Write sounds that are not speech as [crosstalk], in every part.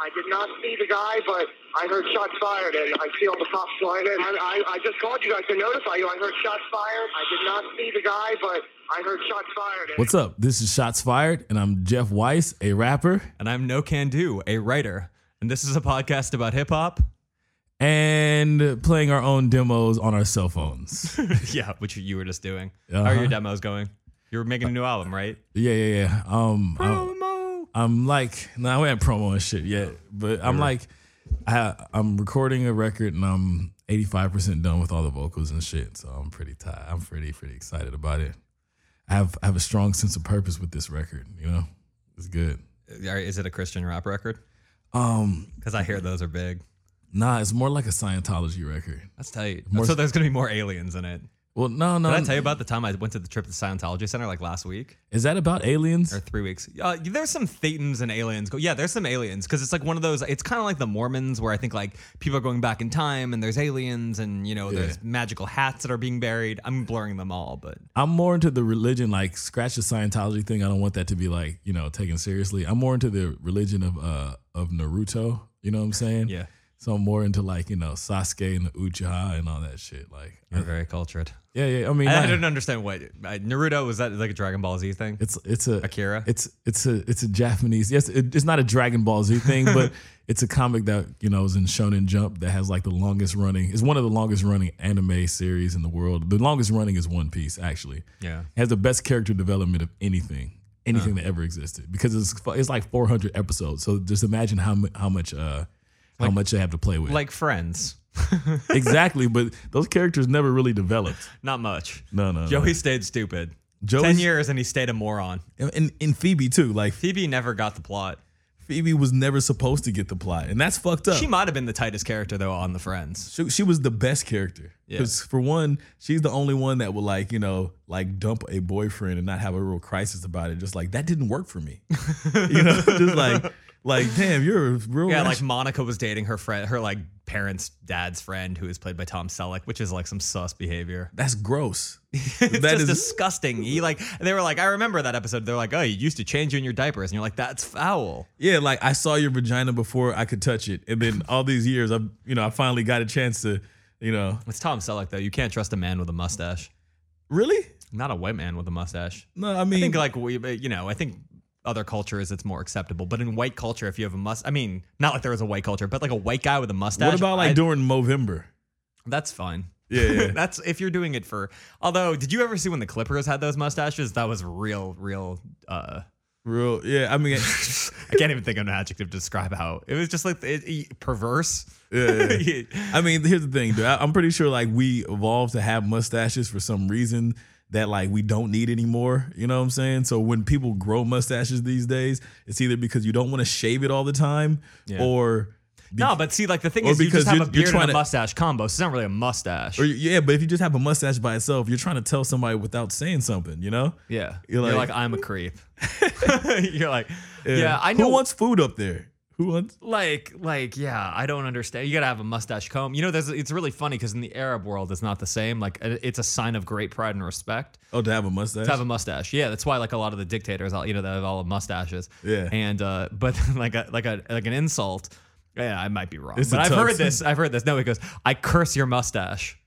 I did not see the guy, but I heard shots fired, and I see all the cops flying in. I, I, I just called you guys to notify you. I heard shots fired. I did not see the guy, but I heard shots fired. and- What's up? This is Shots Fired, and I'm Jeff Weiss, a rapper, And I'm Nocando, a writer. And this is a podcast about hip hop. and playing our own demos on our cell phones. [laughs] yeah, which you were just doing. How are your Uh-huh. demos going? You're making a new album, right? yeah, yeah, yeah. Um, I'm, like, no, we ain't promo and shit yet, but I'm like, I, I'm recording a record, and I'm 85% done with all the vocals and shit. So I'm pretty tired. I'm pretty, pretty excited about it. I have, I have a strong sense of purpose with this record. You know, it's good. Is it a Christian rap record? Um, Because I hear those are big. nah, it's more like a Scientology record. That's tight. More- so there's going to be more aliens in it. Well, no, no. Did I tell you about the time I went to the trip to the Scientology Center like last week Is that about aliens? or three weeks? Uh, there's some thetans and aliens. Go, yeah, there's some aliens because it's like one of those. It's kind of like the Mormons where I think like people are going back in time and there's aliens and you know there's magical hats that are being buried. I'm blurring them all, but I'm more into the religion, like scratch the Scientology thing. I don't want that to be like you know taken seriously. I'm more into the religion of uh of Naruto. You know what I'm saying? yeah, So I'm more into like you know Sasuke and the Uchiha and all that shit. Like, you're very cultured. Yeah, yeah. I mean, I, I didn't understand what uh, Naruto was that like a Dragon Ball Z thing? it's it's a Akira? It's it's a it's a Japanese. Yes, it, it's not a Dragon Ball Z thing, but [laughs] it's a comic that you know is in Shonen Jump that has like the longest running. It's one of the longest running anime series in the world. The longest running is One Piece actually. Yeah. It has the best character development of anything, anything that ever existed because it's it's like 400 episodes. So just imagine how how much uh how much they have to play with. Like Friends. [laughs] exactly, but those characters never really developed. Not much. No, no, no. Joey stayed stupid. Joey's- Ten years and he stayed a moron. and, and Phoebe too. Like Phoebe never got the plot. Phoebe was never supposed to get the plot, and that's fucked up. She might have been the tightest character though on the Friends. She, she was the best character Yeah. because for one, she's the only one that would like you know like dump a boyfriend and not have a real crisis about it. Just like that didn't work for me, [laughs] you know. [laughs] Just like like damn, you're real Yeah, like Monica was dating her friend, her like parents' dad's friend, who is played by Tom Selleck, which is like some sus behavior. that's gross. [laughs] it's That just is- disgusting. He like they were like, I remember that episode. They're like, oh, you used to change you in your diapers, and you're like, that's foul. Yeah, like I saw your vagina before I could touch it, and then all these years, I you know I finally got a chance to you know It's Tom Selleck though. You can't trust a man with a mustache. really. Not a white man with a mustache. No, I mean, I think like we, you know, I think other cultures it's more acceptable, but in white culture, if you have a must, I mean, not like there was a white culture, but like a white guy with a mustache. what about like I- during Movember? That's fine. Yeah, yeah. [laughs] That's if you're doing it for. Although, did you ever see when the Clippers had those mustaches? That was real, real. uh Real, yeah. I mean, [laughs] I can't even think of an adjective to describe how it was. Just like it, it- perverse. Yeah, yeah. [laughs] I mean, here's the thing, dude. I, I'm pretty sure like we evolved to have mustaches for some reason that like we don't need anymore. You know what I'm saying? So when people grow mustaches these days, it's either because you don't want to shave it all the time, Yeah. or no, but see, like the thing is, you just have a beard and a to- mustache combo. So it's not really a mustache. or yeah. But if you just have a mustache by itself, you're trying to tell somebody without saying something. You know? yeah, You're you're like- like, I'm a creep. [laughs] [laughs] you're like, yeah, I know. Who wants food up there? Who wants? like like yeah i don't understand. You gotta have a mustache comb. You know there's it's really funny because in the arab world it's not the same. Like it's a sign of great pride and respect. Oh, to have a mustache. to have a mustache. Yeah that's why like a lot of the dictators all you know they have all have mustaches. Yeah. and uh but [laughs] like a like a like an insult yeah i might be wrong. It's but I've heard this i've heard this. No he goes i curse your mustache.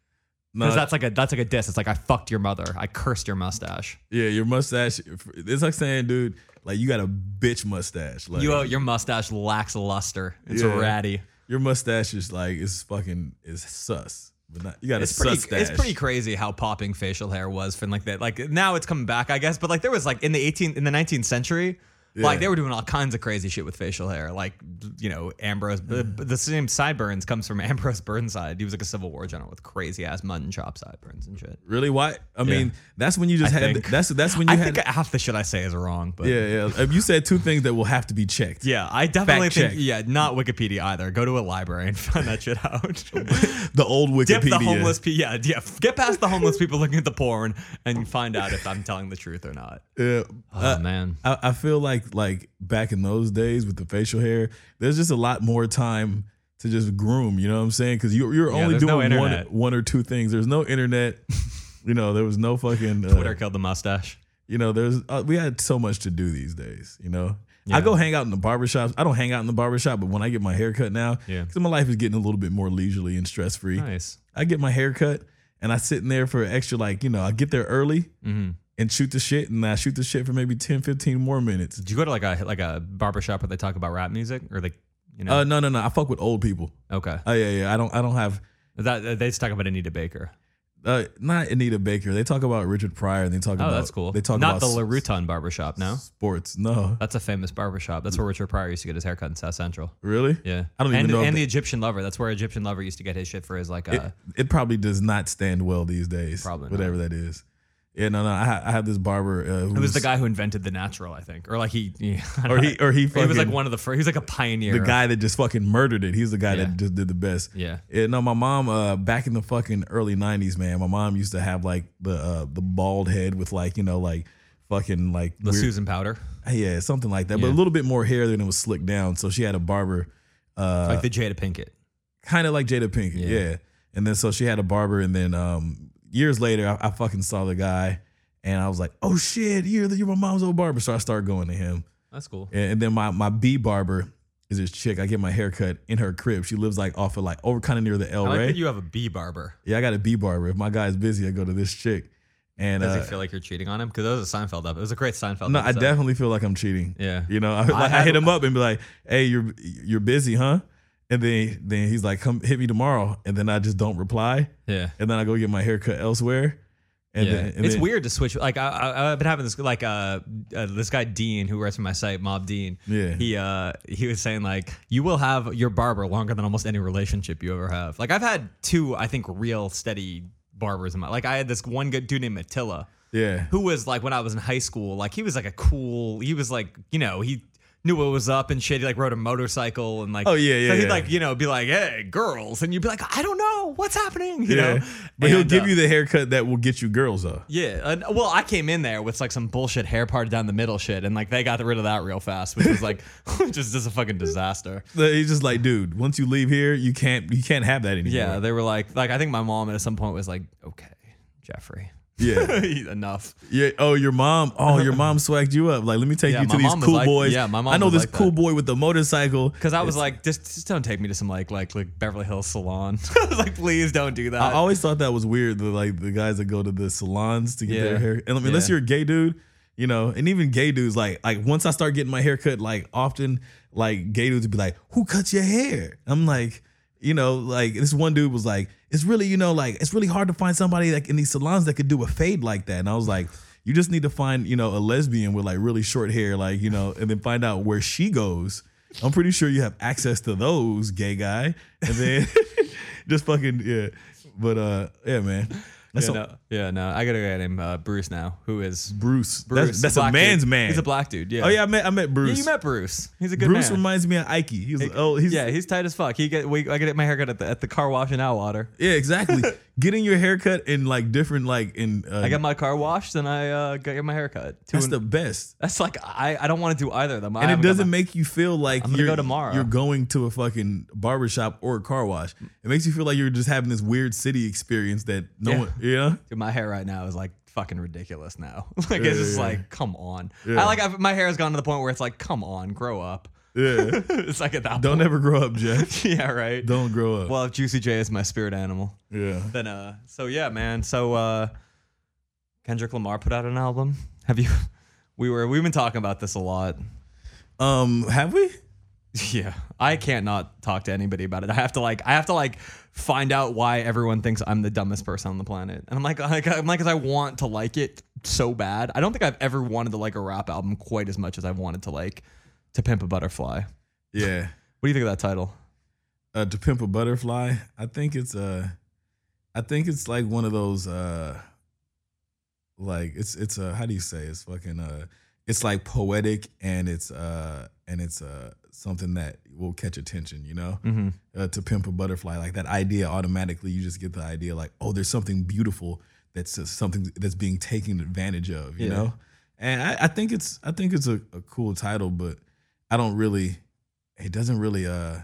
No, because that's like a that's like a diss. It's like i fucked your mother. I cursed your mustache. Yeah, your mustache. It's like saying, dude, like you got a bitch mustache. Like you your mustache lacks luster it's Yeah. ratty your mustache is like is fucking is sus. But not, you got It's a pretty, sus stash. it's pretty crazy how popping facial hair was from like that. Like now it's coming back, I guess. But like there was like in the 18th, in the 19th century, Yeah. like they were doing all kinds of crazy shit with facial hair. Like you know Ambrose, the, the same sideburns comes from [laughs] Ambrose Burnside. He was like a Civil War general with crazy ass mutton chop sideburns and shit. Really? Why? I mean, that's when you just I had. think. That's that's when you I had. think half the shit I say is wrong, but yeah, yeah. If You said two things that will have to be checked. Yeah, I definitely Fact think check. yeah, not Wikipedia either. Go to a library and [laughs] find that shit out. [laughs] The old Wikipedia. Dip the homeless people. Yeah, yeah. Get past the homeless people looking at the porn and find out if I'm telling the truth or not. Yeah. Oh Uh, man. I, I feel like like back in those days with the facial hair, there's just a lot more time to just groom. You know what I'm saying? Because you, you're Yeah, only there's no doing one one or two things. There's no internet. you know, there was no fucking uh, Twitter killed the mustache. You know, there's uh, we had so much to do these days. You know, I go hang out in the barbershops. I don't hang out in the barbershop, but when I get my hair cut now, Yeah. because my life is getting a little bit more leisurely and stress free. Nice. I get my hair cut and I sit in there for extra, like, you know, I get there early Mm-hmm. And shoot the shit and I shoot the shit for maybe 10, 15 more minutes. Did you go to like a like a barber shop where they talk about rap music or like you know? Uh, no, no, no. I fuck with old people. okay. Oh yeah, yeah. I don't, I don't have, That they just talk about Anita Baker. uh, not Anita Baker. They talk about Richard Pryor and they talk Oh, about, that's cool. They talk Not about the Laruton barbershop, no. sports. No, That's a famous barbershop. That's where Richard Pryor used to get his haircut in South Central. really? Yeah. I don't even and, know And they- the Egyptian lover. That's where Egyptian lover used to get his shit for his like uh It, it probably does not stand well these days. Probably whatever that is. Yeah, no, no. I, ha- I have this barber. Uh, who it was the guy who invented the natural, I think. Or like he, [laughs] he or he, or he, he was like one of the first he was like a pioneer. the guy that just fucking murdered it. He's the guy Yeah. that just did the best. Yeah. Yeah, no, my mom, uh, back in the fucking early '90s, man, my mom used to have like the uh, the bald head with like you know like fucking like The weird- Susan Powter. yeah, something like that, but a little bit more hair than it was slicked down. So she had a barber, uh, like the Jada Pinkett. kind of like Jada Pinkett, yeah. Yeah. And then so she had a barber, and then um, years later, I, I fucking saw the guy, and I was like, oh shit, you're the, you're my mom's old barber. So I started going to him, That's cool. and, and then my my B barber is this chick. I get my hair cut in her crib. She lives like off of like over kind of near the I like you have a B barber. yeah, I got a B barber. If my guy's busy, I go to this chick. And Does uh, he feel like you're cheating on him? Because that was a Seinfeld up. It was a great Seinfeld. no, I definitely feel like I'm cheating. Yeah. You know, I, like, I, hit him up and be like, "Hey, you're you're busy, huh?" And then then he's like, "Come hit me tomorrow." And then I just don't reply. Yeah. And then I go get my hair cut elsewhere. And yeah. then and it's then- weird to switch. Like I, I, I've been having this like uh, uh this guy Dean who writes for my site, Mob Dean. Yeah. He uh he was saying like you will have your barber longer than almost any relationship you ever have. Like I've had two, I think, real steady barbers in my. Like I had this one good dude named Attila. Yeah. who was like when I was in high school, like he was like a cool, he was like, you know, he knew what was up and shit. He like rode a motorcycle and like, Oh, yeah, yeah, So he'd yeah. like, you know, be like, hey, girls. And you'd be like, I don't know what's happening, you yeah. know? But he'll give uh, you the haircut that will get you girls though. yeah. And, well, I came in there with like some bullshit hair parted down the middle shit. And like they got rid of that real fast, which was like, [laughs] just, just a fucking disaster. He's just like, dude, once you leave here, you can't you can't have that anymore. Yeah. They were like, like, I think my mom at some point was like, okay, Jeffrey. Yeah. [laughs] Enough. Yeah. Oh, your mom. Oh, your [laughs] mom swagged you up. Like, let me take Yeah, you to my these mom was cool like- boys. yeah, my mom I know was this like cool that. boy with the motorcycle. Because I was like, just, just don't take me to some like like like Beverly Hills salon. [laughs] I was like, please don't do that. I always thought that was weird. The like the guys that go to the salons to get their Yeah. hair. And I mean, unless Yeah. you're a gay dude, you know, and even gay dudes, like like once I start getting my hair cut, like often like gay dudes would be like, "Who cuts your hair?" I'm like, you know, like this one dude was like, "It's really, you know, like it's really hard to find somebody like in these salons that could do a fade like that." And I was like. You just need to find, you know, a lesbian with like really short hair, like, you know, and then find out where she goes. I'm pretty sure you have access to those, gay guy. And then [laughs] just fucking, yeah. But uh, yeah, man. That's yeah, no, yeah, no. I got a guy named uh, Bruce now, who is Bruce. Bruce. That's, that's the a man's dude. man. He's a black dude. Yeah. Oh yeah, I met I met Yeah, Bruce. you met Bruce. He's a good Bruce man. reminds me of Ike. He's oh he's yeah, he's tight as fuck. He get we, I get my haircut at the at the car wash in Atwater. yeah exactly. [laughs] Getting your haircut in like different like in uh, I got my car washed and I uh, got my haircut. That's in- the best. that's like I, I don't want to do either of them. I And it doesn't my- make you feel like I'm gonna you're go tomorrow. You're going to a fucking barbershop or a car wash. It makes you feel like you're just having this weird city experience that no Yeah. one, you know. My hair right now is like fucking ridiculous now. [laughs] like it's just like, come on. I like I've, my hair has gone to the point where it's like, come on, grow up. Yeah. [laughs] it's like at that Don't point. ever grow up, Jeff. [laughs] yeah, right. Don't grow up. Well, if Juicy J is my spirit animal, yeah. then uh, so yeah, man. So uh, Kendrick Lamar put out an album. Have you? We were we've been talking about this a lot. Um, have we? Yeah, I can't not talk to anybody about it. I have to like, I have to like find out why everyone thinks I'm the dumbest person on the planet. And I'm like, like I'm like, cause I want to like it so bad. I don't think I've ever wanted to like a rap album quite as much as I've wanted to like to Pimp a Butterfly. Yeah. What do you think of that title? uh to pimp a butterfly i think it's uh i think it's like one of those uh like it's it's uh how do you say it's fucking uh it's like poetic and it's uh and it's uh something that will catch attention you know Mm-hmm. uh, to pimp a butterfly like that idea automatically you just get the idea like oh there's something beautiful that's uh, something that's being taken advantage of you Yeah. know and I, I think it's i think it's a, a cool title but i don't really it doesn't really uh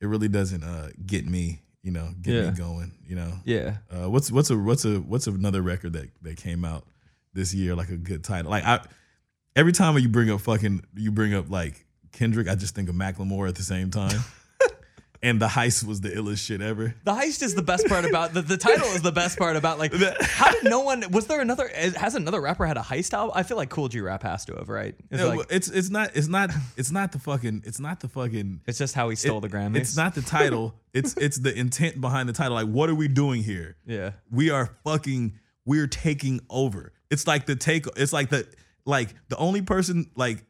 it really doesn't uh get me you know get Yeah. me going you know Yeah. uh what's what's a what's a what's another record that that came out this year like a good title like i every time you bring up fucking you bring up like Kendrick, I just think of Macklemore at the same time. [laughs] and the heist was the illest shit ever. The heist is the best part about the, the title is the best part about like [laughs] how did no one was there another has another rapper had a heist album? I feel like Kool G Rap has to have right. It's No, like it's it's not it's not it's not the fucking it's not the fucking it's just how he stole the Grammys. It's not the title. [laughs] it's it's the intent behind the title. Like, what are we doing here? Yeah. We are fucking we're taking over. It's like the take it's like the like the only person like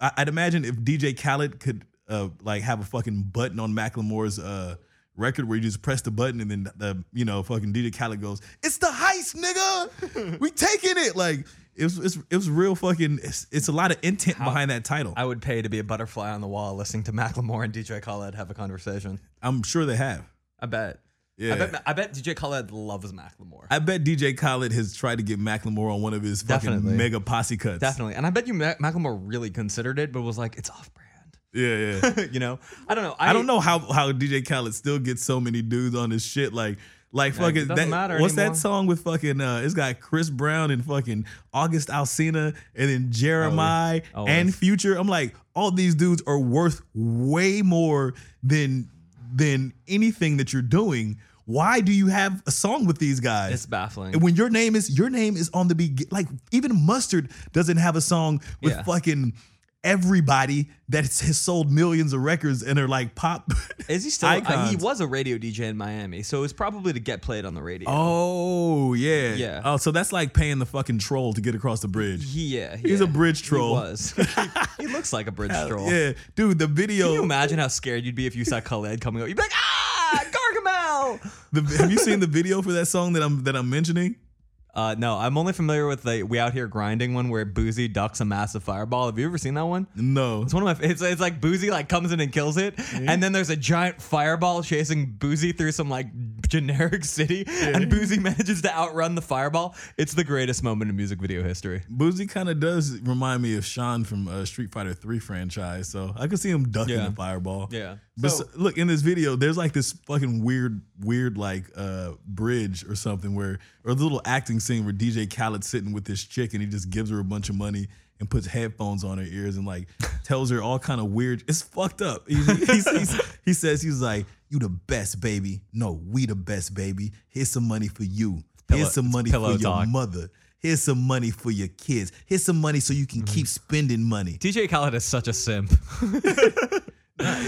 I, I'd imagine if DJ Khaled could uh like have a fucking button on Macklemore's uh record where you just press the button and then the you know fucking DJ Khaled goes, It's the heist, nigga. [laughs] we taking it. Like it was, it's, it was real fucking it's, it's a lot of intent behind that title. I would pay to be a butterfly on the wall listening to Macklemore and DJ Khaled have a conversation. I'm sure they have. I bet. Yeah. I bet I bet DJ Khaled loves Macklemore. I bet DJ Khaled has tried to get Macklemore on one of his fucking Definitely. mega posse cuts. Definitely. And I bet you Ma- Macklemore really considered it, but was like, it's off brand. Yeah, yeah. [laughs] you know? I don't know. I don't know how how DJ Khaled still gets so many dudes on this shit. Like, like fucking it doesn't that, matter What's anymore. that song with fucking? Uh, it's got Chris Brown and fucking August Alsina and then Jeremiah Oh, and. Future. I'm like, all these dudes are worth way more than than anything that you're doing. Why do you have a song with these guys? It's baffling. And when your name is your name is on the begin, like even Mustard doesn't have a song with Yeah. fucking everybody that [laughs] has sold millions of records and are like pop. [laughs] Is he still? Uh, he was a radio DJ in Miami, so it was probably to get played on the radio. Oh yeah, Yeah. Oh, so that's like paying the fucking troll to get across the bridge. Yeah, He's yeah. a bridge troll. He was. [laughs] he looks like a bridge troll. Yeah, dude. The video. Can you imagine how scared you'd be if you saw Khaled coming up? You'd be like, ah, Gargamel. the, have you seen the video for that song that I'm that I'm mentioning? Uh, no, I'm only familiar with the "We Out Here Grinding" one where Boosie ducks a massive fireball. Have you ever seen that one? No. It's one of my. It's, it's like Boosie like comes in and kills it, and then there's a giant fireball chasing Boosie through some like generic [laughs] city, and Boosie manages to outrun the fireball. It's the greatest moment in music video history. Boosie kind of does remind me of Sean from uh, Street Fighter 3 franchise, so I could see him ducking Yeah. the fireball. Yeah. But So- look in this video, there's like this fucking weird, weird like uh bridge or something where, or the little acting scene where DJ Khaled's sitting with this chick and he just gives her a bunch of money and puts headphones on her ears and like [laughs] tells her all kind of weird. It's fucked up. He, he's- he's- he says he's like, "You the best, baby. No, we the best, baby. Here's some money for you. Pillow- Here's some money for your mother." Here's some money for your kids. Here's some money so you can Mm-hmm. keep spending money. DJ Khaled is such a simp. [laughs]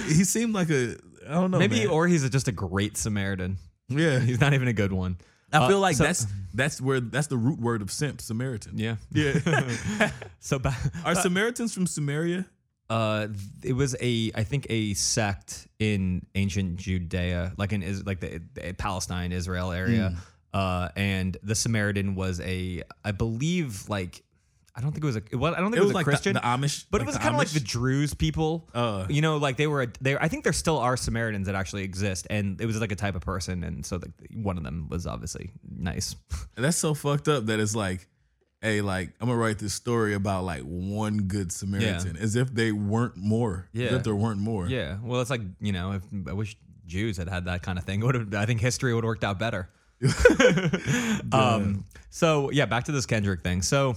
He seemed like a I don't know. Maybe, man. or he's just a great Samaritan. yeah. He's not even a good one. I Uh, feel like so- that's that's where that's the root word of simp, Samaritan. Yeah. Yeah. [laughs] So ba- Are Samaritans from Samaria? uh, it was a I think a sect in ancient Judea, like in is like the, the Palestine, Israel area. Hmm. Uh, and the Samaritan was a I believe like I don't think it was a it was, I don't think It was a like the- Christian the Amish, but like it was kind of like the Druze people. Uh. you know, like they were a, they I think there still are Samaritans that actually exist, and it was like a type of person, and so the, one of them was obviously nice. [laughs] That's so fucked up that it's like, hey, like I'm gonna write this story about like one good Samaritan, as if they weren't more. As Yeah. if there weren't more. Yeah, well, it's like you know, if I wish Jews had had that kind of thing. Would have I think history would have worked out better. [laughs] [laughs] um. So yeah, back to this Kendrick thing. So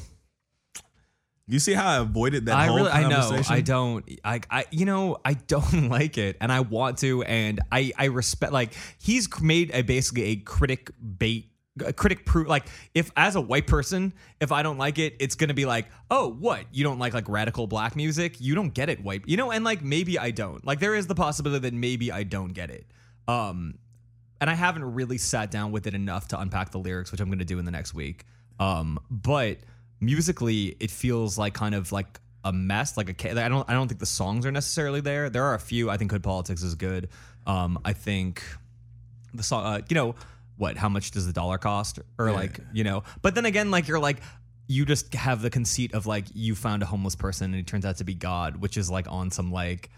You see how I avoided that I whole really, I know. I don't, I, I, you know, I don't [laughs] like it, and I want to, and I, I respect. Like he's made a basically a critic bait. A critic proof like if as a white person if i don't like it it's gonna be like oh what you don't like like radical black music you don't get it white you know and like maybe i don't like there is the possibility that maybe i don't get it um and I haven't really sat down with it enough to unpack the lyrics, which I'm going to do in the next week. Um, but musically, it feels like kind of like a mess. Like a I don't I don't think the songs are necessarily there. There are a few. I think Hood Politics is good. Um, I think the song, uh, you know, what? How much does the dollar cost? Or like, you know, but then again, like you're like. You just have the conceit of like you found a homeless person and he turns out to be God, which is like on some like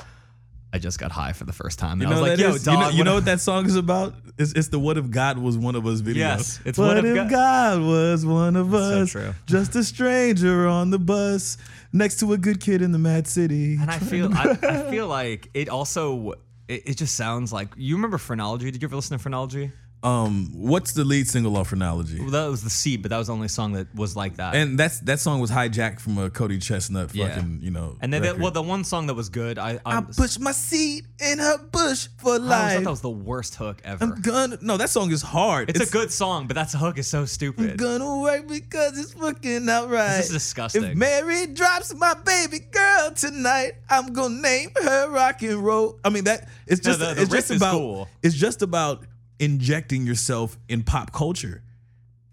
I just got high for the first time. And You I know, was like, yo, is- dog, you know, you what know what that song is about? It's, it's the "What if God was one of us" video. Yes, it's what, What If God- God, was one of so us, true. just a stranger on the bus next to a good kid in the mad city. And I feel I, [laughs] I feel like it also it, it just sounds like you remember phrenology. Did you ever listen to phrenology? Um, what's the lead single off Phrenology? Well, that was the seed, but that was the only song that was like that. And that's that song was hijacked from a Cody ChesnuTT Yeah. fucking, you know. And then, the, record. well, the one song that was good, I I, I push my seed in her bush for I always life. thought that was the worst hook ever. I'm gonna no, that song is hard. it's, a good song, but that's hook is so stupid. I'm gonna work because it's working out right. This is disgusting. If Mary drops my baby girl tonight, I'm gonna name her rock and roll. I mean that it's just the- the it's riff just is about cool. it's just about injecting yourself in pop culture.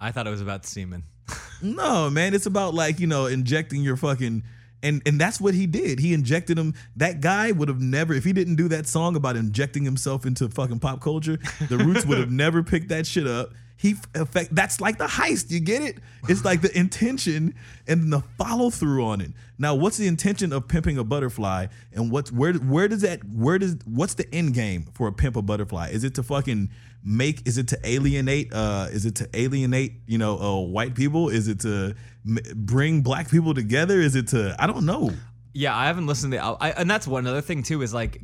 I thought it was about semen. [laughs] No, man, it's about like, you know, injecting your fucking and and that's what he did. He injected him. That guy would have never if he didn't do that song about injecting himself into fucking pop culture, the Roots would have never picked that shit up. He effect that's like the heist, you get it? It's like the intention and the follow through on it. Now, what's the intention of pimping a butterfly and what's where where does that where does what's the end game for a pimp a butterfly? Is it to fucking make is it to alienate uh is it to alienate you know uh white people is it to m- bring black people together is it to i don't know Yeah, I haven't listened to the album, and that's one other thing too is like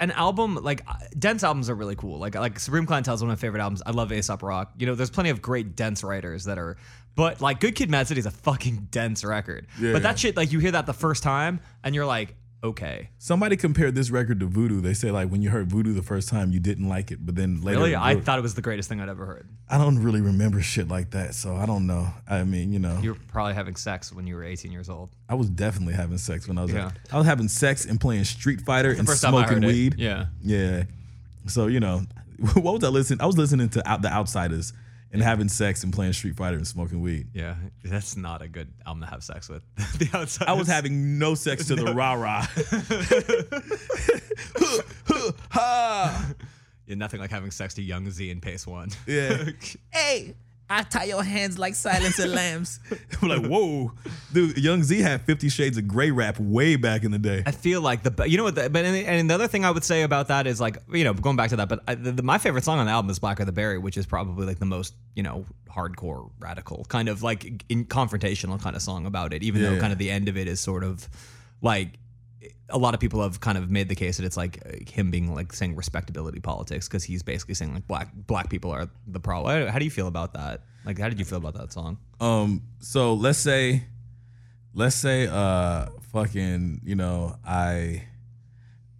an album like uh, dense albums are really cool. Like like Supreme Clientele is one of my favorite albums. I love Aesop Rock. You know, there's plenty of great dense writers that are, but like Good Kid, Mad City is a fucking dense record. Yeah. But that shit, like you hear that the first time, and you're like, okay, somebody compared this record to voodoo they say like when you heard voodoo the first time you didn't like it but then later really? I thought it was the greatest thing I'd ever heard. i don't really remember shit like that so i don't know i mean you know You were probably having sex when you were 18 years old. i was definitely having sex when i was Yeah. i was having sex and playing street fighter and first time I smoking heard it. weed Yeah. yeah so you know [laughs] what was i listening i was listening to out the Outsidaz and having sex and playing street fighter and smoking weed Yeah, that's not a good album to have sex with. [laughs] the outside. I was having no sex to the rah rah. [laughs] [laughs] ha. yeah, nothing like having sex to Young Zee in Pace Won. Yeah. hey, I tie your hands like silence [laughs] lambs. I'm like, whoa, dude. Young Zee had Fifty Shades of Grey rap way back in the day. I feel like the you know what, the, but and, and the other thing I would say about that is like you know going back to that, but I, the, the- my favorite song on the album is Blacker the Berry, which is probably like the most you know hardcore radical kind of like in confrontational kind of song about it, even though kind of the end of it is sort of like a lot of people have kind of made the case that it's like uh, him being like saying respectability politics because he's basically saying like black black people are the problem. How do you feel about that? Like, how did you feel about that song? Um, so let's say, let's say, uh, fucking, you know, I,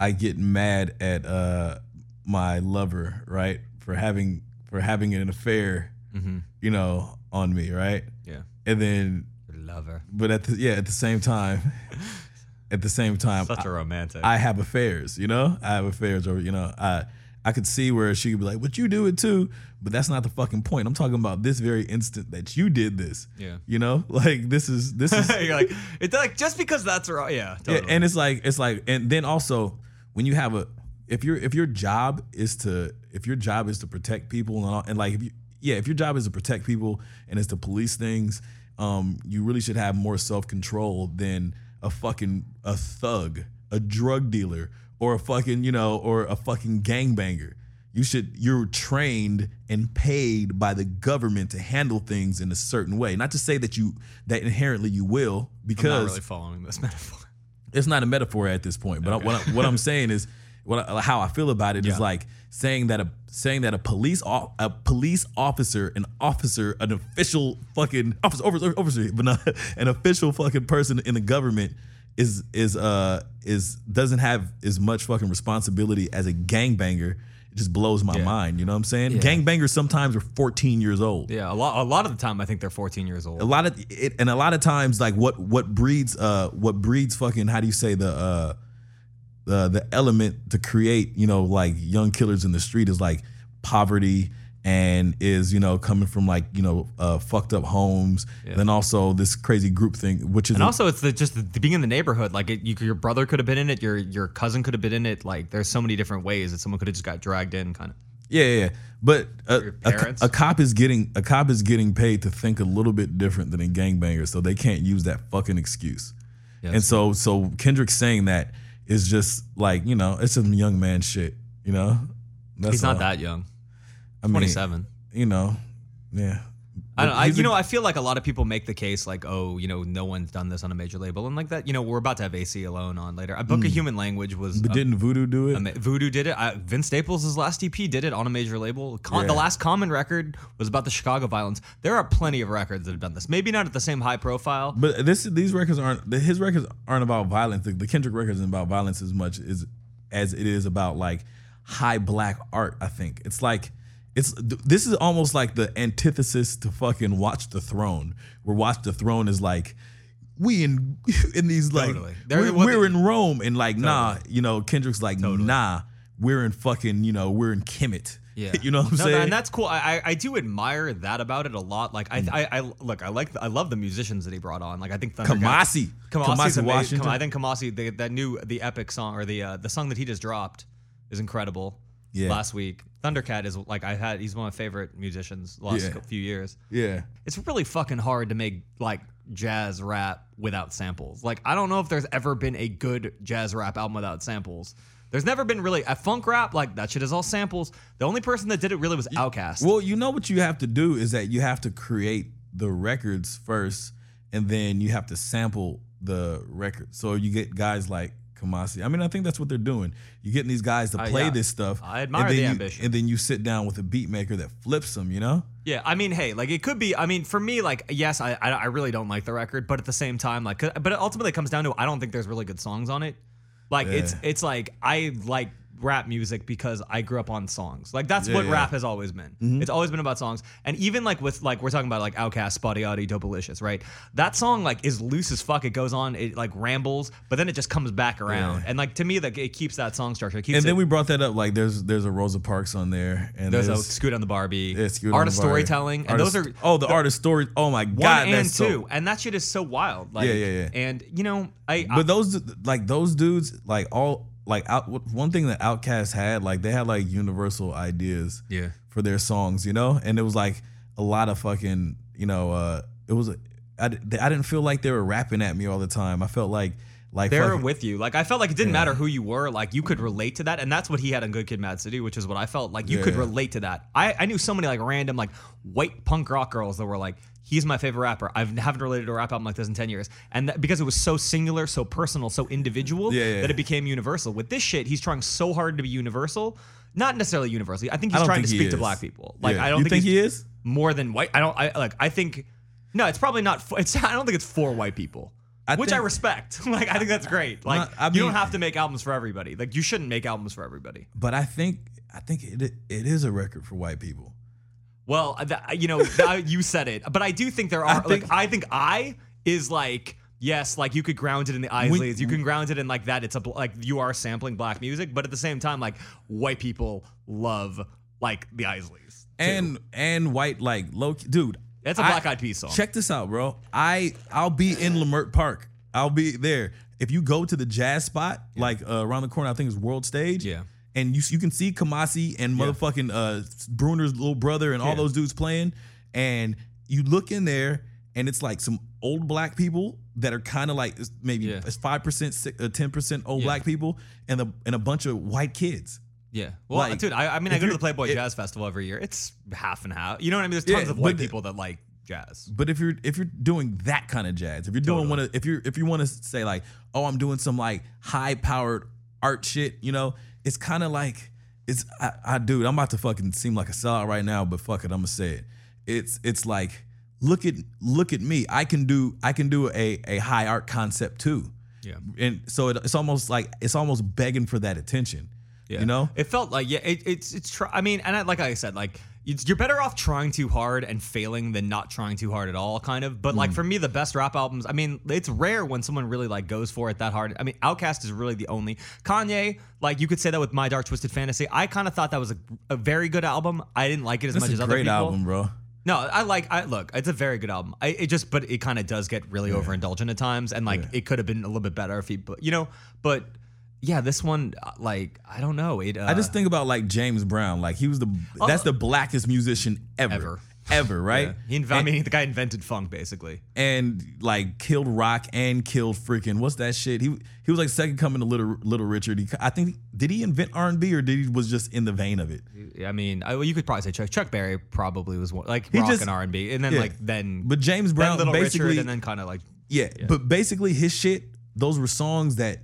I get mad at uh my lover, right, for having for having an affair, Mm-hmm. you know, on me, right, Yeah, and then lover, but at the yeah at the same time [laughs] at the same time such I, a romantic. I have affairs you know i have affairs or you know i i could see where she could be like but you do it too but that's not the fucking point i'm talking about this very instant that you did this Yeah. you know [laughs] like this is this is [laughs] You're like it's like just because that's right. Yeah, yeah, totally. and it's like it's like and then also when you have a if your if your job is to if your job is to protect people and all, and like if you yeah if your job is to protect people and is to police things um you really should have more self-control than a fucking a thug a drug dealer or a fucking you know or a fucking gangbanger you should you're trained and paid by the government to handle things in a certain way not to say that you that inherently you will because I'm not really following this [laughs] metaphor. it's not a metaphor at this point. But I, what, I, what I'm saying is, what I, how I feel about it is Yeah. like saying that a saying that a police a police officer, an officer, an official fucking officer, officer, officer but not [laughs] an official fucking person in the government is is uh is doesn't have as much fucking responsibility as a gangbanger. It just blows my Yeah. mind. You know what I'm saying? Yeah. Gangbangers sometimes are 14 years old Yeah, a lot. A lot of the time, I think they're 14 years old. a lot of it and a lot of times like what what breeds uh what breeds fucking how do you say the uh the the element to create you know like young killers in the street is like poverty and is you know coming from like you know uh fucked up homes then also this crazy group thing which is and also, it's the, just the, being in the neighborhood. Like, it, you, your brother could have been in it. Your your cousin could have been in it. Like, there's so many different ways that someone could have just got dragged in, kind of. Yeah, yeah, yeah. But a, a, a cop is getting a cop is getting paid to think a little bit different than a gangbanger, so they can't use that fucking excuse. Yeah, and so so Kendrick saying that is just like you know it's some young man shit. You know, That's He's not all. that young. I mean, 27. You know, yeah. I don't. I, you a- know, I feel like a lot of people make the case like, oh, you know, no one's done this on a major label, and like that. You know, we're about to have Aceyalone on later. A Book of mm. Human Language was. But a- didn't Voodoo do it? ama- Voodoo did it. I, Vince Staples' last EP did it on a major label. Con- The last Common record was about the Chicago violence. There are plenty of records that have done this. Maybe not at the same high profile. But this these records aren't the, his records aren't about violence. The, the Kendrick records isn't about violence as much as as it is about like high black art. I think it's like it's this is almost like the antithesis to fucking Watch the Throne, where Watch the Throne is like we in [laughs] in these like Totally. We're, we're in Rome and like nah, you know Kendrick's like nah, we're in fucking you know we're in Kemet. Yeah, [laughs] you know what I'm No, saying? and that's cool. I, I I do admire that about it a lot. Like Mm. I, I I look, I like I love the musicians that he brought on. Like I think Thundercat- Kamasi, Kamasi amazing. Washington. I think Kamasi, the, that new the epic song or the uh, the song that he just dropped is incredible. Yeah. Last week, Thundercat is like I had. He's one of my favorite musicians the last Yeah. cou- few years. yeah. It's really fucking hard to make like jazz rap without samples. Like I don't know if there's ever been a good jazz rap album without samples. There's never been really a funk rap like that shit is all samples. The only person that did it really was Outkast. Well, you know what you have to do is that you have to create the records first, and then you have to sample the record. So you get guys like Kamasi. I mean, I think that's what they're doing. You're getting these guys to Uh, play yeah. this stuff. I admire and then the you, ambition. And then you sit down with a beat maker that flips them. You know? Yeah, I mean, hey, like it could be. I mean, for me, like yes, I I, I really don't like the record, but at the same time, like, but it ultimately comes down to I don't think there's really good songs on it. Like it's it's like I like rap music because I grew up on songs. Like that's Yeah, what yeah. rap has always been. Mm-hmm. It's always been about songs. And even like with like we're talking about like Outkast, Spotty Oddie, Dopaliscious, right? That song like is loose as fuck. It goes on, it like rambles, but then it just comes back around. Yeah. And like to me, like it keeps that song structure. It keeps And it, then we brought that up. Like, there's there's a Rosa Parks on there, and there's, there's, a Scoot on the Barbie, yeah, Scoot art of the storytelling, and Artist- those are oh the artist story. Oh my god, one and that's so- two, and that shit is so wild. Like, Yeah, yeah, yeah. And you know, I, I But those like those dudes, like all like out, one thing that Outkast had, like they had like universal ideas, Yeah. for their songs, you know, and it was like a lot of fucking, you know, uh, it was. I, I didn't feel like they were rapping at me all the time. I felt like like they're fucking- with you. Like I felt like it didn't Yeah. matter who you were. Like you could relate to that, and that's what he had on Good Kid, Mad City, which is what I felt like you could Yeah. relate to that. I, I knew so many like random like white punk rock girls that were like, he's my favorite rapper. I haven't related to a rap album like this in ten years, and that, because it was so singular, so personal, so individual Yeah, yeah. that it became universal. With this shit, he's trying so hard to be universal. Not necessarily universal. I think he's don't trying to think he speak to black people. Like Yeah. I don't You think, think he is? more than white. I don't. I like. I think. No, it's probably not. For, it's. [laughs] I don't think it's for white people. I which I respect. [laughs] like, I think that's great. Like, I you don't have to make albums for everybody. Like, you shouldn't make albums for everybody. But I think I think it it is a record for white people. Well, uh, that, you know, that, [laughs] you said it, but I do think there are. think- like, I think I is like. Yes, like you could ground it in the Isleys. You can ground it in like that. It's a like you are sampling black music, but at the same time, like white people love like the Isleys. too. And and white like low dude. That's a Black Eyed Peas song. Check this out, bro. I I'll be in Leimert Park. I'll be there. If you go to the jazz spot, like uh, around the corner, I think it's World Stage. Yeah. And you you can see Kamasi and motherfucking uh, Bruner's little brother and all Yeah. those dudes playing. And you look in there, and it's like some old black people that are kind of like it's maybe Yeah. it's five percent, ten percent old Yeah. black people, and a and a bunch of white kids. Yeah. Well, Like, dude, I, I mean, I if go to you're- the Playboy if- Jazz Festival every year. It's half and half. You know what I mean? There's tons Yeah, of white but people that like jazz. But if you're if you're doing that kind of jazz, if you're doing one of if you're if you want to say like, oh, I'm doing some like high powered art shit, you know, it's kind of like it's I, I dude, I'm about to fucking seem like a sellout right now, but fuck it, I'm gonna say it. It's it's like look at look at me. I can do I can do a a high art concept too. Yeah. And so it, it's almost like it's almost begging for that attention. Yeah. You know? it felt like yeah, it, it's it's. Try, I mean, and I, like I said, like you're better off trying too hard and failing than not trying too hard at all, kind of. But Mm. like for me, the best rap albums. I mean, it's rare when someone really like goes for it that hard. I mean, Outkast is really the only Kanye. Like you could say that with My Dark Twisted Fantasy. I kind of thought that was a, a very good album. I didn't like it as That's much as a other great people. album, bro. No, I like. I look. It's a very good album. I it just, but it kind of does get really overindulgent at times, and like it could have been a little bit better if he, but you know, but yeah, this one, uh, like I don't know. It. Uh, I just think about like James Brown, like he was the that's the blackest musician ever. Ever. ever, [laughs] right? Yeah. He, inv- I mean, the guy invented funk, basically. and like killed Rock and killed freaking what's that shit? He he was like second coming to Little Little Richard. He, I think did he invent R and B or did he was just in the vein of it? I mean, I, well, you could probably say Chuck. Chuck Berry probably was one, like He rock just- and R and B, and then yeah. like then, But James then Brown Little basically Richard, and then kind of like yeah, but basically his shit. Those were songs that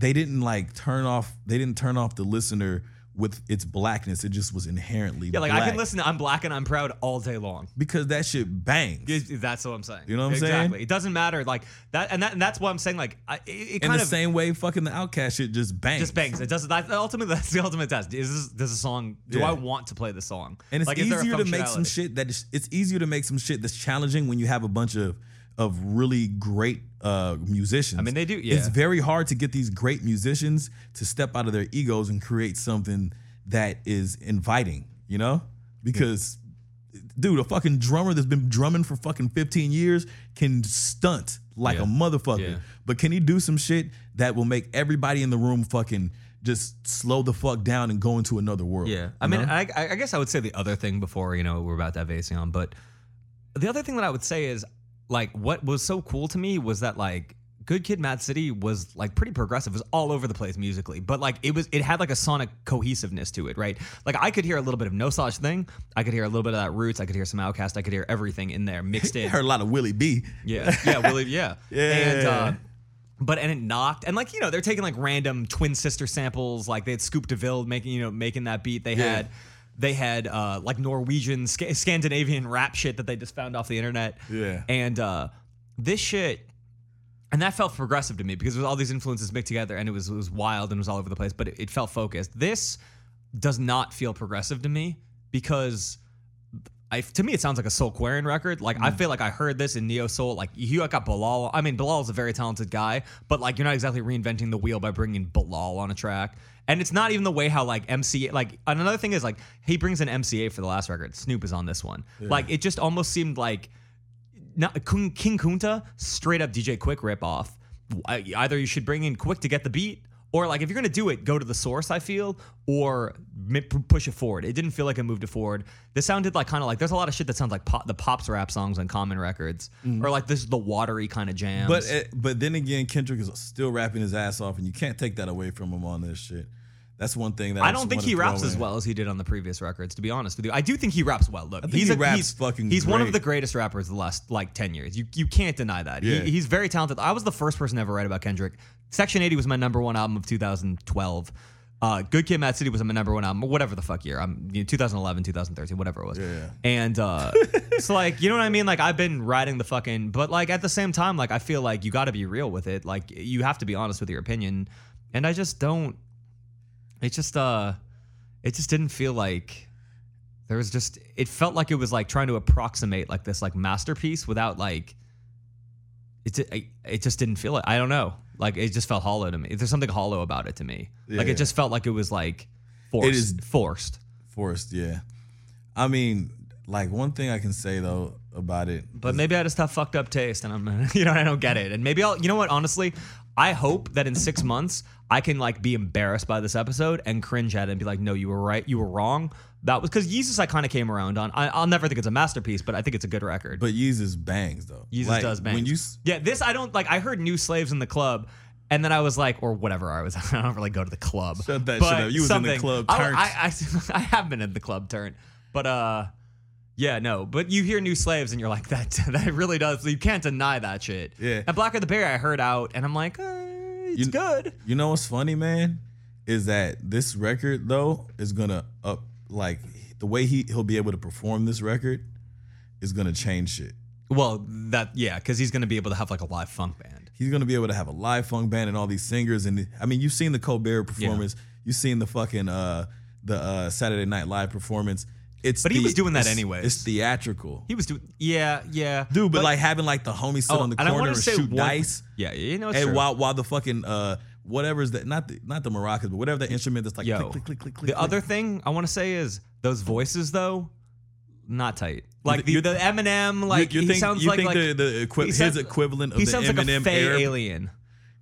they didn't like turn off. They didn't turn off the listener with its blackness. It just was inherently yeah, like I can listen to "I'm Black and I'm Proud" all day long. because that shit bangs. That's what I'm saying. You know what I'm saying? exactly. It doesn't matter like that, and that, and that's what I'm saying. Like, I, it, it In kind the of same way, fucking the Outkast shit just bangs. just bangs. It doesn't. That, ultimately, that's the ultimate test. Is this, does a song? Do Yeah. I want to play the song? And it's like, is there a easier to make some shit that is, it's easier to make some shit that's challenging when you have a bunch of of really great uh musicians. I mean, they do- Yeah. It's very hard to get these great musicians to step out of their egos and create something that is inviting, you know? Because dude, a fucking drummer that's been drumming for fucking 15 years can stunt like Yeah. a motherfucker. Yeah. But can he do some shit that will make everybody in the room fucking just slow the fuck down and go into another world? Yeah, I mean. I, I guess I would say the other thing before you know we're about to have AC on, but the other thing that I would say is like what was so cool to me was that like Good Kid, Mad City was like pretty progressive. It was all over the place musically, but like it was it had like a sonic cohesiveness to it, right? Like I could hear a little bit of No Such Thing, I could hear a little bit of that Roots, I could hear some Outkast, I could hear everything in there mixed [laughs] I in. heard a lot of Willie B. Yeah, yeah, Willie, yeah, Yeah. [laughs] And uh, but and it knocked, and like you know, they're taking like random twin sister samples, like they had Scoop DeVille making you know making that beat. They Yeah. had they had uh, like Norwegian Sc- Scandinavian rap shit that they just found off the internet. Yeah. and uh, this shit. And that felt progressive to me because it was all these influences mixed together, and it was it was wild and it was all over the place. But it, it felt focused. This does not feel progressive to me because I, to me, it sounds like a Soulquarian record. Like I feel like I heard this in neo soul. Like you got Bilal. I mean, Bilal is a very talented guy, but like you're not exactly reinventing the wheel by bringing Bilal on a track. And it's not even the way how like MC Eiht. Like another thing is like he brings an MC Eiht for the last record. Snoop is on this one. Like it just almost seemed like not King King Kunta straight up DJ Quik rip off. Either you should bring in Quik to get the beat, or like if you're gonna do it, go to the source. I feel, or p- push it forward. It didn't feel like it moved it forward. This sounded like kind of like there's a lot of shit that sounds like pop, the pops rap songs on Common Records, or like this is the watery kind of jams. But uh, but then again, Kendrick is still rapping his ass off, and you can't take that away from him on this shit. That's one thing that I, I don't think he raps as in. well as he did on the previous records. To be honest with you, I do think he raps well. Look, he's he a, raps he's, fucking He's one of the greatest rappers of the last like ten years. You you can't deny that. Yeah. He, he's very talented. I was the first person to ever write about Kendrick. Section 80 was my number one album of 2012. Uh, Good Kid, Mad City was my number one album, whatever the fuck year. I'm you know, 2011, 2013, whatever it was. Yeah. And uh, [laughs] it's like you know what I mean. Like I've been writing the fucking, but like at the same time, like I feel like you got to be real with it. Like you have to be honest with your opinion, and I just don't. It just uh, it just didn't feel like there was just. It felt like it was like trying to approximate like this like masterpiece without like. It it, it just didn't feel it. I don't know. Like it just felt hollow to me. There's something hollow about it to me. Like Yeah. it just felt like it was like forced. It is- forced. Forced, yeah. I mean, like one thing I can say though about it, But maybe I just have fucked up taste, and I'm, [laughs] you know, I don't get it. And maybe I'll, you know what? Honestly, I hope that in six months I can like be embarrassed by this episode and cringe at it and be like, no, you were right, you were wrong. That was because Yeezus I kind of came around on. I, I'll never think it's a masterpiece, but I think it's a good record. but Yeezus bangs though. Yeezus Like, does bang. When you s- yeah, this I don't like. I heard New Slaves in the club. And then I was like, or whatever I was. [laughs] I don't really go to the club. Shut that But shit up. You was in the club I, turnt. I, I, [laughs] I have been in the club turn, but uh, yeah, no. But you hear New Slaves and you're like, [laughs] that that really does. You can't deny that shit. Yeah. And Blacker the Berry, I heard out, and I'm like, uh, it's You- good. You know what's funny, man, is that this record though is gonna up like the way he he'll be able to perform this record is gonna change shit. Well, that yeah, because he's gonna be able to have like a live funk band. He's gonna be able to have a live funk band and all these singers and I mean you've seen the Colbert performance, you've seen the fucking uh the uh Saturday Night Live performance. It's But he was doing that anyway. It's theatrical. He was doing yeah, yeah, Dude, but, like having like the homies sit oh, on the corner wanna and shoot one- dice. Yeah, you know, And true. while while the fucking uh whatever's that not the not the maracas, but whatever the instrument that's like Yo, click click click click click. the click. other thing I want to say is those voices though, not tight. Like the, the Eminem, like you, you he think sounds you like, think like the, the equi- his sounds- equivalent of he the sounds like a Eminem fey alien,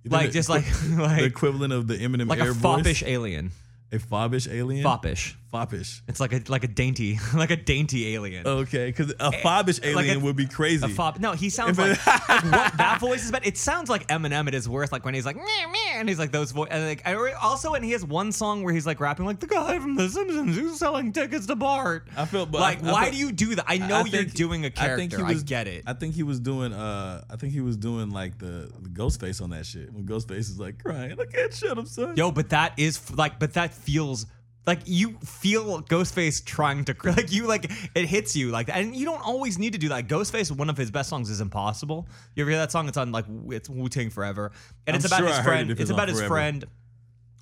like the just equi- like [laughs] the equivalent of the Eminem like a air voice, foppish alien, a foppish alien, foppish. Foppish. It's like a like a dainty [laughs] like a dainty alien. Okay, because a foppish Eh, like alien a- would be crazy. A fob. No, he sounds like, [laughs] like what that voice is. But it sounds like Eminem at his worst, like when he's like, meh, meh, and he's like those voice. And like, I re- also, and he has one song where he's like rapping like the guy from The Simpsons who's selling tickets to Bart. I feel but like, I- I why felt- do you do that? I know I you're think- doing a character. I, think I, he was, get it. I think he was doing. Uh, I think he was doing like the, the Ghostface on that shit. When Ghostface is like crying, I can't shut him, son. Yo, but that is f- like, but that feels like you feel Ghostface trying to [laughs] like you like it hits you like that, and you don't always need to do that. Ghostface, one of his best songs is "Impossible." You ever hear that song? It's on like it's Wu Tang Forever, and it's I'm about sure his heard it friend. It's it's about his Forever. friend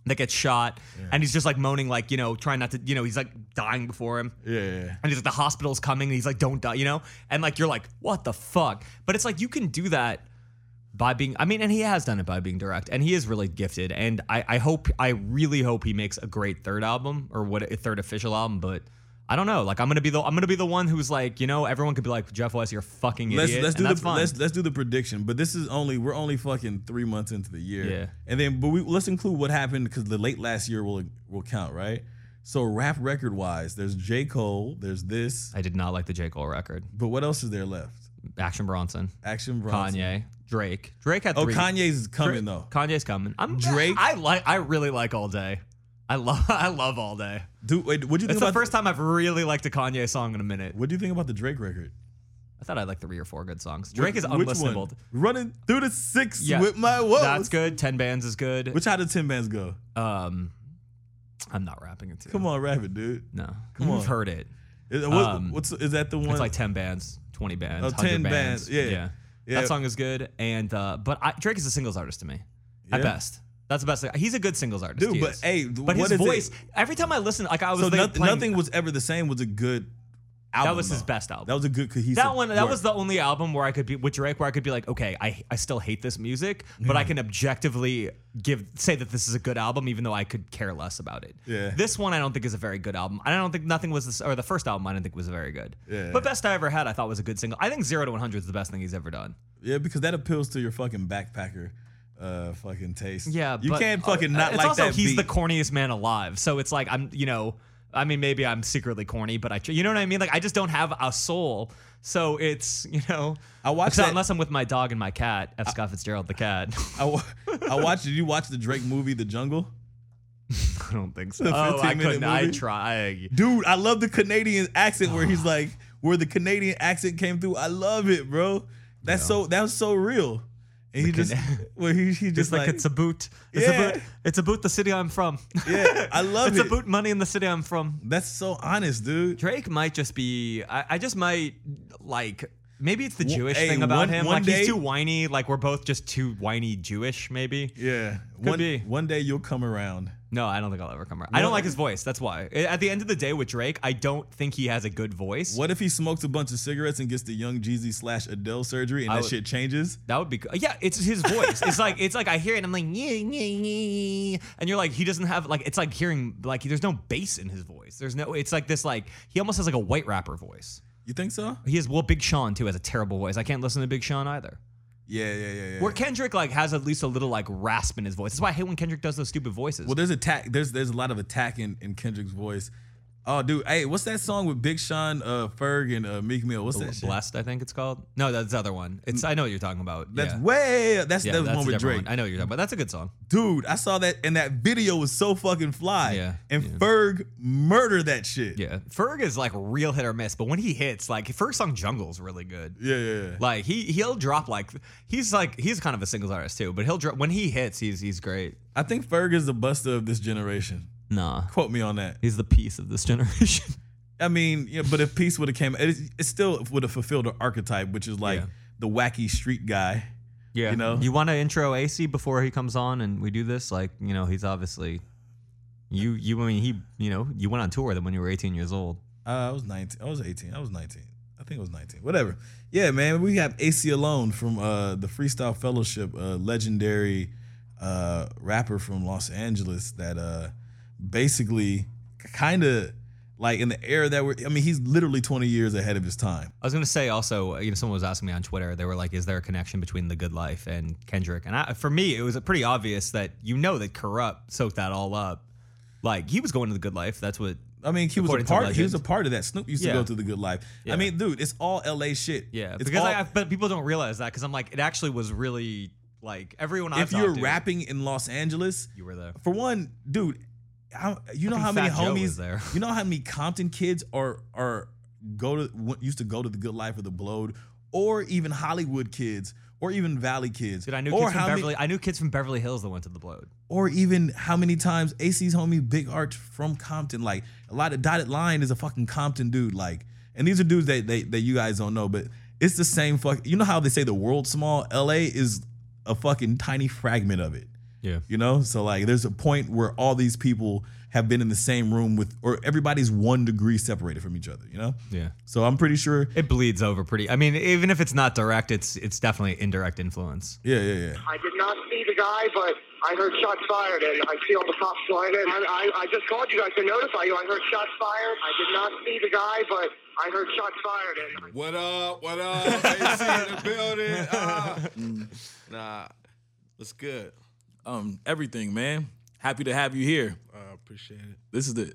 that gets shot, and he's just like moaning, like you know, trying not to, you know, he's like dying before him. Yeah, yeah, yeah. And he's like, the hospital's coming. And he's like, don't die, you know? And like, you're like, what the fuck? But it's like, you can do that by being, I mean, and he has done it by being direct. And he is really gifted. And I, I hope, I really hope he makes a great third album or what a third official album. But I don't know. Like, I'm to be the, I'm to be the one who's like, you know, everyone could be like, Jeff Weiss, you're fucking Let's idiot. let's and do the fine. let's let's do the prediction. But this is only we're only fucking three months into the year. Yeah. And then but we let's include what happened because the late last year will will count, right? So rap record wise, there's J. Cole, there's this, I did not like the J. Cole record. but what else is there left? Action Bronson, Action Bronson. Kanye, Drake. Drake had Oh, three. Kanye's is coming though. Kanye's coming. I'm Drake? I like. I really like All Day. I love. [laughs] I love All Day. Dude, wait, what do you think It's the first time I've really liked a Kanye song in a minute. What do you think about the Drake record? I thought I liked three or four good songs. Drake is Which one? unlistenable. Running through the six Yeah, with my woes. That's good. Ten bands is good. Which how did ten Bands go? um, I'm not rapping it too. Come on, rap it, dude. No, Come you've on. heard it. Is, what, Um, what's is that the one? It's like ten bands, twenty bands, Oh, 10 bands. bands, yeah. yeah. Yeah. That song is good, and uh, but I, Drake is a singles artist to me, at best. That's the best. He's a good singles artist, Dude, he but is. hey, but what his is it? voice. Every time I listen, like I was so nothing, playing- nothing was ever the same. Was a good album. That was his though. best album. That was a good cohesive. That one, that work. was the only album where I could be with Drake, where I could be like, okay, I, I still hate this music, but I can objectively give say that this is a good album, even though I could care less about it. Yeah. This one I don't think is a very good album. I don't think nothing was this, or the first album I didn't think was very good. Yeah. But best I ever had, I thought was a good single. I think Zero to One Hundred is the best thing he's ever done. yeah because that appeals to your fucking backpacker, uh, fucking taste. Yeah, you but, can't fucking uh, not it's like also that. he's beat. the corniest man alive, so it's like I'm, you know. I mean, maybe I'm secretly corny, but I, you know what I mean? Like, I just don't have a soul. So it's, you know, I watched Except that- unless I'm with my dog and my cat, F. Scott Fitzgerald, the cat. I, wa- I watched. Did you watch the Drake movie, The Jungle? [laughs] I don't think so. The Oh, I 15 minute couldn't. I movie? try. Dude, I love the Canadian accent where he's [sighs] like, where the Canadian accent came through. I love it, bro. That's so that was so real. And he just, [laughs] well, he, he just like, like, it's a boot. It's Yeah. a boot. It's a boot. The city I'm from. yeah, I [laughs] love it's it. a boot. Money in the city I'm from. That's so honest, dude. Drake might just be. I, I just might like. Maybe it's the Jewish hey, thing about one- him. one like day- he's too whiny. Like we're both just too whiny Jewish. Maybe. Yeah, one be. one day you'll come around. No, I don't think I'll ever come around. I don't like his voice. That's why. At the end of the day, with Drake, I don't think he has a good voice. What if he smokes a bunch of cigarettes and gets the Young Jeezy slash Adele surgery and I that would- shit changes? That would be good. Yeah, it's his voice. it's like it's like I hear it and I'm like yeah, yeah, yeah. and you're like he doesn't have like it's like hearing like there's no bass in his voice. There's no it's like this like he almost has like a white rapper voice. You think so? He has well Big Sean too has a terrible voice. I can't listen to Big Sean either. Yeah, yeah, yeah, yeah. Where Kendrick like has at least a little like rasp in his voice. That's why I hate when Kendrick does those stupid voices. well, there's attack. There's there's a lot of attack in, in Kendrick's voice. Oh, dude, hey, what's that song with Big Sean, uh, Ferg, and uh, Meek Mill? What's that shit? Blessed, I think it's called. No, that's the other one. It's I know what you're talking about. That's yeah. way. That's yeah, that was that's one with Drake. one. I know what you're talking about. That's a good song. Dude, I saw that, and that video was so fucking fly. Yeah, And yeah. Ferg murdered that shit. Yeah, Ferg is like real hit or miss, but when he hits, like first song Jungle's really good. Yeah, yeah, yeah. Like he he'll drop like he's like he's kind of a singles artist too, but he'll drop when he hits, he's he's great. I think Ferg is the buster of this generation. Nah, Quote me on that. he's the piece of this generation. [laughs] I mean, yeah, but if Peace would have came, it, it still would have fulfilled the archetype, which is like Yeah. the wacky street guy. yeah, You know? you want to intro AC before he comes on and we do this? Like you know, he's obviously you you I mean he you know you went on tour with him when you were 18 years old. Uh, I was 19. I was 18. I was 19. I think it was 19. Whatever. Yeah, man. We have Aceyalone from uh, the Freestyle Fellowship, a legendary uh, rapper from Los Angeles that uh, basically kind of like in the era that we're, I mean, he's literally 20 years ahead of his time. I was gonna say also, uh, you know, someone was asking me on Twitter. They were like, "Is there a connection between The Good Life and Kendrick?" And I, for me, it was pretty obvious that you know that Kurupt soaked that all up. Like he was going to the good life. That's what. I mean, he was a part. He was a part of that. Snoop used Yeah. to go to the Good Life. Yeah. I mean, dude, it's all L.A. shit. Yeah, it's because all, I, but people don't realize that because I'm like, it actually was really like everyone. I've if you're to, rapping in Los Angeles, you were there. for one, dude, how, you know how many Fat homies there. You know how many Compton kids are are go to used to go to the Good Life or the Blowed, or even Hollywood kids, or even Valley kids. Dude, I knew or kids from Beverly. many, I knew kids from Beverly Hills that went to the Blowed. or even how many times AC's homie Big Arch from Compton. Like a lot of dotted line is a fucking Compton dude. Like, and these are dudes that they that you guys don't know, but it's the same fuck. You know how they say the world's small? LA is a fucking tiny fragment of it. Yeah. You know, so like there's a point where all these people have been in the same room with, or everybody's one degree separated from each other. You know. Yeah. So I'm pretty sure. It bleeds over pretty. I mean, even if it's not direct, it's it's definitely indirect influence. Yeah, yeah, yeah. I did not see the guy, but I heard shots fired, and I see all the cops flying in. I, I, I just called you guys to notify you. I heard shots fired. I did not see the guy, but I heard shots fired, and What up? What up? AC in the building. Ah. [laughs] Nah, what's good? Um, everything, man. Happy to have you here. I appreciate it. This is the.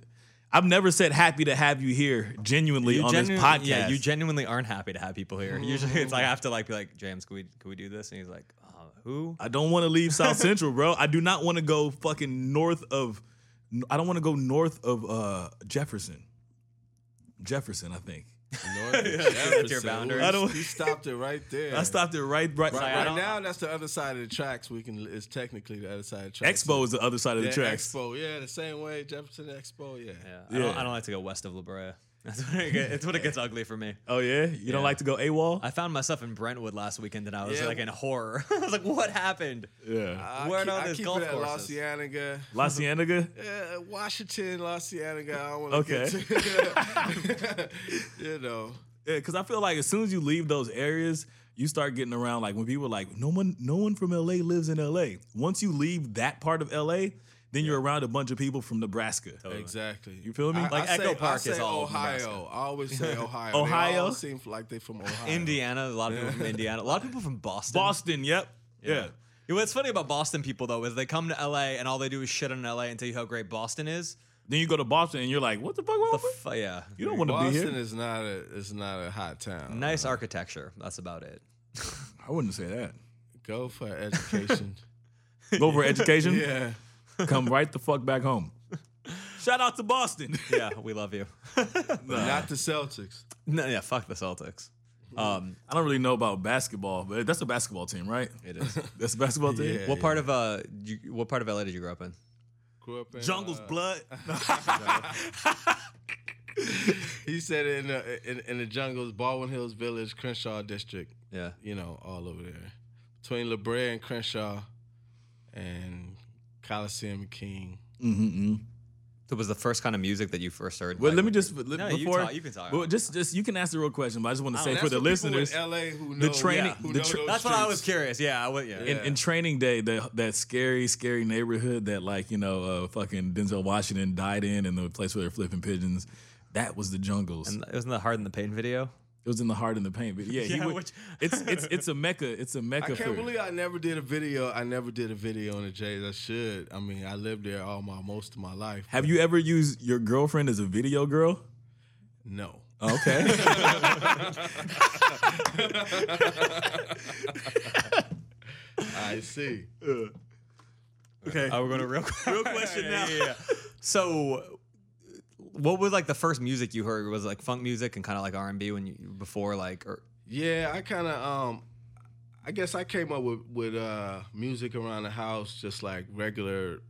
I've never said happy to have you here genuinely on genu- this podcast. Yeah, you genuinely aren't happy to have people here. Usually, it's like I have to like be like, James, can we can we do this? And he's like, uh, who? I don't want to leave South [laughs] Central, bro. I do not want to go fucking north of. I don't want to go north of uh, Jefferson. Jefferson, I think. North [laughs] of That's your Jefferson. boundary. I don't- He stopped it right there. I stopped it right, right. Right, right now, that's the other side of the tracks. We can. It's technically the other side of the tracks. Expo is the other side of yeah, the tracks. Expo, yeah, the same way Jefferson Expo, yeah. Yeah, I, Don't, Yeah. I don't like to go west of La Brea. That's when it, get, it's when it gets [laughs] ugly for me. Oh yeah, you don't Yeah. like to go AWOL? I found myself in Brentwood last weekend and I was Yeah. like in horror. [laughs] I was like, what happened? yeah. Ah, I Where are keep, all I these keep golf it at La courses? Cienega. La Cienega. [laughs] Yeah, Washington, La Cienega. I don't want to Okay. get to, you know. Yeah, because I feel like as soon as you leave those areas, you start getting around. Like when people are like, no one, no one from LA lives in LA. Once you leave that part of LA, then you're around a bunch of people from Nebraska. Exactly. You feel me? I, Like I Echo say, Park I say is all of Ohio. Nebraska. I always say Ohio. [laughs] Ohio? They all seem like they're from Ohio. Indiana, a lot of people from Indiana, a lot of people from Boston. Boston. Yep. Yeah. Yeah. Yeah, What's funny about Boston people though is they come to LA and all they do is shit on LA and tell you how great Boston is. Then you go to Boston and you're like, what the fuck? wrong The with- f- yeah, you don't want to be here. Boston is not a is not a hot town. nice architecture. That's about it. I wouldn't say that. Go for education. [laughs] Go for education. [laughs] yeah. Come right the fuck back home. Shout out to Boston. [laughs] Yeah, we love you. Not the Celtics. no, yeah, fuck the Celtics. Um, I don't really know about basketball, but that's a basketball team, right? it is. [laughs] That's a basketball team. Yeah. what part of uh, you, what part of LA did you grow up in? Grew up in Jungle's uh, blood. [laughs] He said in the in, in the jungles, Baldwin Hills Village, Crenshaw District. Yeah. You know, all over there. Between La Brea and Crenshaw and Coliseum King. mm-hmm. So was the first kind of music that you first heard? Well, like, let me just let- No, you before talk- you can talk. Well, just just you can ask the real question, but I just want to say for the what in listeners, LA who the training- yeah, who the know tra- those That's what I was curious. Yeah, I would. Yeah. in, in Training Day, that that scary, scary neighborhood that like you know, uh, fucking Denzel Washington died in, and the place where they're flipping pigeons. That was the jungles. And wasn't the Hard in the Pain video? It was in the heart and the pain. But yeah, he Yeah, would- which- it's it's it's a [laughs] mecca. It's a mecca. I can't for, believe I never did a video. I never did a video on the Jays. I should. I mean, I lived there all my most of my life. Have you ever used your girlfriend as a video girl? No. Okay. [laughs] I see. Uh, okay. Oh, we're going to real Real question [laughs] now. Yeah. So, what was like the first music you heard? Was like funk music and kind of like R and B when you before like or Yeah, I kind of um, I guess I came up with with uh music around the house, just like regular,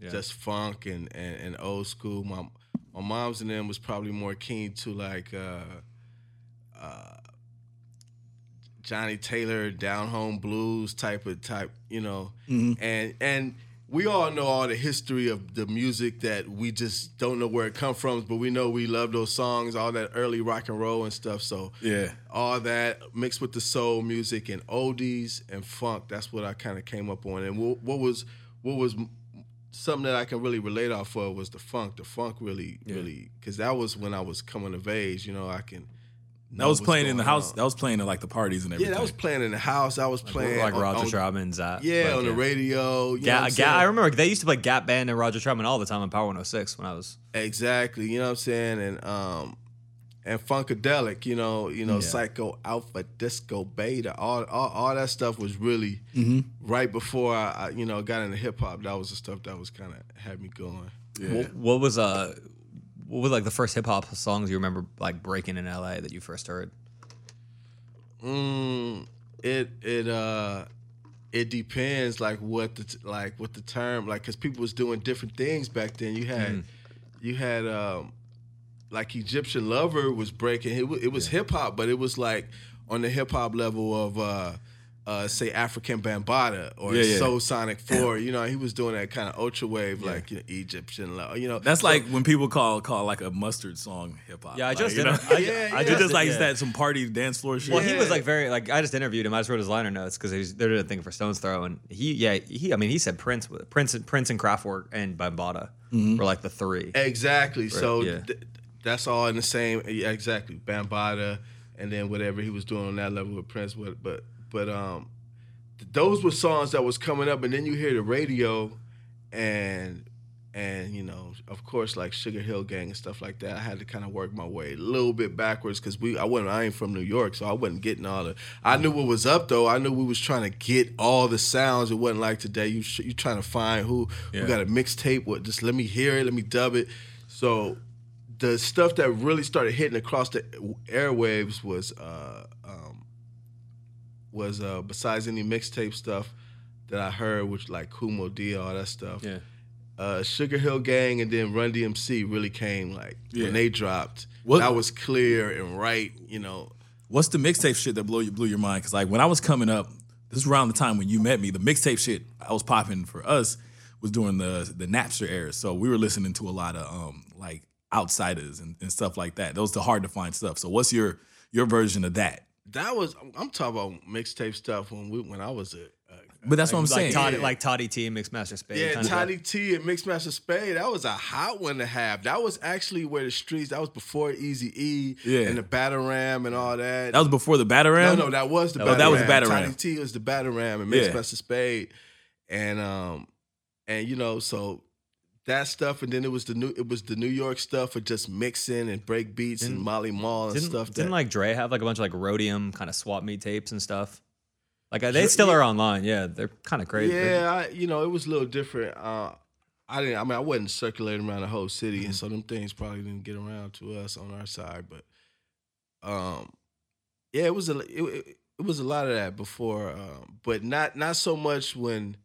Yeah. just funk and, and and old school. My my mom's and them was probably more keen to like uh, uh, Johnnie Taylor, down home blues type of type, you know, and and. We all know all the history of the music that we just don't know where it come from, but we know we love those songs, all that early rock and roll and stuff. So Yeah. all that mixed with the soul music and oldies and funk. That's what I kind of came up on. And what, what was what was something that I can really relate off of was the funk. The funk really, really, because that was when I was coming of age. You know, I can That was what's playing in the house. on. That was playing in like the parties and everything. Yeah, that was playing in the house. I was playing like on- Roger on- Troutman's that. Yeah, like, on the radio. You Ga- I'm Ga- I remember they used to play Gap Band and Roger Troutman all the time on Power 106 when I was. Exactly. You know what I'm saying? And um and Funkadelic, you know, you know, Psycho Alpha, Disco Beta, all, all all that stuff was really right before I, I, you know, got into hip hop. That was the stuff that was kind of had me going. What, what was uh, what was like the first hip hop songs you remember like breaking in LA that you first heard? Mm, it it uh it depends like what the t- like what the term like because people was doing different things back then. You had you had um like Egyptian Lover was breaking. It, it was hip hop, but it was like on the hip hop level of uh uh say Afrika Bambaataa or Yeah, yeah. Soulsonic Force. You know, he was doing that kind of ultra wave like you know, Egyptian Lover. You know, That's so- like when people call call like a mustard song hip hop. Yeah, I Like, just you did. know? [laughs] I, Yeah, I It's just just like yeah. that some party dance floor shit. Well, he was like very like I just interviewed him. I just wrote his liner notes because they're doing a thing for Stones Throw, and he yeah he I mean he said Prince Prince Prince and Kraftwerk and Bambaataa were like the three. Exactly. So yeah. th- that's all in the same. Yeah, exactly. Bambaataa, and then whatever he was doing on that level with Prince. But but but um, those were songs that was coming up, and then you hear the radio, and and you know, of course, like Sugar Hill Gang and stuff like that. I had to kind of work my way a little bit backwards because we I wasn't I ain't from New York, so I wasn't getting all the. I knew what was up though. I knew we was trying to get all the sounds. It wasn't like today. You sh- you trying to find who Yeah. who got a mixtape. What just let me hear it. Let me dub it. So the stuff that really started hitting across the airwaves was uh um was uh besides any mixtape stuff that I heard, which like Kool Moe Dee, all that stuff. Yeah. Uh, Sugar Hill Gang and then Run DMC really came like Yeah. when they dropped. What- that was clear and right, you know. What's the mixtape shit that blew you blew your mind? Because like when I was coming up, this is around the time when you met me. The mixtape shit I was popping for us was during the the Napster era. So we were listening to a lot of um like Outsidaz and, and stuff like that. Those the hard to find stuff. So what's your your version of that? That was I'm talking about mixtape stuff when we when I was a, a But that's what I'm saying. Like Toddy, Yeah. like Toddy Tee and Mixmaster Spade. Yeah, kind Toddy Tee and Mixmaster Spade. That was a hot one to have. That was actually where the streets. That was before Easy E Yeah. and the Batterram and all that. That was before the Batterram. no, no, that was the. Oh, that was Batterram. Batterram. Toddy Tee was the Batterram and Yeah. Mixmaster Spade, and um, and you know, so that stuff, and then it was the new, it was the New York stuff of just mixing and break beats and Didn't- Molly Mall and Didn't, stuff. didn't that, like Dre have like a bunch of like rhodium kind of swap meet tapes and stuff? Like uh, they still yeah. are online. Yeah, they're kind of crazy. Yeah, I, you know, it was a little different. Uh, I didn't. I mean, I wasn't circulating around the whole city, Mm-hmm. and so them things probably didn't get around to us on our side. But, um, yeah, it was a it, it, it was a lot of that before, um, but not not so much when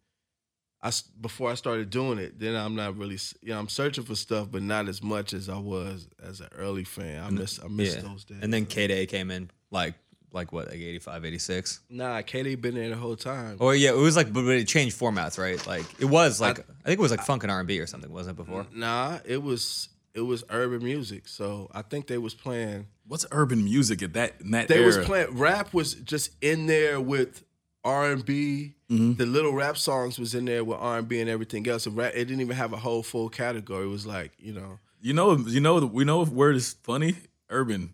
I s- before I started doing it. Then I'm not really, you know, I'm searching for stuff, but not as much as I was as an early fan. I miss I miss yeah. those days. And then K Day came in like like what like 85, 86? nah, Katie been there the whole time. Or yeah, it was like but but it changed formats, right? Like it was like I, think it was like funk and R and B or something, wasn't it before? Nah, it was it was urban music. So I think they was playing. What's urban music at that in that They era? was playing. Rap was just in there with R and B. Mm-hmm. The little rap songs was in there with R and B and everything else. So it didn't even have a whole full category. It was like you know. you know, you know, we know if word is funny. Urban.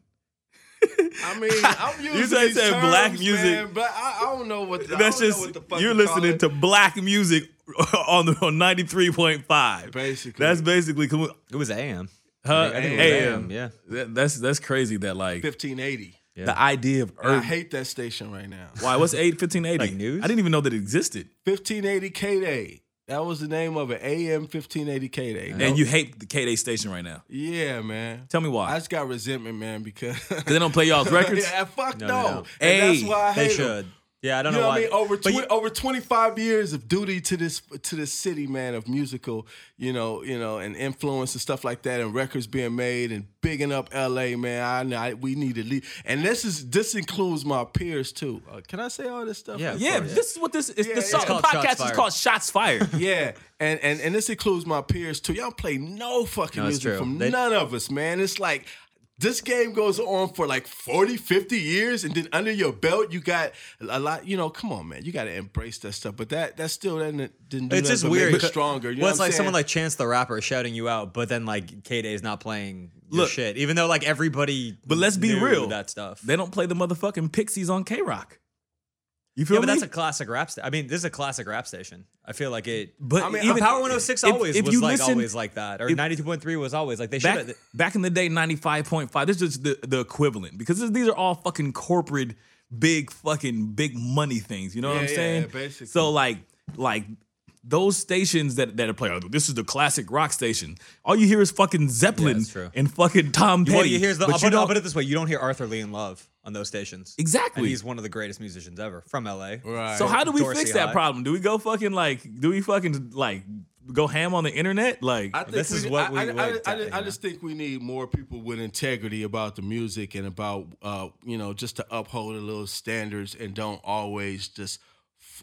I mean, I'm [laughs] using You said- these said terms, black music. man, but I, I don't know what. The, That's just what the fuck you're listening to black music [laughs] on the on ninety three point five. Basically. that's basically It was AM. huh? I think it was AM. AM, yeah. That- that's that's crazy. That like 1580. the idea of And I hate that station right now. Why? What's eight fifteen eighty? Like news? I didn't even know that it existed. 1580 K Day. That was the name of it. AM 1580 K Day. And you hate the K Day station right now. Yeah, man. Tell me why. I just got resentment, man, because [laughs] Because they don't play y'all's [laughs] records. yeah, fuck no. No, they don't. That's why I hate They 'em. should. Yeah, I don't You know know what why. I mean? Over But tw- you- over 25 years of duty to this to this city, man, of musical, you know, you know, and influence and stuff like that, and records being made and bigging up LA, man. I, I we need to leave, and this is this includes my peers too. Uh, can I say all this stuff? Yeah, yeah, course. this is what this is. Yeah, the, song, the called Shots podcast is Fired. called Shots Fired. [laughs] Yeah, and, and and this includes my peers too. Y'all play no fucking No, music from They- none of us, man. It's like this game goes on for like 40, 50 years, and then under your belt, you got a lot. You know, come on, man, you got to embrace that stuff. But that that still didn't, didn't do It's nothing just but weird. Make it stronger. You know well, it's what I'm like someone like Chance the Rapper shouting you out, but then like K Day is not playing your Look. shit, even though like everybody. But let's be real. that stuff. They don't play the motherfucking Pixies on K Rock. You feel yeah, but that's a classic rap. Sta- I mean, this is a classic rap station. I feel like it. but I mean, even Power 106 if- always if was you like listen- always like that, or if- 92.3 was always like they should back, have. back in the day, 95.5, this is the, the equivalent because this, these are all fucking corporate, big fucking big money things. You know what Yeah, I'm yeah, saying? yeah, basically. So like, like those stations that that are playing, oh, this is the classic rock station. All you hear is fucking Zeppelin that's true. and fucking Tom Petty. Well, you hear the. but I'll, you put, I'll don't- put it this way: you don't hear Arthur Lee in Love on those stations. Exactly. And he's one of the greatest musicians ever from LA. right. So how do we Dorsey fix that High. problem? Do we go fucking like? Do we fucking like go ham on the internet? Like, I think This we is need- what I, we I, would, I, I, I just think we need more people with integrity about the music and about uh, you know just to uphold a little standards and don't always just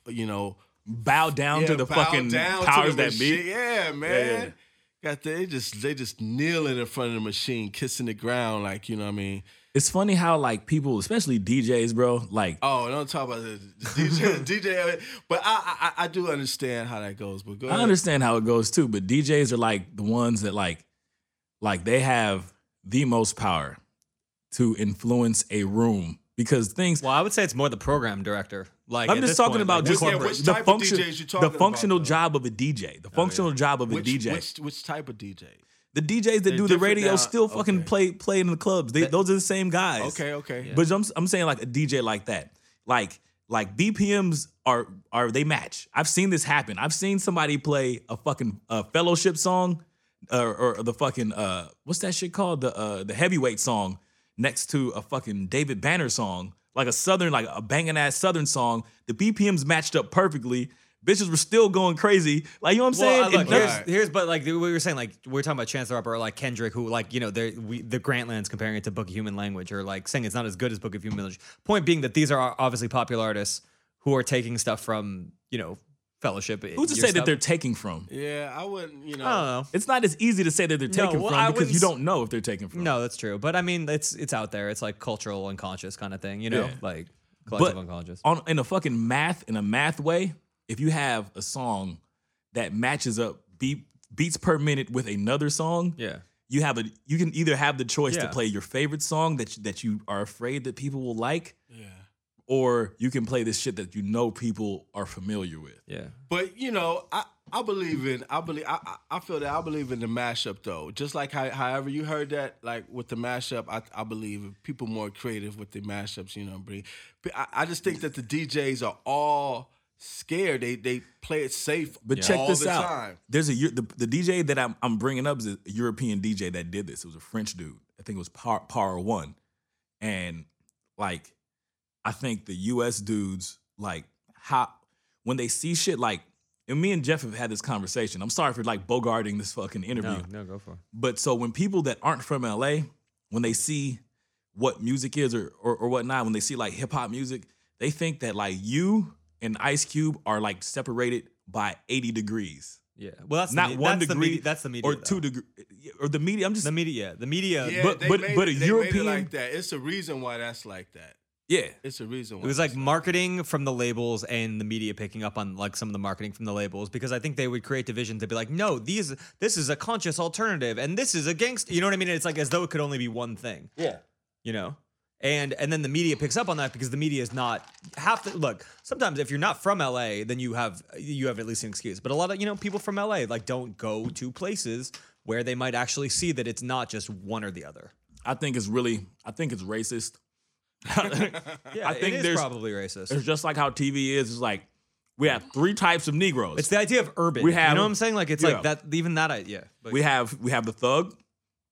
you know bow down yeah, to the fucking powers the that be. machine. Yeah, man. Got the, they just they just kneeling in front of the machine, kissing the ground, like you know what I mean. It's funny how like people, especially DJs, bro, like Oh, don't talk about the, the DJ, DJ. But I, I I do understand how that goes. But go I understand how it goes too, but DJs are like the ones that like like they have the most power to influence a room because things Well, I would say it's more the program director. Like I'm just talking point, about like, just yeah, the type function, DJs you talking the functional though? job of a DJ, the functional job of a which, DJ. Which which type of DJ? The DJs that They're do the radio now. still fucking Okay. play play in the clubs. They, those are the same guys. Okay, okay. But I'm, I'm saying like a DJ like that, like like BPMs are are they match. I've seen this happen. I've seen somebody play a fucking uh, fellowship song, or, or the fucking uh what's that shit called the uh the heavyweight song next to a fucking David Banner song, like a southern like a banging ass southern song. The BPMs matched up perfectly. Bitches were still going crazy. Like you know what I'm saying? Well, uh, look, here's, that's- here's, but like we were saying, like we are talking about Chance the Rapper or like Kendrick, who like you know we, the Grantlands comparing it to Book of Human Language or like saying it's not as good as Book of Human Language. Point being that these are obviously popular artists who are taking stuff from you know Fellowship. Who's to say stuff. that they're taking from? Yeah, I wouldn't. You know. I don't know. It's not as easy to say that they're No, taking well, I from because you don't know if they're taking from. No, that's true. But I mean, it's it's out there. It's like cultural unconscious kind of thing. You know, Yeah. like collective but unconscious. on in a fucking math in a math way, if you have a song that matches up beat beats per minute with another song, Yeah. you have a you can either have the choice to play your favorite song that you, that you are afraid that people will like, Yeah. or you can play this shit that you know people are familiar with. Yeah. But you know, I, I believe in I believe I, I I feel that I believe in the mashup though. Just like how, however you heard that, like with the mashup, I, I believe people more creative with the mashups. You know, bring. But I, I just think that the DJs are all scared. They they play it safe. But check all this the out. Time. There's a the, the DJ that I'm, I'm bringing up is a European DJ that did this. It was a French dude. I think it was Par, Power One, and like I think the U.S. dudes like how when they see shit like. And me and Jeff have had this conversation. I'm sorry for like bogarting this fucking interview. No, no, go for it. But so when people that aren't from LA, when they see what music is or or, or whatnot, when they see like hip hop music, they think that like you and Ice Cube are like separated by 80 degrees. Yeah. Well, that's Not the, one that's degree The media, that's the media. or though. two degree or the media. I'm just The media. The media. Yeah, but- but- made but it, a they European- made it like that. It's a reason why that's like that. yeah. It's a reason. Why It was like marketing from the labels and the media picking up on like some of the marketing from the labels because I think they would create divisions to be like, no, these this is a conscious alternative and this is a gangster. You know what I mean? It's like as though it could only be one thing. Yeah. You know. And and then the media picks up on that because the media is not half the look. Sometimes if you're not from LA, then you have you have at least an excuse. But a lot of you know people from LA like don't go to places where they might actually see that it's not just one or the other. I think it's really I think it's racist. [laughs] [laughs] Yeah, I think it is there's- probably racist. It's just like how TV is. It's like we have three types of Negroes. It's the idea of urban. We have you know what I'm saying? Like it's yeah. like that. Even that idea. But we have we have the thug,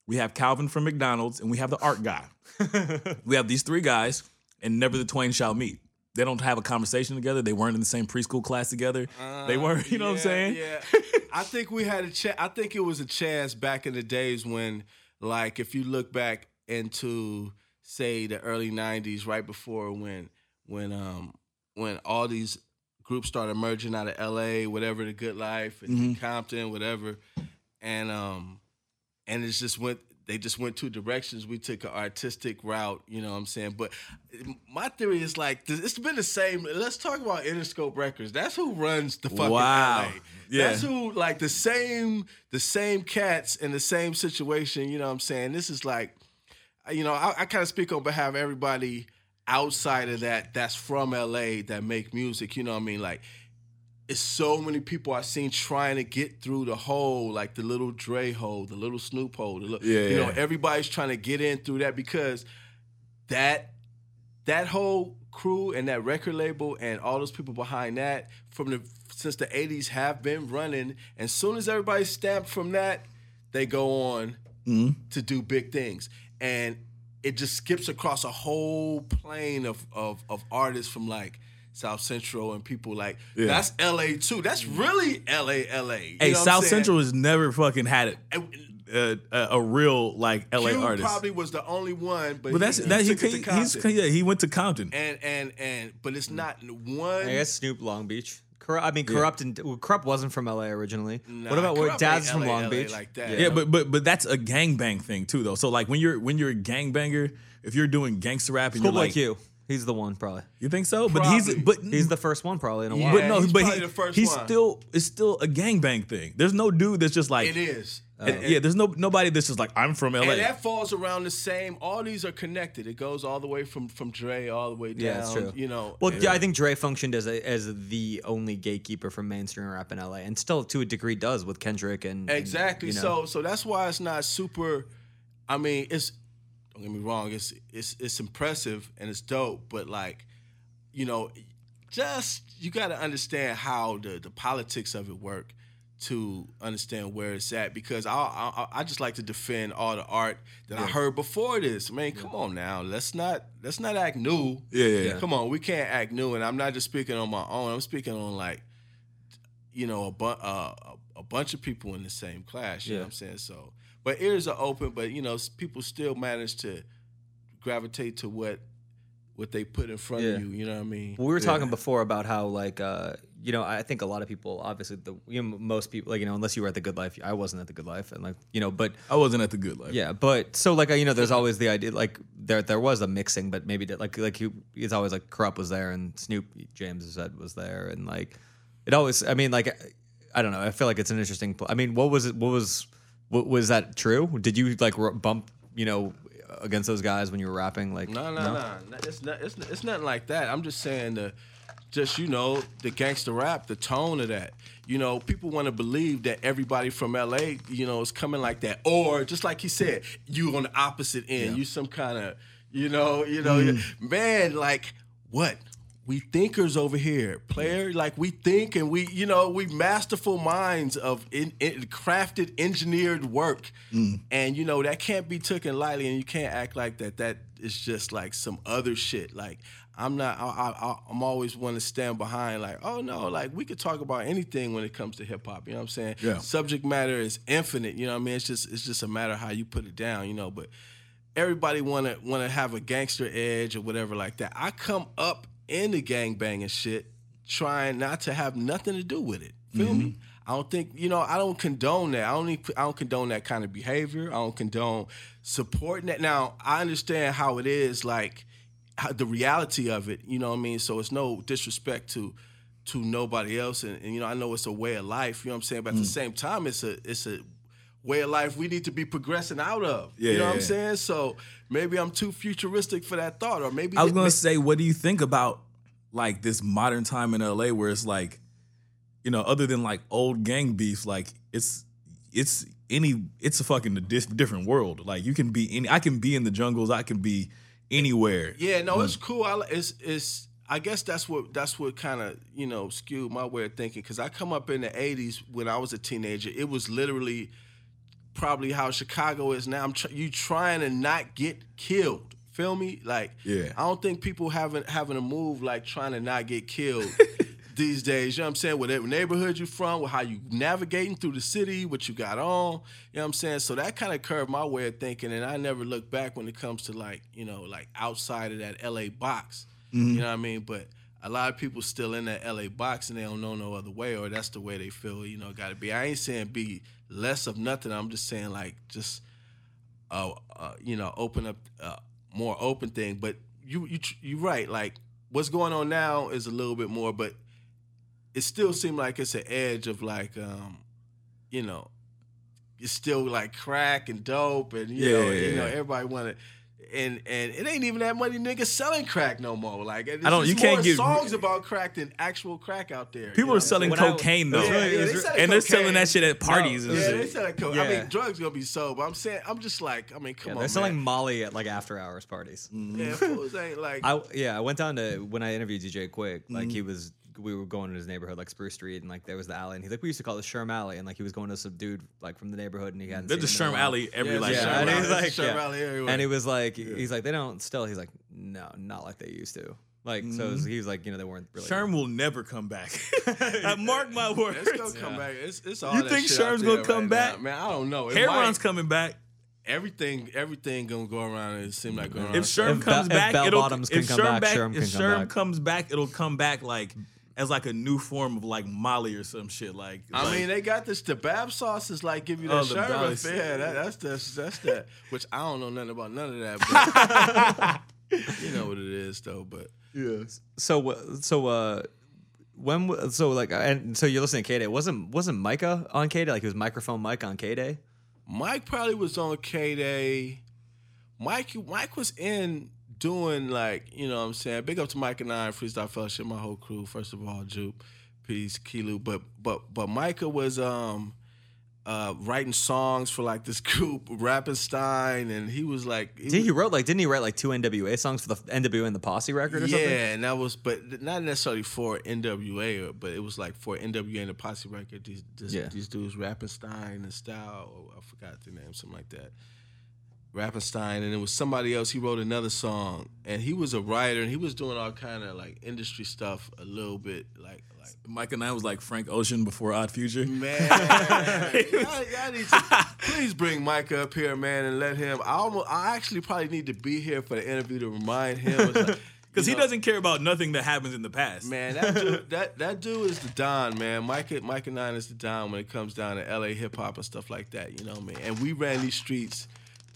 we have Calvin from McDonald's, and we have the art guy. [laughs] we have these three guys, and never the twain shall meet. They don't have a conversation together. They weren't in the same preschool class together. they weren't. You know what I'm saying? Yeah. [laughs] I think we had a chance. I think it was a chance back in the days when, like, if you look back into, say, the early '90s, right before when, when, um, when all these groups started merging out of LA, whatever the Good Life and Mm-hmm. Compton, whatever, and um, and it just went. they just went two directions. We took an artistic route, you know what I'm saying? But my theory is like it's been the same. Let's talk about Interscope Records. That's who runs the fucking Wow. LA. Yeah. That's who like the same the same cats in the same situation, you know what I'm saying? This is like you know, I, I kind of speak on behalf of everybody outside of that that's from LA that make music, you know what I mean? Like it's so many people I've seen trying to get through the hole, like the little Dre hole, the little Snoop hole. The little, Yeah, you know, everybody's trying to get in through that because that that whole crew and that record label and all those people behind that from the since the 80s have been running. And as soon as everybody's stamped from that, they go on mm-hmm. to do big things. And it just skips across a whole plane of of, of artists from like South Central and people like Yeah. that's LA too. That's really LA LA. You Hey, know South? Central has never fucking had it. And- Uh, a, a real like LA Q artist. probably was the only one, but but that's he, that he, took it to he he's yeah he went to Compton. and and and but it's not one. I guess Snoop Long Beach. Cor- I mean, Kurupt and well, Kurupt wasn't from LA originally. Nah, what about what Kurupt Dad's from LA, Long LA Beach? like that. Yeah, but but but that's a gangbang thing too, though. So like when you're when you're a gangbanger, if you're doing gangster rap and you're like, Q. He's the one probably. you think so? But he's Probably. but He's the first one probably in a Yeah. while. but no, he's but probably he, the first he's one. still it's still a gangbang thing. There's no dude that's just like it is. Uh, and- yeah. There's no nobody that's just like I'm from LA. And that falls around the same. All these are connected. It goes all the way from from Dre all the way down. Yeah, that's true. You know. Well, yeah, I think Dre functioned as a, as the only gatekeeper for mainstream rap in LA, and still to a degree does with Kendrick and and, Exactly. you know. So so that's why it's not super. I mean, it's don't get me wrong. It's it's it's impressive and it's dope, but like, you know, just you got to understand how the the politics of it work to understand where it's at because I, I I just like to defend all the art that I heard before this. Man, come on now, let's not let's not act new. Yeah, yeah, yeah. Come on, we can't act new, and I'm not just speaking on my own. I'm speaking on like you know, a, bu- uh, a, a bunch of people in the same class. You know Yeah. what I'm saying? So, but ears are open, but you know, people still manage to gravitate to what what they put in front Yeah. of you. You know what I mean? Well, we were talking before about how like uh you know I think a lot of people obviously the you know most people like you know unless you were at the Good Life I wasn't at the Good Life and like you know but I wasn't at the good life. yeah but so like uh, you know there's always the idea like there there was a mixing but maybe like like you it's always like Kurupt was there and Snoop James said was there and like it always I mean like I don't know I feel like it's an interesting I mean what was it what was what was that true did you like r- bump you know against those guys when you were rapping like No, no, no. It's not. It's, it's nothing like that. I'm just saying the, just you know, the gangster rap, the tone of that. You know, people want to believe that everybody from LA, you know, is coming like that, or just like he said, you on the opposite end. You some kind of, you know, you know, hmm. man, like what? We thinkers over here, player. Like we think and we, you know, we masterful minds of in, in crafted, engineered work, mm. and you know that can't be taken lightly, and you can't act like that. That is just like some other shit. Like I'm not. I, I'm always want to stand behind. Like, oh no, like we could talk about anything when it comes to hip hop. You know what I'm saying? Yeah. Subject matter is infinite. You know what I mean? It's just it's just a matter of how you put it down. You know, but everybody want to want to have a gangster edge or whatever like that. I come up in the gang banging shit, trying not to have nothing to do with it. Feel me? Mm-hmm. I don't think you know. I don't condone that. I don't. e- I don't condone that kind of behavior. I don't condone supporting that. Now I understand how it is, like how, the reality of it. You know what I mean? So it's no disrespect to to nobody else, and, and you know I know it's a way of life. You know what I'm saying? But at the mm. same time, it's a it's a way of life we need to be progressing out of. Yeah, you know yeah, what I'm yeah. saying? So maybe I'm too futuristic for that thought, or maybe I was gonna may- say, what do you think about like this modern time in LA where it's like, you know, other than like old gang beef, like it's it's any it's a fucking dis- different world. Like you can be any, I can be in the jungles, I can be anywhere. Yeah, no, it's mm. cool. I, it's it's. I guess that's what that's what kind of you know skewed my way of thinking because I come up in the '80s when I was a teenager. It was literally probably how Chicago is now. I'm tr- you trying to not get killed. Feel me? Like, Yeah. I don't think people having having a move like trying to not get killed [laughs] these days. You know what I'm saying? Whatever neighborhood you from, with how you navigating through the city, what you got on. You know what I'm saying? So that kind of curved my way of thinking, and I never look back when it comes to like you know like outside of that LA box. Mm-hmm. You know what I mean? But a lot of people still in that LA box and they don't know no other way, or that's the way they feel. You know, got to be. I ain't saying be less of nothing. I'm just saying like just uh, uh, you know, open up uh, more open thing. But you you you right. Like what's going on now is a little bit more, but it still seemed like it's an edge of like, um, you know, it's still like crack and dope, and you Yeah, know, yeah, you know, yeah. everybody wanted. And and it ain't even that many niggas selling crack no more. Like I don't- you can't get- songs about crack than actual crack out there. People you are selling When I- cocaine though, Yeah, yeah, they and they're selling that shit at parties and Yeah, they selling coke. I mean, drugs gonna be sold, but I'm saying, I'm just like, I mean, come Yeah, on, they're selling man. Molly at like after hours parties. Yeah, [laughs] fools ain't like. I yeah, I went down to when I interviewed DJ Quik. Like Mm-hmm. he was, we were going to his neighborhood, like Spruce Street, and like there was the alley, and he's like, we used to call it Sherm Alley, and like he was going to some dude like from the neighborhood, and he hadn't. There's a seen him in Sherm. Alley every Yeah, like Yeah, Sherm and Alley. he's like, Sherm yeah. Alley everywhere. and he was like, he's like, they don't still. He's like, no, not like they used to. Like so, Mm-hmm. he was like, you know, they weren't really. Sherm will never come back. I [laughs] mark my words. It's gonna come back. It's, it's all You think Sherm's gonna come right back? now. man? I don't know. It Heron's coming back. everything, everything gonna go around. And it seemed like going around. If Sherm If comes Bell- if back, Bell it'll Bottoms can if come Sherm back, Sherm if can come Sherm back. comes back, it'll come back like as like a new form of like Molly or some shit. Like I like- mean, they got this. The Bab sauce is like give you Oh, that the Sherm Bab. Yeah, that, that's that's that's that. Which I don't know nothing about none of that. But [laughs] you know what it is though. But yeah. So so uh, when so like and so you're listening to K Day. Wasn't wasn't Micah on K Day? Like it was microphone Mike on K Day. Mike probably was on K Day. Mike Mike was in doing like, you know what I'm saying? Big up to Myka Nine, Freestyle Fellowship, my whole crew. First of all, Jupe, peace, Kilu. But but but Micah was um uh writing songs for like this [laughs] group, Rappenstein, and he was like he Did he wrote like didn't he write like two NWA songs for the NWA and the Posse record or yeah, something? Yeah, and that was, but not necessarily for NWA, or- but it was like for NWA and the Posse record. These this, Yeah. these dudes, Rappenstein and Style, or I forgot the name, something like that. Rappenstein, and it was somebody else. He wrote another song, and he was a writer, and he was doing all kind of like industry stuff a little bit, like like. Myka Nine was like Frank Ocean before Odd Future. Man, [laughs] y'all, y'all need to please bring Mike up here, man, and let him. I almost, I actually probably need to be here for the interview to remind him like, Because [laughs] he know, doesn't care about nothing that happens in the past. Man, that dude, that that dude is the don, man. Mike, Myka Nine is the don when it comes down to LA hip hop and stuff like that. You know what I mean? And we ran these streets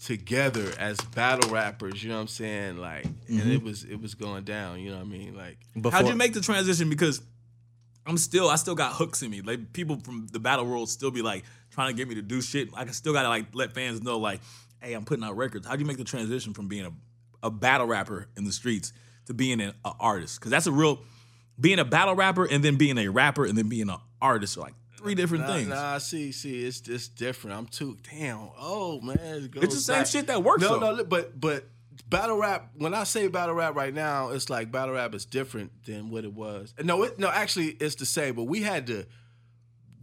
together as battle rappers. You know what I'm saying? Like, and it mm-hmm. was it was going down. You know what I mean? Like, How'd you make the transition? Because I'm still, I still got hooks in me. Like people from the battle world still be like trying to get me to do shit. I still gotta like let fans know, like, hey, I'm putting out records. How'd you make the transition from being a, a battle rapper in the streets to being an a artist? Because that's a real being a battle rapper and then being a rapper and then being an artist are like three different nah, things. nah, see, see, it's just different. I'm too damn. Oh man, it It's the same back. shit that works, No, though. no, but but battle rap. When I say battle rap right now, it's like battle rap is different than what it was. No, it, no, actually, it's the same. But we had to,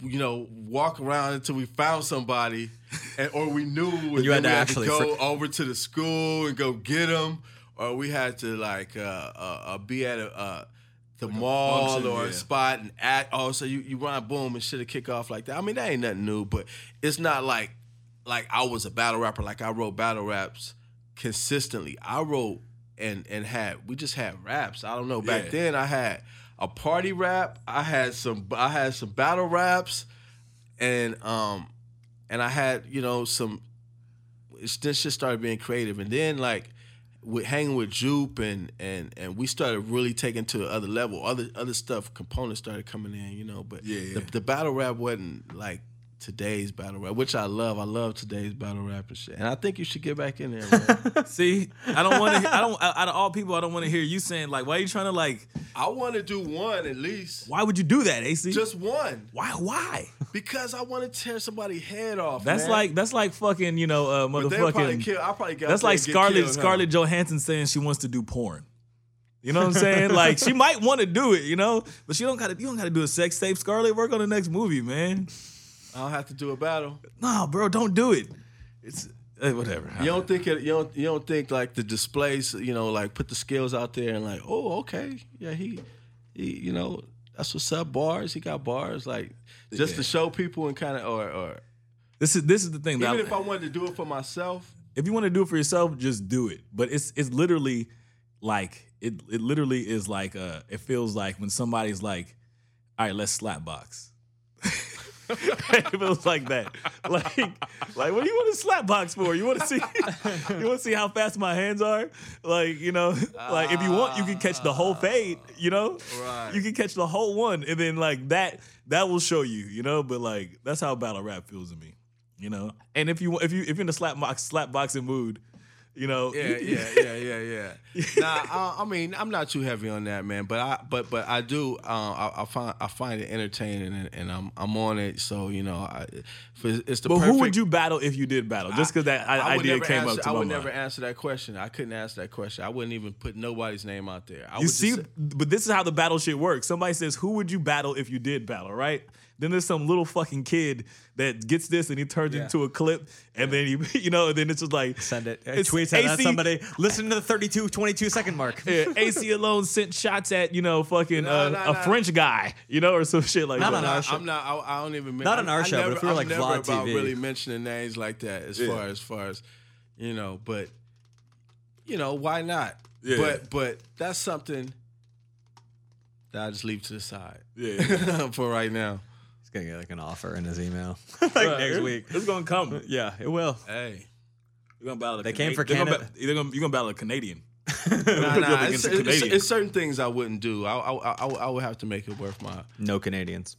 you know, walk around until we found somebody, [laughs] and or we knew. And you had then to we actually go fr- over to the school and go get them, or we had to like uh, uh, uh, be at a. The mall function, or yeah. a spot and act. Oh, so you you run boom and shit to kick off like that. I mean, that ain't nothing new, but it's not like like I was a battle rapper. Like I wrote battle raps consistently. I wrote and and had we just had raps. I don't know. Back Yeah. then, I had a party rap. I had some I had some battle raps, and um and I had you know some. This shit started being creative, and then like with hanging with Jupe and and and we started really taking to the other level. Other other stuff, components started coming in, you know. But Yeah, The, yeah. the battle rap wasn't like today's battle rap, which I love. I love today's battle rap and shit. And I think you should get back in there, man. [laughs] See, I don't want to. I don't. Out of all people, I don't want to hear you saying like, "Why are you trying to like? I want to do one at least, Why would you do that, AC? just one, why? Why? because I want to tear somebody's head off. That's man. like that's like fucking you know uh, But they'll probably motherfucking. kill. I probably got. That's like Scarlett Scarlett Johansson saying she wants to do porn. You know what I'm saying? [laughs] like she might want to do it, you know, but she don't got to. You don't got to do a sex tape. Scarlett, work on the next movie, man. I don't have to do a battle. No, bro, don't do it. It's eh, whatever. You don't think it, you don't you don't think like the displays, you know, like put the skills out there and like, oh, okay, yeah, he, he, you know, that's what's up. Bars, he got bars, like just to show people and kind of, or, or This is this is the thing. even I- if I wanted to do it for myself, if you want to do it for yourself, just do it. But it's it's literally like it it literally is like uh it feels like when somebody's like, all right, let's slap box. [laughs] it was like that. Like, like what do you want to slap box for? You want to see you want to see how fast my hands are? Like, you know, like if you want, you can catch the whole fade, you know? Right. You can catch the whole one, and then like that, that will show you, you know. But like that's how battle rap feels to me, you know. And if you want if you if you're in the slap box slap boxing mood, you know, Yeah, yeah, yeah, yeah, yeah. [laughs] nah, uh, I mean, I'm not too heavy on that, man. But I, but, but I do. Uh, I, I find, I find it entertaining, and, and I'm, I'm on it. So you know, I, for, it's the. But perfect, who would you battle if you did battle? Just because that I idea came answer, up to I would mind. never answer that question. I couldn't answer that question. I wouldn't even put nobody's name out there. I You would see, say- but this is how the battle shit works. Somebody says, "Who would you battle if you did battle?" Right? Then there's some little fucking kid that gets this and he turns it into a clip, and then you, [laughs] you know, and then it's just like Send it. It's Tweets it at somebody. Listen to the 32, 22 second mark. [laughs] Yeah, Aceyalone sent shots at you know fucking No, uh, no, a no. French guy, you know, or some shit like Not that. on our show. I'm not. I, I don't even. men- Not on our I show, but Never, if we were I'm like never Vlad about TV. really mentioning names like that, as far as far as you know. But you know, why not? Yeah. But but that's something that I just leave to the side. Yeah. [laughs] for right now. He's gonna get like an offer in his email [laughs] like Right, next it- week. it's gonna come. [laughs] Yeah, it will. Hey. You're gonna battle. A They Cana- came for they're gonna Canada. ba- You're gonna, you're gonna battle a Canadian. [laughs] Nah, nah, it's, it's- Canadian. it's certain things I wouldn't do. I, I, I, I would have to make it worth my. No Canadians.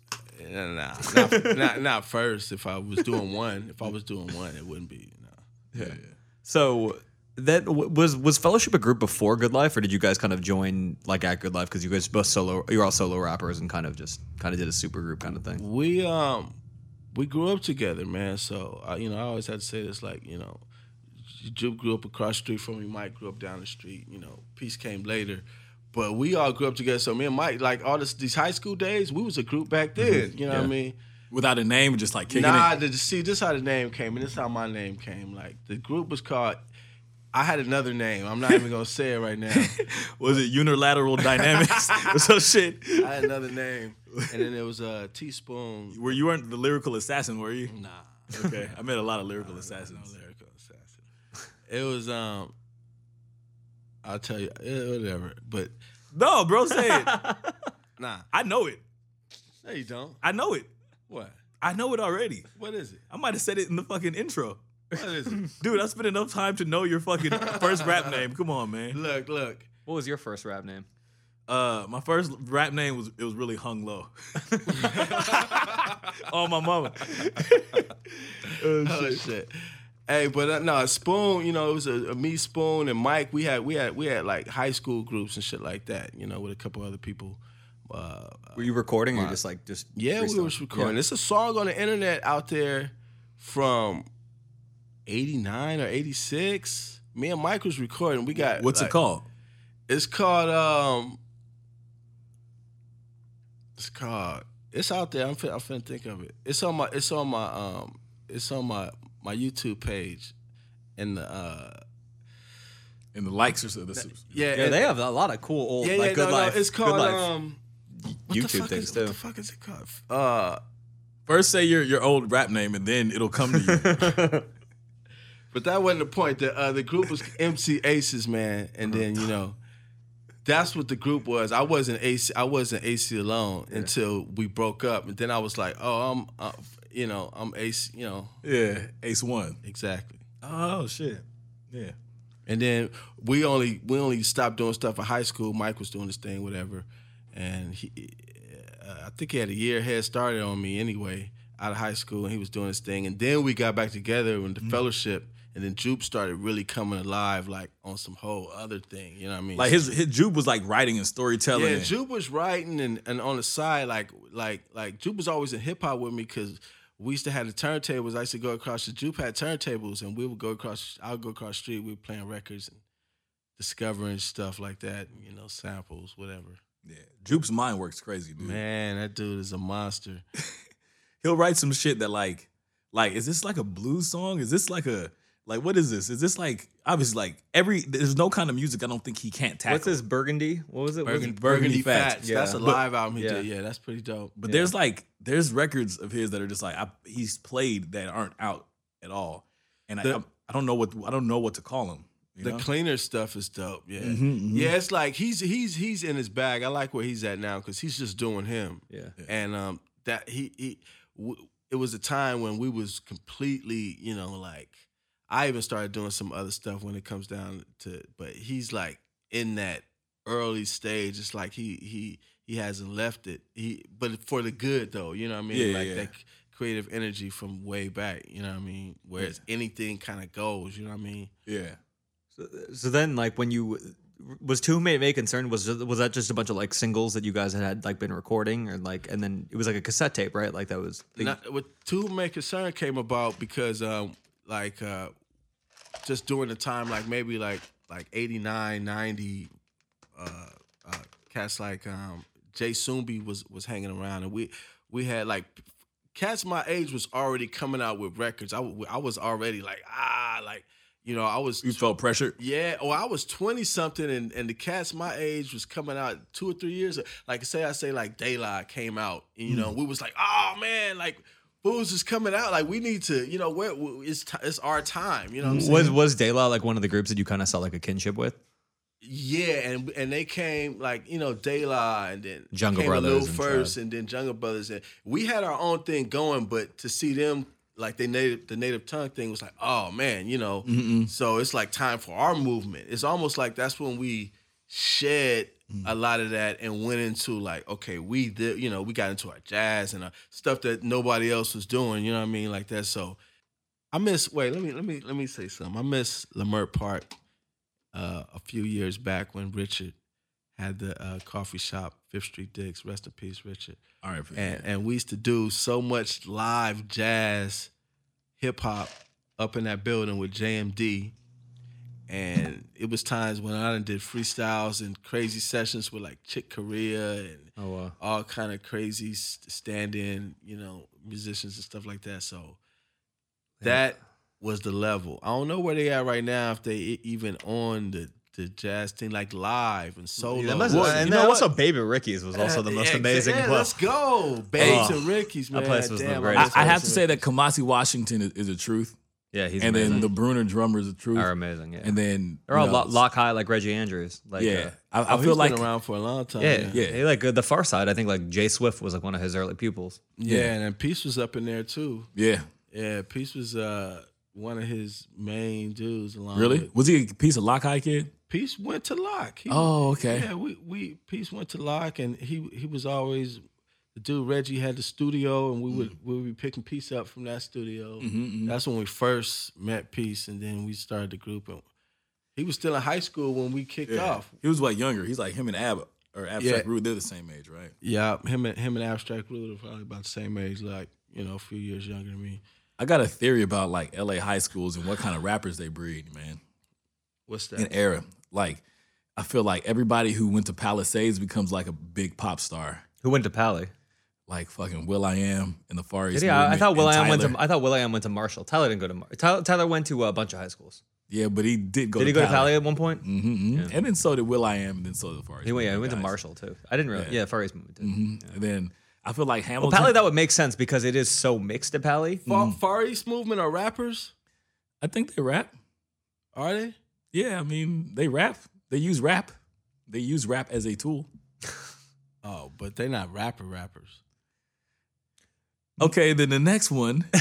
Nah, nah, not, not, not first. If I was doing one, if I was doing one, it wouldn't be. Nah. Yeah. So that was was Fellowship a group before Good Life, or did you guys kind of join like at Good Life because you guys both solo? You're all solo rappers and kind of just kind of did a super group kind of thing. We um we grew up together, man. So uh, you know, I always had to say this, like you know, Jupe grew up across the street from me. Mike grew up down the street. You know, peace came later, but we all grew up together. So me and Mike, like all this, these high school days, we was a group back then. You know what I mean? Without a name, just like kicking Nah, it. the, see, this how the name came, and this how my name came. Like the group was called. I had another name. I'm not even gonna say it right now. [laughs] Was it unilateral dynamics [laughs] or some shit? I had another name, and then it was a teaspoon. Where you weren't the lyrical assassin, were you? Nah. Okay, I met a lot of lyrical assassins. No lyrical assassin. It was um. I'll tell you, eh, whatever. But No, bro, say it. [laughs] nah, I know it. no, you don't. I know it. What? I know it already. What is it? I might have said it in the fucking intro. What is [laughs] it? Dude, I spent enough time to know your fucking first rap name. Come on, man. look, look. What was your first rap name? Uh, my first rap name was it was really hung low. [laughs] oh my mama. [laughs] Oh shit. Hey, but uh, no, Spoon. You know, it was a, a me, Spoon, and Mike. We had we had we had like high school groups and shit like that. You know, with a couple other people. Uh, Were you recording or just like just Yeah, we freestyle? was recording. Yeah. It's a song on the internet out there from '89 or '86. Me and Mike was recording. We got What's like- it called? It's called um. It's called. It's out there. I'm fin- I'm finna think of it. It's on my. It's on my um. It's on my my YouTube page, and the uh. And the likes or so. The, Yeah, Yeah, and- they have a lot of cool old yeah, like yeah, good no, no, life. It's Good called Life um. what the YouTube fuck things is, too. What the fuck is it called? Uh. First, say your your old rap name, and then it'll come to you. [laughs] But that wasn't the point. The uh, the group was [laughs] MC Aces, man, and then you know, that's what the group was. I wasn't AC. I wasn't Aceyalone until we broke up, and then I was like, oh, I'm, uh, you know, I'm Ace. You know, yeah, Ace One. exactly. Oh shit. Yeah. And then we only we only stopped doing stuff in high school. Mike was doing his thing, whatever, and he, uh, I think he had a year head started on me anyway out of high school, and he was doing his thing. And then we got back together in the fellowship, and then Jupe started really coming alive, like on some whole other thing. You know what I mean? Like his his Jupe was like writing and storytelling. yeah, Jupe was writing, and, and on the side, like like like Jupe was always in hip hop with me because. We used to have the turntables. I used to go across the Jupe had turntables, and we would go across. I would go across the street. We were playing records and discovering stuff like that. You know, samples, whatever. yeah. Jupe's mind works crazy, dude. Man, that dude is a monster. [laughs] He'll write some shit that like like is this like a blues song? Is this like a like what is this? Is this like obviously like every there's no kind of music I don't think he can't tackle. What's this Burgundy? What was it? Burgundy? Burgundy Burgundy Fats. Fats. Yeah. That's a But- live album he yeah. did. Yeah, that's pretty dope. But there's like there's records of his that are just like I, he's played that aren't out at all, and The- I, I don't know what I don't know what to call him. You the know? cleaner stuff is dope. Yeah, Mhm, mhm. yeah. It's like he's he's he's in his bag. I like where he's at now because he's just doing him. Yeah. and um, that he he w- it was a time when we was completely, you know, like I even started doing some other stuff when it comes down to but he's like in that early stage. It's like he he he hasn't left it. He but for the good though, you know what I mean? Yeah, like yeah. that creative energy from way back, you know what I mean? Whereas anything kind of goes, you know what I mean? Yeah. So so then, like when you was Two May May concerned, was was that just a bunch of like singles that you guys had, had like been recording, or like, and then it was like a cassette tape, right? Like that was. Not, what Two Make Concern came about because um like uh just during the time like maybe like like 89 90 uh, uh cats like um J-Sumbi was was hanging around and we we had like cats my age was already coming out with records i, I was already like ah like you know I was You felt pressured? yeah, or I was 20 something and, and the cats my age was coming out two or three years. Like say I say like Daylight came out, and, you know, we was like, oh man, like Booze is coming out. Like we need to, you know, where it's t- it's our time. You know what I'm saying? Was was De La like one of the groups that you kind of saw like a kinship with? Yeah, and and they came like you know De La and then Jungle came Brothers and first, and then Jungle Brothers, and we had our own thing going. But to see them like they native the native tongue thing was like, oh man, you know. So it's like time for our movement. It's almost like that's when we shed a lot of that and went into like, okay, we did, you know, we got into our jazz and uh, stuff that nobody else was doing. You know what I mean, like that. So I miss. Wait, let me let me let me say something. I miss Leimert Park uh, a few years back when Richard had the uh, coffee shop, Fifth Street Dick's. Rest in peace, Richard. All right. And and we used to do so much live jazz, hip hop up in that building with JMD. And it was times when I did freestyles and crazy sessions with like Chick Corea and Oh wow. all kind of crazy s- stand-in, you know, musicians and stuff like that. So that was the level. I don't know where they at right now. If they even on the the jazz thing, like live and solo. That must- Well, and you then know also what? Baby Ricky's was also the most Yeah, amazing. Yeah, club. let's go, Baby oh. Hey. and Ricky's man. That place was the Damn, I greatest. I, I have to say that Kamasi Washington is, is a truth, yeah, he's and amazing. then the Bruner drummers, is a truth, are amazing. Yeah, and then they're all know, lo- Locke High like Reggie Andrews. Like yeah, uh, I, I Oh, feel he's like been around for a long time. yeah, Yeah. He, like uh, the Pharcyde. I think like J-Swift was like one of his early pupils. yeah, and then Peace was up in there too. yeah, Yeah, Peace was uh one of his main dudes. Along really with- was he a piece of Locke High kid? Peace went to Locke. He- Oh, okay. Yeah, we we Peace went to Locke, and he he was always the dude. Reggie had the studio, and we would Mm. we would be picking Peace up from that studio. Mm-hmm, That's when we first met Peace, and then we started the group. And he was still in high school when we kicked off. He was like younger. He's like him and Ab or Abstract Yeah. Rude. They're the same age, right? Yeah, him and him and Abstract Rude are probably about the same age, like you know, a few years younger than me. I got a theory about like LA high schools and what kind of rappers they breed, man. What's that? An era, like I feel like everybody who went to Palisades becomes like a big pop star. Who went to Pally? Like fucking will.i.am in the Far East. Yeah, I, I thought and will.i.am went to. I thought will.i.am went to Marshall. Tyler didn't go to. Mar- Tyler, Tyler went to a bunch of high schools. Yeah, but he did go. Did to he go to Pali. Pally at one point? Mm-hmm, And then so did will.i.am, and then so did the Far East. He went. Yeah, he movement went to. Marshall too. I didn't really. Yeah, Far East movement. Too. Mhm. And then I feel like Well, Pally that would make sense because it is so mixed at Pally. Far, Mm. Far East Movement are rappers? I think they rap. Are they? Yeah, I mean they rap. They use rap. They use rap as a tool. [laughs] Oh, but they're not rapper rappers. Okay, then the next one [laughs]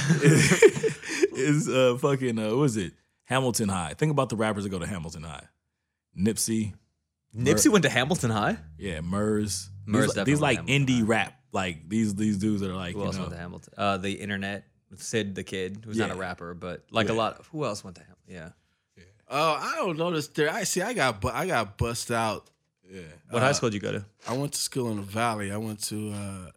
is uh fucking uh, what is it? Hamilton High. Think about the rappers that go to Hamilton High. Nipsey, Nipsey went to Hamilton High. yeah, Murs. Murs these, these like Hamilton indie High. rap. Like these these dudes that are like Who you else know, went to Hamilton? Uh, the Internet. Sid the Kid, who's not a rapper, but like a lot. Of, who else went to Hamilton? Yeah. Oh, I don't know this. There, I see. I got, bu- I got bust out. yeah. What high school did you go to? I went to school in the Valley. I went to uh,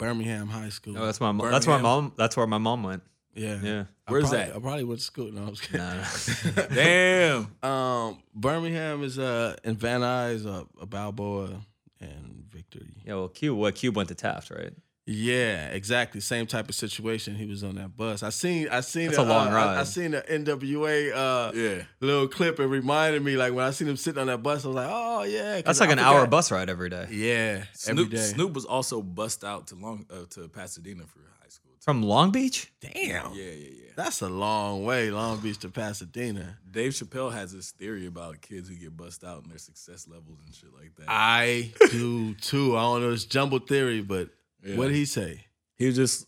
Birmingham High School. Oh, that's my mom. That's where my mom. That's where my mom went. yeah. Yeah. Where's probably- that? I probably went to school. No, I was kidding. Nah, nah. [laughs] Damn. Um, Birmingham is uh in Van Nuys, uh, a Balboa and Victory. yeah. Well, Cube. What Cube went to Taft, right? Yeah, exactly. Same type of situation. He was on that bus. I seen. I seen. That's the, a long uh, I- ride. I, seen the NWA uh, Yeah. little clip. It reminded me like when I seen him sitting on that bus. I was like, oh yeah. That's like I an hour forgot- bus ride every day. Yeah, Snoop, every day. Snoop was also bust out to long uh, to Pasadena for high school. Too. From Long Beach. Damn. Yeah, yeah, yeah. That's a long way, Long Beach to Pasadena. Dave Chappelle has this theory about kids who get bust out and their success levels and shit like that. I do too. I don't know. It's jumble theory, but Yeah. what did he say? he was just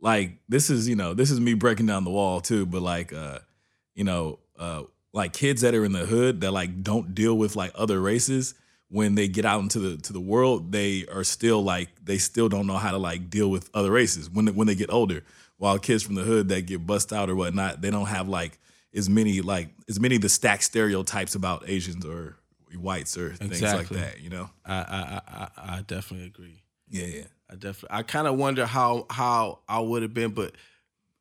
like this is you know this is me breaking down the wall too, but like uh, you know uh, like kids that are in the hood that like don't deal with like other races when they get out into the to the world they are still like they still don't know how to like deal with other races when they, when they get older while kids from the hood that get bust out or whatnot they don't have like as many like as many of the stacked stereotypes about asians or whites or things like that you know I I, I, I definitely agree. Yeah yeah I definitely. I kind of wonder how how I would have been, but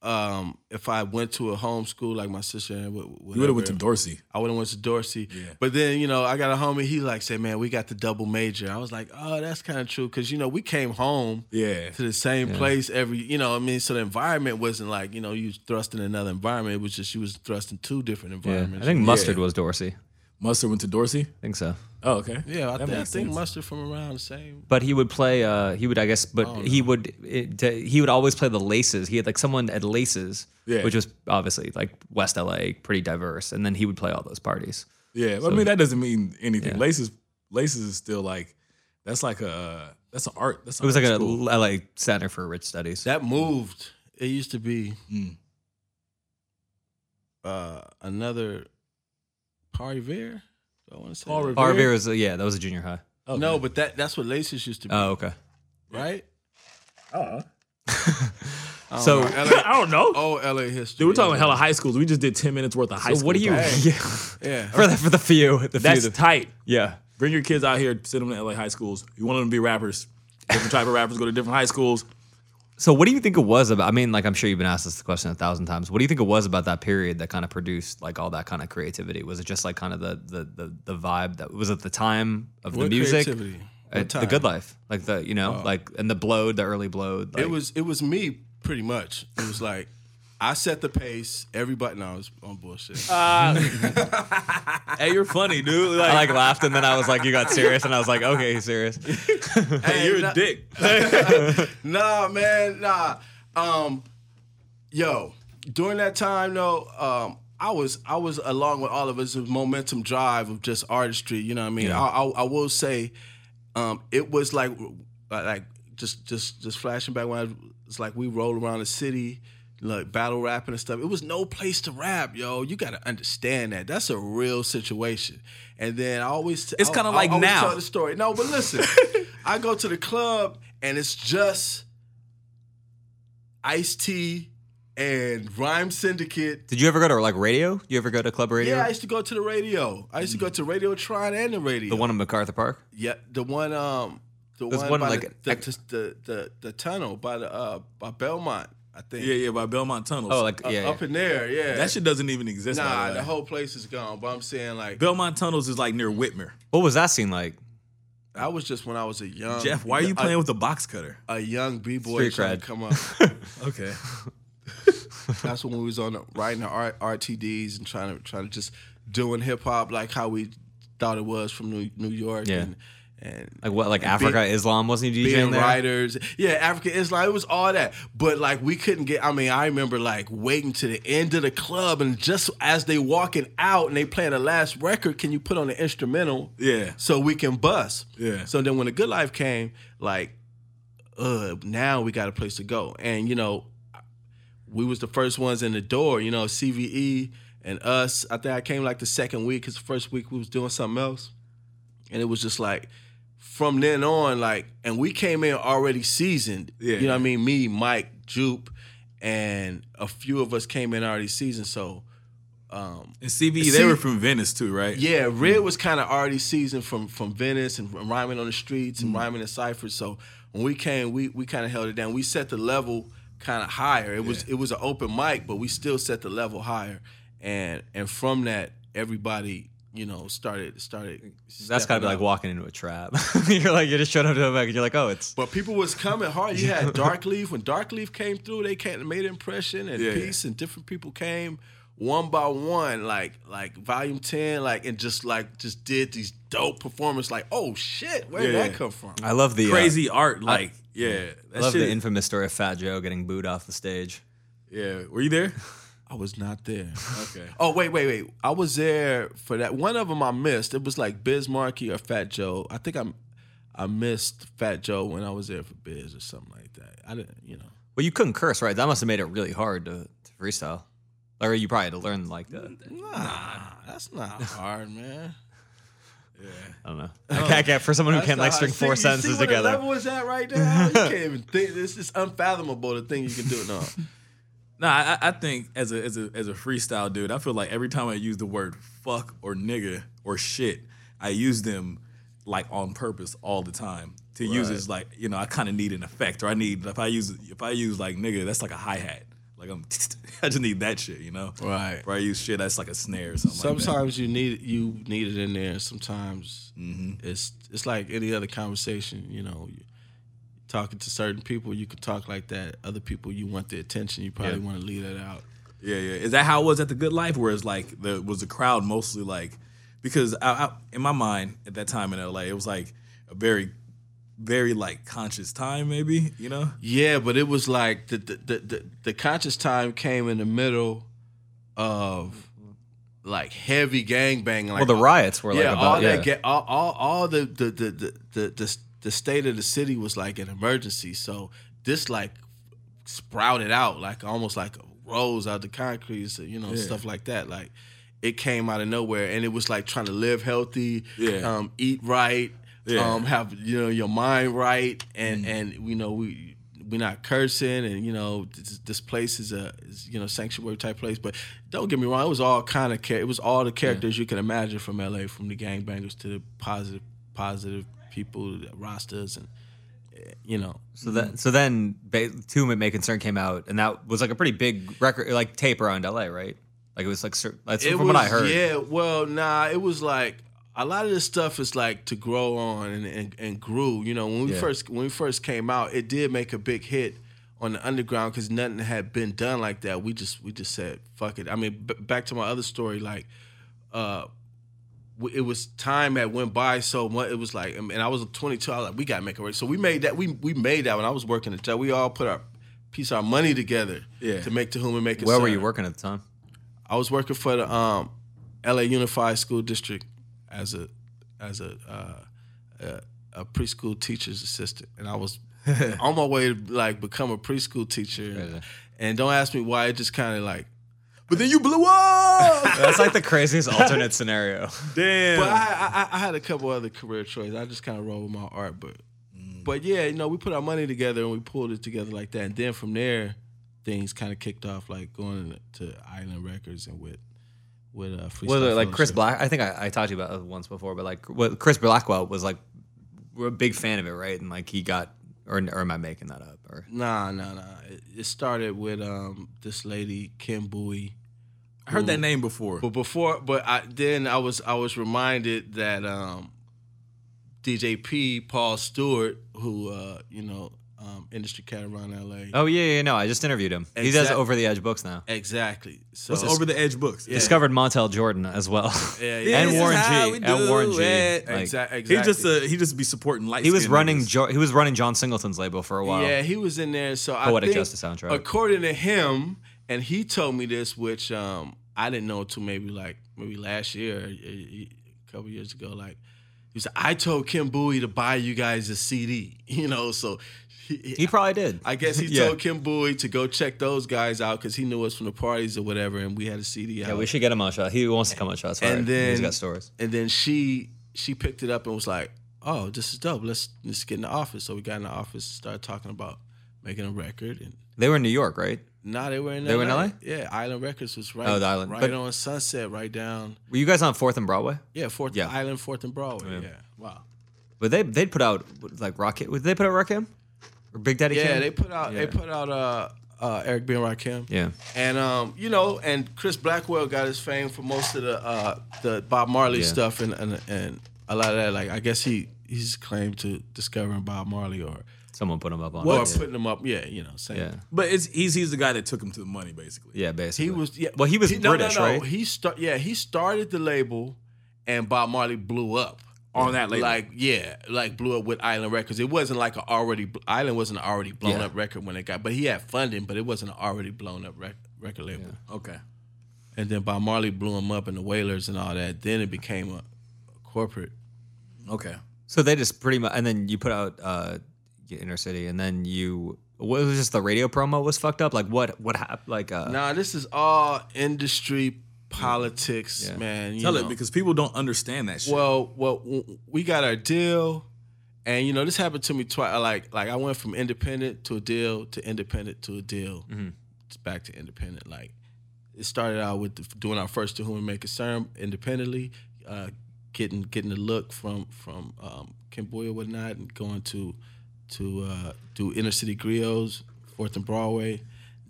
um, if I went to a home school like my sister, and wh- you would have went to dorsey I would have went to Dorsey. Yeah. But then you know I got a homie. He like said, "Man, we got the double major." I was like, "Oh, that's kind of true," because you know we came home yeah to the same place every. You know, I mean, so the environment wasn't like you know you thrust in another environment. It was just you was thrust in two different Yeah. environments. I think Mustard was Dorsey. mustard went to dorsey I think so. Oh okay Yeah, I, That think, I think sense. mustard from around the same. But he would play. Uh, he would, I guess, but he would. It, he would always play the Laces. He had like someone at Laces, Yeah. which was obviously like West LA, pretty diverse, and then he would play all those parties. Yeah, but I mean that doesn't mean anything. Yeah. Laces, laces is still like that's like a that's an art. That's It was like a school. LA Center for Enriched Studies. That moved. It used to be Mm. uh, another Paul Revere. Do I want to say Paul that? Revere? Paul Revere was uh, yeah, that was a junior high. Okay. No, but that that's what Laces used to be, Oh okay. right? Uh-uh. [laughs] I don't So- know. LA, [laughs] I don't know. oh, LA history. Dude, we're talking hella high schools. We just did ten minutes worth of high So school. what do you? talk. [laughs] Yeah, Yeah. for the for the few, the That's few. that- tight. yeah. Bring your kids out here, send them to LA high schools. You want them to be rappers. Different type of rappers go to different high schools. So what do you think it was about? I mean, like I'm sure you've been asked this question a thousand times. What do you think it was about that period that kind of produced like all that kind of creativity? Was it just like kind of the the the, the vibe that was at the time of What the music? creativity? Uh, What the good life, like the you know, like and the blowed, the early blowed. Like, It was it was me pretty much. It was like I set the pace. Everybody, no, I was on bullshit. [laughs] Hey, you're funny, dude. Like, I like laughed and then I was like, you got serious, and I was like, okay, he's serious. [laughs] hey, you're nah- a dick. [laughs] nah, man, nah. Um, yo, during that time though, um, I was I was along with all of us with momentum drive of just artistry. You know what I mean? I, I, I will say, um, it was like like just just just flashing back when I was like we roll around the city. Like battle rapping and stuff, it was no place to rap, yo. You got to understand that. That's a real situation. And then I always, It's kinda like always now. Tell the story. No, but listen, [laughs] I go to the club and it's just Ice T and Rhyme Syndicate. Did you ever go to like radio? You ever go to club radio? Yeah, I used to go to the radio. I used to go to Radiotron and the radio. the one in MacArthur Park. yeah, the one, um, the There's one, one, by like, the, the, the, the the tunnel by the uh by Belmont, I think. yeah, yeah, by Belmont Tunnels. Oh, like Uh, yeah, up in there, yeah. that shit doesn't even exist. Nah, the, the whole place is gone. But I'm saying like Belmont Tunnels is like near Witmer. What was that scene like? I was just when I was a young Jeff, why are you a- playing with a box cutter? a, young b boy trying cred. to come up. [laughs] Okay. [laughs] That's when we was on the, writing the R- RTDs and trying to trying to just doing hip hop like how we thought it was from New, New York Yeah. and and Like what? Like Afrika, Islam wasn't he DJing there? writers. Yeah, Afrika Islam. It was all that. But like we couldn't get I mean, I remember like waiting to the end of the club and just as they walking out and they playing the last record, can you put on the instrumental? Yeah. So we can bust. Yeah. So then when the good life came, like, uh, now we got a place to go. And you know, we was the first ones in the door, you know, CVE and us. I think I came like the second week because the first week we was doing something else. And it was just like from then on, like, and we came in already seasoned. Yeah. You know what I mean? Me, Mike, Jupe, and a few of us came in already seasoned. So um And CB, See- they were from Venice too, right? yeah, Red was kind of already seasoned from from Venice and rhyming on the streets and rhyming in ciphers. So when we came, we we kind of held it down. We set the level kind of higher. It was it was an open mic, but we still set the level higher. And and from that, everybody you know started started. That's stepping gotta be like walking into a trap. [laughs] you're like you're just showed up to a back and you're like, oh, it's But people was coming hard. You had [laughs] Dark Leaf. When Dark Leaf came through, they came made an impression and Yeah. peace and different people came one by one, like like volume 10, like and just like just did these dope performances, like, oh shit, where did Yeah. that come from? I love the uh, Crazy art, like yeah. I love shit the infamous story of Fat Joe getting booed off the stage. Yeah, were you there? [laughs] I was not there. Okay. [laughs] Oh wait, wait, wait! I was there for that. One of them I missed. It was like Biz Markie or Fat Joe. I think I, I missed Fat Joe when I was there for Biz or something like that. I didn't, you know. Well, you couldn't curse, right? That must have made it really hard to, to freestyle. Or you probably had to learn like the Nah, that's not [laughs] hard, man. Yeah. I don't know. I can't get for someone who can't like string hard. four sentences you see what together. The level is at right now. You can't [laughs] even think. This is unfathomable. The thing you can do. No, Nah, I, I think as a as a as a freestyle dude, I feel like every time I use the word fuck or nigga or shit, I use them like on purpose all the time. To use is like you know I kind of need an effect, or I need if I use if I use like nigga, that's like a hi hat. Like I'm, [laughs] I just need that shit, you know. Right. Or I use shit that's like a snare or something. like that. sometimes you need you need it in there. Sometimes Mm-hmm. it's it's like any other conversation. You know, you, talking to certain people, you could talk like that. Other people, you want the attention. You probably Yeah. want to leave that out. Yeah, yeah. Is that how it was at the Good Life? Where it's like the was the crowd mostly like because I, I, in my mind at that time in LA, it was like a very, very like conscious time, maybe you know. Yeah, but it was like the the the, the, the conscious time came in the middle of like heavy gang banging. Like well, the riots were like yeah, about all yeah. that ga- all, all all the the the, the the the state of the city was like an emergency. So this like sprouted out like almost like rose out the concrete, so, you know, stuff like that. Like it came out of nowhere, and it was like trying to live healthy, Yeah. um, eat right, Yeah. um, have you know your mind right, and and you know we we're not cursing, and you know this, this place is a is, you know sanctuary type place. But don't get me wrong, it was all kind of it was all the characters you can imagine from LA, from the gangbangers to the positive positive people, Rastas, and you know So then, so then, ba- Two May Concern came out, and that was like a pretty big record, like tape around LA, right? Like it was like, that's it from was, what I heard. Yeah, well, nah, it was like a lot of this stuff is like to grow on and, and, and grew. You know, when we Yeah. first when we first came out, it did make a big hit on the underground because nothing had been done like that. We just we just said fuck it. I mean, b- back to my other story, like. uh it was time that went by so much. It was like, and I was 22. I was like, we gotta make a race. So we made that. We we made that when I was working at job. We all put our piece of our money together Yeah. to make to whom and make it. Where were you working at the time? I was working for the um, LA Unified School District as a as a uh, a, a preschool teacher's assistant, and I was [laughs] on my way to like become a preschool teacher. And, and don't ask me why. It just kind of like. But then you blew up. [laughs] That's like the craziest alternate scenario. [laughs] Damn. But I, I I had a couple other career choices. I just kind of rolled with my art, but but yeah, you know, we put our money together and we pulled it together like that, and then from there, things kind of kicked off, like going to Island Records and with with uh, Freestyle Was it like Chris Fellowship. Black? I think I, I talked to you about it once before, but like what Chris Blackwell was like, we're a big fan of it, right? And like he got, or, or am I making that up? Or Nah, nah, nah. It, it started with um this lady Kim Buie. I heard that name before. But before, but I then I was I was reminded that um DJ P Paul Stewart, who uh you know um industry cat around LA. oh yeah, yeah, no, I just interviewed him. He does over the edge books now. Exactly. So What's over the edge books? Discovered Montell Jordan as well. Yeah, [laughs] and yeah. This is Warren how G. And Warren G. it. Like, Exact- He just uh, he just be supporting light. He was running. Jo- he was running John Singleton's label for a while. Yeah, he was in there. So I Poetic think, Justice soundtrack. According to him, and he told me this, which um I didn't know until maybe like maybe last year, a, a couple years ago. Like he said, I told Kim Buie to buy you guys a CD. [laughs] You know, so he, He probably did. I guess he [laughs] Yeah. told Kim Buie to go check those guys out because he knew us from the parties or whatever, and we had a CD Yeah, out. we should get him on shot. He wants to come on shots. and then he's got stories. And then she she picked it up and was like, "Oh, this is dope. Let's let's get in the office." So we got in the office, started talking about making a record, and They were in New York, right? Now they were in They were in LA? Yeah, Island Records was right. Oh, the Island. right But- on Sunset, right down. Were you guys on Fourth and Broadway? Yeah, Fourth Yeah. Island, Fourth and Broadway. Yeah, Wow. But they they'd put out like Rakim. Would they put out Rakim or Big Daddy? yeah. Kane? They put out Yeah. they put out uh, uh, Eric B and Rakim. Yeah. And um, you know, and Chris Blackwell got his fame for most of the uh, the Bob Marley Yeah. stuff and, and and a lot of that. Like I guess he he's claimed to discovering Bob Marley or Someone put him up on. or it. putting him up. Yeah, you know, same. Yeah. But it's he's he's the guy that took him to the money basically. Yeah, basically. He was yeah. Well, he was no, British, no, no. right? He start yeah. He started the label, and Bob Marley blew up On that label. Like yeah, like blew up with Island Records. It wasn't like an already Island wasn't an already blown Yeah. up record when it got, but he had funding, but it wasn't an already blown up rec- record label. Okay. And then Bob Marley blew him up and the Wailers and all that. Then it became a, a corporate. Okay. So they just pretty much, and then you put out uh, Inner City, and then you What was just the radio promo was fucked up? Like what? What happened? Like uh, Nah, this is all industry politics, Yeah. man. You Tell know. it because people don't understand that shit. Well, well, we got our deal, and you know this happened to me twice. Like, like I went from independent to a deal to independent to a deal, It's back to independent. Like, it started out with the, doing our first to whom we may concern independently, uh, getting getting the look from from um, Kim Buie or whatnot, and going to to uh, do Innercity Griots, Fourth and Broadway.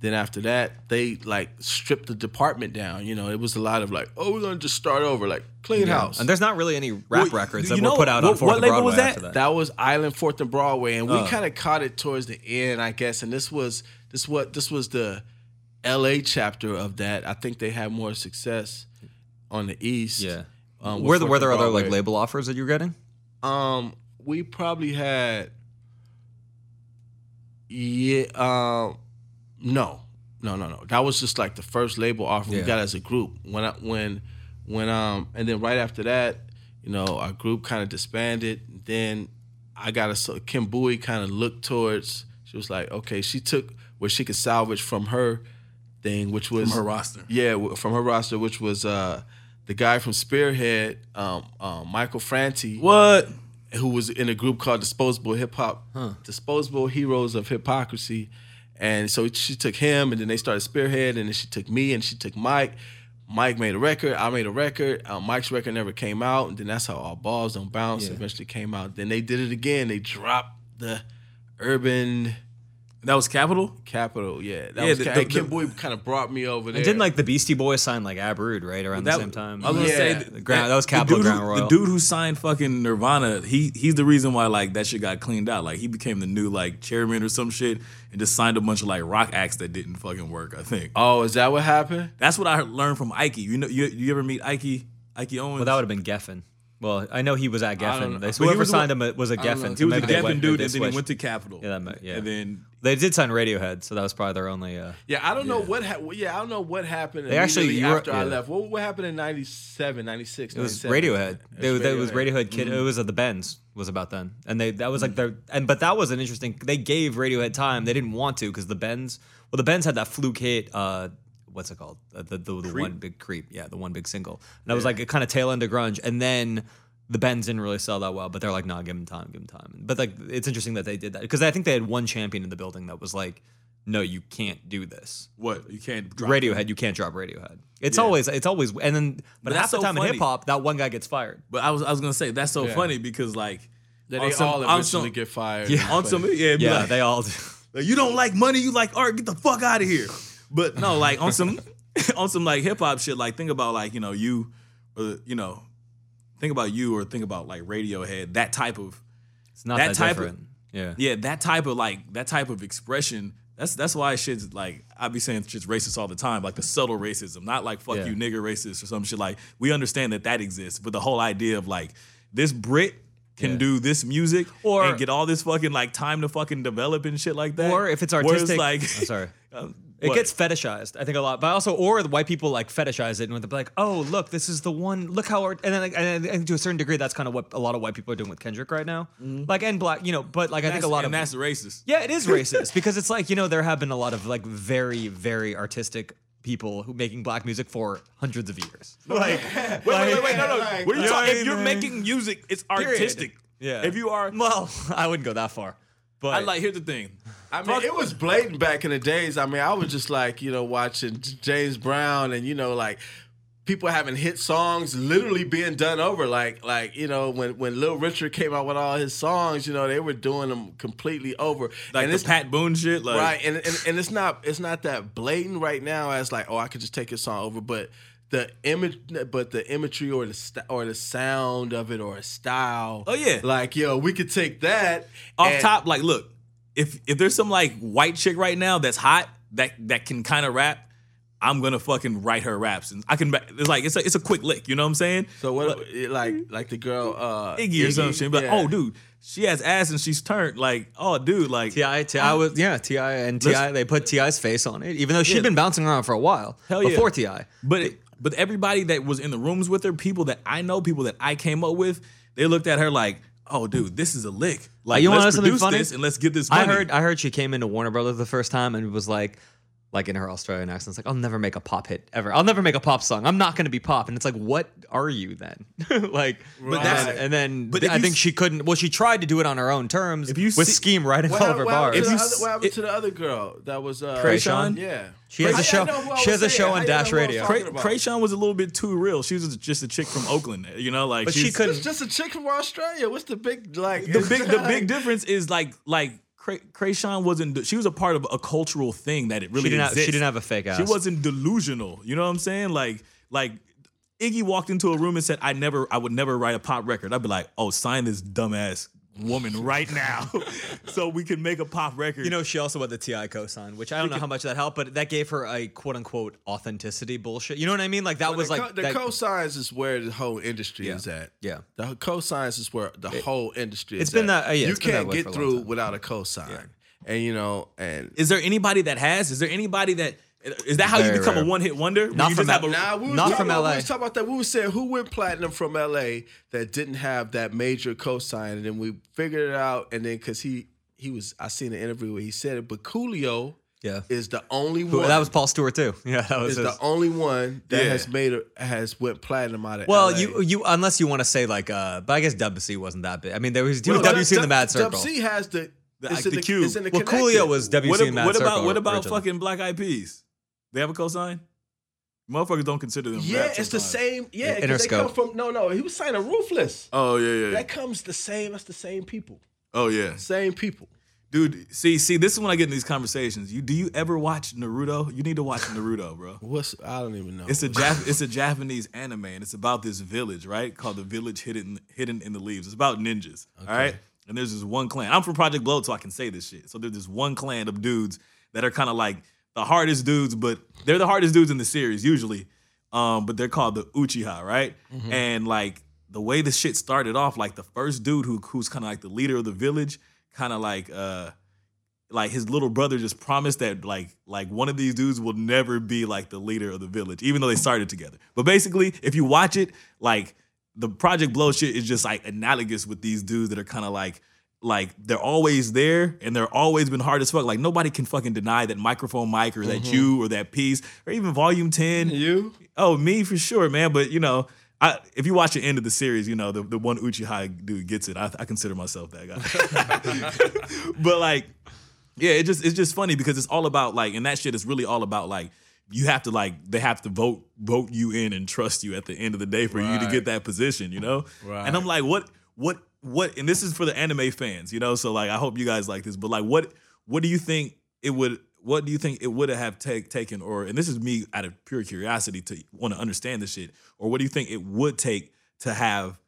Then after that, they like stripped the department down. You know, it was a lot of like, oh, we're gonna just start over, like clean house. and there's not really any rap Well, records that know, were put out on what- Fourth what and label Broadway was that? after that. That was Island Fourth and Broadway, and we Uh. kind of caught it towards the end, I guess. And this was this what this was the L.A. chapter of that. I think they had more success on the East. Yeah. um, were there, Fourth were there other like label offers that you were getting? Um, we probably had. Yeah. Um. No. No. No. No. That was just like the first label offer Yeah. we got as a group. When I, when when um and then right after that, you know, our group kind of disbanded. Then I got a so Kim Buie kind of looked towards. She was like, okay, she took what she could salvage from her thing, which was her roster. Yeah, from her roster, which was uh the guy from Spearhead, um, um, Michael Franti What? Who was in a group called Disposable Hip Hop, Disposable Heroes of Hiphoprisy. And so she took him, and then they started Spearhead, and then she took me, and she took Mike. Mike made a record. I made a record. Uh, Mike's record never came out, and then that's how All Balls Don't Bounce eventually came out. Then they did it again. They dropped the Urban That was Capitol. Capitol. Yeah, that Yeah, was the- Ca- the- and Kim the- Buie kind of brought me over there. And didn't like the Beastie Boys sign like Ab right around That the same time? I was gonna Yeah. say The Ground- that was the Capitol dude who- Grand Royal. The dude who signed fucking Nirvana, he he's the reason why like that shit got cleaned out. Like he became the new like chairman or some shit and just signed a bunch of like rock acts that didn't fucking work. I think oh, is that what happened? that's what I learned from Ike. You know, you you ever meet Ike? Ike Owens? well, that would have been Geffen. Well, I know he was at Geffen. They, whoever signed one- him was a I don't know. Geffen. he was a Geffen went- dude, and then he went to Capitol. Yeah, that might- yeah. And then They did sign Radiohead, so that was probably their only. Uh, Yeah, I don't know what. Ha- yeah, I don't know what happened. They actually- immediately you were- after I left. What, what happened in 97, 96, it was Radiohead. It They, was that was Radiohead Mm-hmm. It was at the Bends. Was about then, and they that was like their and but that was an interesting. They gave Radiohead time. They didn't want to because the Bends. Well, the Bends had that fluke hit. Uh, what's it called? Uh, the the, the one big creep. Yeah, the one big single. And that was like a kind of tail end of grunge, and then. The Bends didn't really sell that well, but they're like, "Nah, give them time, give them time." But like, it's interesting that they did that because I think they had one champion in the building that was like, "No, you can't do this." what you can't drop Radiohead, you can't drop Radiohead. It's Yeah. always, it's always, and then, but, But half that's the so time in funny. hip hop, that one guy gets fired. But I was I was gonna say that's so Yeah. funny because like That on they some- all on eventually some- get fired. Yeah. on some yeah, it'd be Yeah, like, they all. [laughs] Like, you don't like money, you like art, get the fuck out of here. But no, like on some [laughs] on some like hip hop shit, like think about like, you know, you you know, think about you or think about like Radiohead, that type of It's not That that, type of- yeah. yeah, that type of like that type of expression. That's that's why shit's like I be saying shit's racist all the time, like the subtle racism, not like fuck Yeah. you nigger racist or some shit. Like we understand that that exists, but the whole idea of like this Brit can Yeah. do this music Or- and get all this fucking like time to fucking develop and shit like that. Or if it's Whereas, artistic, like I'm sorry. [laughs] It what? gets fetishized, I think a lot, but also, or the white people like fetishize it and they're like, "Oh, look, this is the one. Look how," art, and then, like, and, and to a certain degree, that's kind of what a lot of white people are doing with Kendrick right now, mm-hmm. like and black, you know. But like, I think a lot of that's racist. Yeah, it is [laughs] racist because it's like you know there have been a lot of like very very artistic people who making black music for hundreds of years. [laughs] Like, Wait, wait, wait, wait, no, no. Like, What are you talking- if you're making music, it's Period. artistic. Yeah. If you are, well, [laughs] I wouldn't go that far, but I like. Here's the thing. I mean, it was blatant back in the days. I mean, I was just like, you know, watching James Brown and, you know, like people having hit songs literally being done over. Like, like you know, when, when Lil Richard came out with all his songs, you know, they were doing them completely over. Like and the it's Pat Boone shit. Like, right, and, and and it's not it's not that blatant right now as like, oh, I could just take his song over, but the image, but the imagery or the st- or the sound of it or a style. Oh, yeah. like yo, we could take that off and- top, like, look, if if there's some like white chick right now that's hot that that can kind of rap, I'm gonna fucking write her raps, and I can. It's like it's a it's a quick lick. You know what I'm saying? So what? it- like like the girl uh, Iggy or something? shit. But yeah. oh, dude, she has ass and she's turned. Like, oh, dude, like T.I. T.I. was yeah T.I. and T.I. they put T.I.'s face on it, even though she'd Yeah. been bouncing around for a while Hell yeah. before Ti. But but everybody that was in the rooms with her, people that I know, people that I came up with, they looked at her like, oh, dude, this is a lick. Like, you wanna let's know something produce funny? this and let's get this I money. heard I heard she came into Warner Brothers the first time and was like like in her Australian accent, it's like, I'll never make a pop hit ever. I'll never make a pop song. I'm not gonna be pop. And it's like, what are you then? [laughs] like But that's- and, and then but if I think s- she couldn't well, she tried to do it on her own terms If you with see- scheme writing What all of happened, her what happened bars. If you other, what happened it- to the other girl that was uh, Kreayshawn? Yeah, She has a I- I show- know who I she was has a show on Dash who I was Radio. talking Kreayshawn was a little bit too real. She was just a chick from Oakland, you know, like But she couldn't- It's just a chick from Australia. What's the big like? the big the [laughs] big difference is like like Cray- Kreayshawn wasn't she was a part of a cultural thing that it really she didn't have, she didn't have a fake ass. She wasn't delusional. You know what I'm saying? Like like Iggy walked into a room and said, "I never I would never write a pop record." I'd be like, "Oh, sign this dumbass woman right now, [laughs] so we can make a pop record." You know, she also had the T.I. cosign, which I don't know how much that helped, but that gave her a quote unquote authenticity bullshit. You know what I mean? Like that Well, was the like co- the that- cosigns is where the whole industry Yeah. is at. Yeah. the cosigns is where the whole industry. it's is been at. that- uh, yeah, you it's been that you can't way get a long through time. without a cosign, and you know, and is there anybody that has? Is there anybody that is that how Very you become rare. a one hit wonder? When Not you from just have a- Nah, we was Not talking from about, LA. We was talking about that. We were saying who went platinum from LA that didn't have that major cosign, and then we figured it out. And then because he he was, I seen an interview where he said it, but Coolio yeah. is the only Who- one. that was Paul Stewart too. [laughs] Yeah, that was is his. the only one that Yeah. has made a, has went platinum out of. Well, LA. you you unless you want to say like, uh, but I guess WC wasn't that big. I mean, there was Well, WC in the Mad Dub- Circle. WC has the. The- it's like in the cube. It's in the Well, connected. Coolio was WC what, in Mad what Circle. about what about originally. fucking Black Eyed Peas? They have a cosign. Motherfuckers don't consider them. Yeah, it's the sometimes. same. Yeah, 'cause they come from. No, no, he was signing Ruthless. Oh yeah, yeah. That comes the same. That's the same people. Oh yeah. Same people. Dude, see, see, this is when I get in these conversations. You do you ever watch Naruto? You need to watch Naruto, bro. What's I don't even know. It's a Jap- it's a Japanese anime, and it's about this village, right? Called the Village Hidden Hidden in the Leaves. It's about ninjas, all right? And there's this one clan. I'm from Project Blowed, so I can say this shit. So there's this one clan of dudes that are kind of like the hardest dudes, but they're the hardest dudes in the series usually. Um, but they're called the Uchiha, right? And like the way the shit started off, like the first dude who who's kind of like the leader of the village, kind of like uh like his little brother just promised that like like one of these dudes will never be like the leader of the village, even though they started together. But basically, if you watch it, like the Project Blowed shit is just like analogous with these dudes that are kind of like like they're always there and they're always been hard as fuck. Like nobody can fucking deny that microphone mic or that mm-hmm. you or that piece or even volume 10. you. Oh, me for sure, man. But you know, I if you watch the end of the series, you know, the, the one Uchiha dude gets it. I, I consider myself that guy. [laughs] [laughs] but like, yeah, it just it's just funny because it's all about like, and that shit is really all about like you have to like they have to vote vote you in and trust you at the end of the day for you to get that position, you know? Right. And I'm like, what what what and this is for the anime fans, you know? So like I hope you guys like this, but like what what do you think it would what do you think it would have take, taken or and this is me out of pure curiosity to want to understand this shit or what do you think it would take to have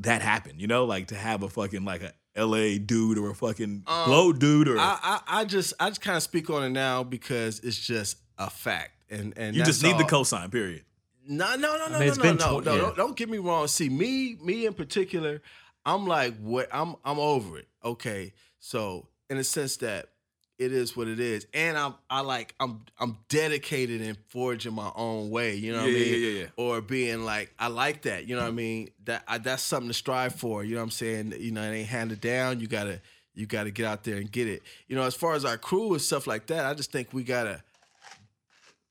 that happen, you know? Like to have a fucking like a LA dude or a fucking Um, glow dude or I, I I just I just kind of speak on it now because it's just a fact, and and you just that's need the all. cosign, period. No, no, no, no, mean, it's no, been no, tw- no. yeah. Don't, don't get me wrong. See, me, me in particular, I'm like, what? I'm, I'm over it. Okay, so in a sense that it is what it is, and I'm, I like, I'm, I'm dedicated in forging my own way. You know what I Yeah, yeah, mean? yeah, yeah. Or being like, I like that. You know what I mean? That I, that's something to strive for. You know what I'm saying? You know, it ain't handed down. You gotta, you gotta get out there and get it. You know, as far as our crew and stuff like that, I just think we got a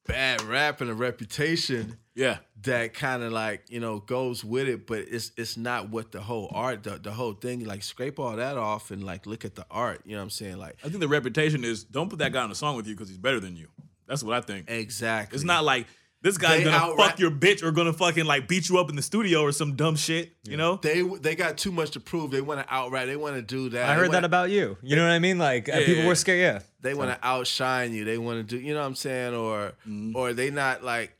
bad rap and a reputation Yeah. That kind of like you know goes with it, but it's it's not what the whole art, the, the whole thing. Like scrape all that off and like look at the art. You know what I'm saying? Like I think the reputation is don't put that guy on a song with you because he's better than you. That's what I think. exactly. It's not like this guy's They gonna out-rap- fuck your bitch or gonna fucking like beat you up in the studio or some dumb shit. You know? they they got too much to prove. They want to outright. They want to do that. I They heard that wanna- about you. You know what I mean? Like uh, Yeah, people yeah. were scared. Yeah. They want to outshine you. They want to do. You know what I'm saying? Or Mm-hmm. or they not like.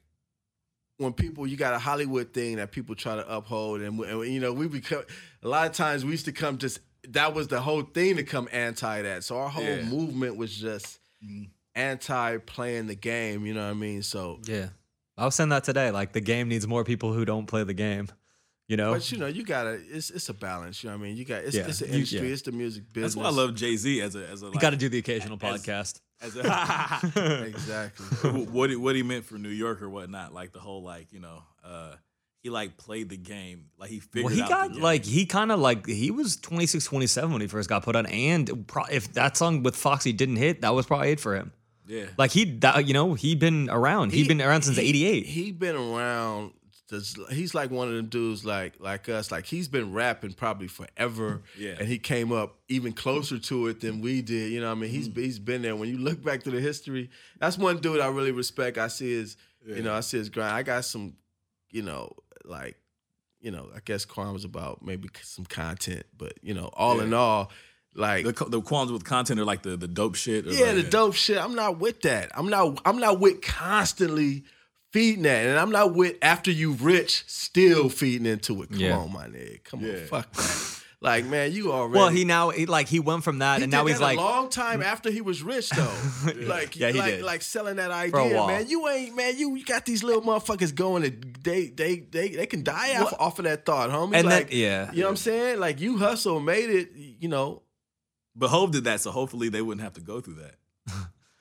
When people, you got a Hollywood thing that people try to uphold, and, and you know we become a lot of times we used to come just that was the whole thing to come anti that. So our whole Yeah. movement was just Mm-hmm. anti playing the game. You know what I mean? So Yeah. I was saying that today. Like the game needs more people who don't play the game. You know? But you know, you gotta. It's it's a balance. You know what I mean? You got. It's, Yeah, it's an you- industry. yeah. It's the music business. That's why I love Jay Z as a as a like, you got to do the occasional as- podcast. As a [laughs] exactly. [laughs] what he, what he meant for New York or whatnot. Like the whole like you know uh he like played the game. Like he figured Well, he out got the game. like he kind of like he was 26, 27 when he first got put on, and pro- if that song with Foxy didn't hit, that was probably it for him. yeah. Like he, that, you know, he'd been around. He'd been around since he- 88 he'd been around. This- He's like one of them dudes like like us. Like he's been rapping probably forever. Yeah. And he came up even closer to it than we did. You know I mean? He's Mm. he's been there. When you look back to the history, that's one dude I really respect. I see his you know, I see his grind. I got some, you know, like, you know, I guess Quan was about maybe some content, but you know, all in all, like The, the qualms with content are like the the dope shit. or yeah, like the dope shit. I'm not with that. I'm not. I'm not with constantly feeding that, and I'm not with after you rich still feeding into it. Come Yeah. on, my nigga. Come Yeah. on, fuck that. Like man, you already. well, he now he, like he went from that, He and did now he's that like, a long time after he was rich though. [laughs] like Yeah, he like did. like selling that a idea, while. man. You ain't man. You, you got these little motherfuckers going. To, they they they they can die off, off of that thought, homie. And then- like yeah. you know what I'm saying? Like you hustle, made it. You know But Hove did that, so hopefully they wouldn't have to go through that.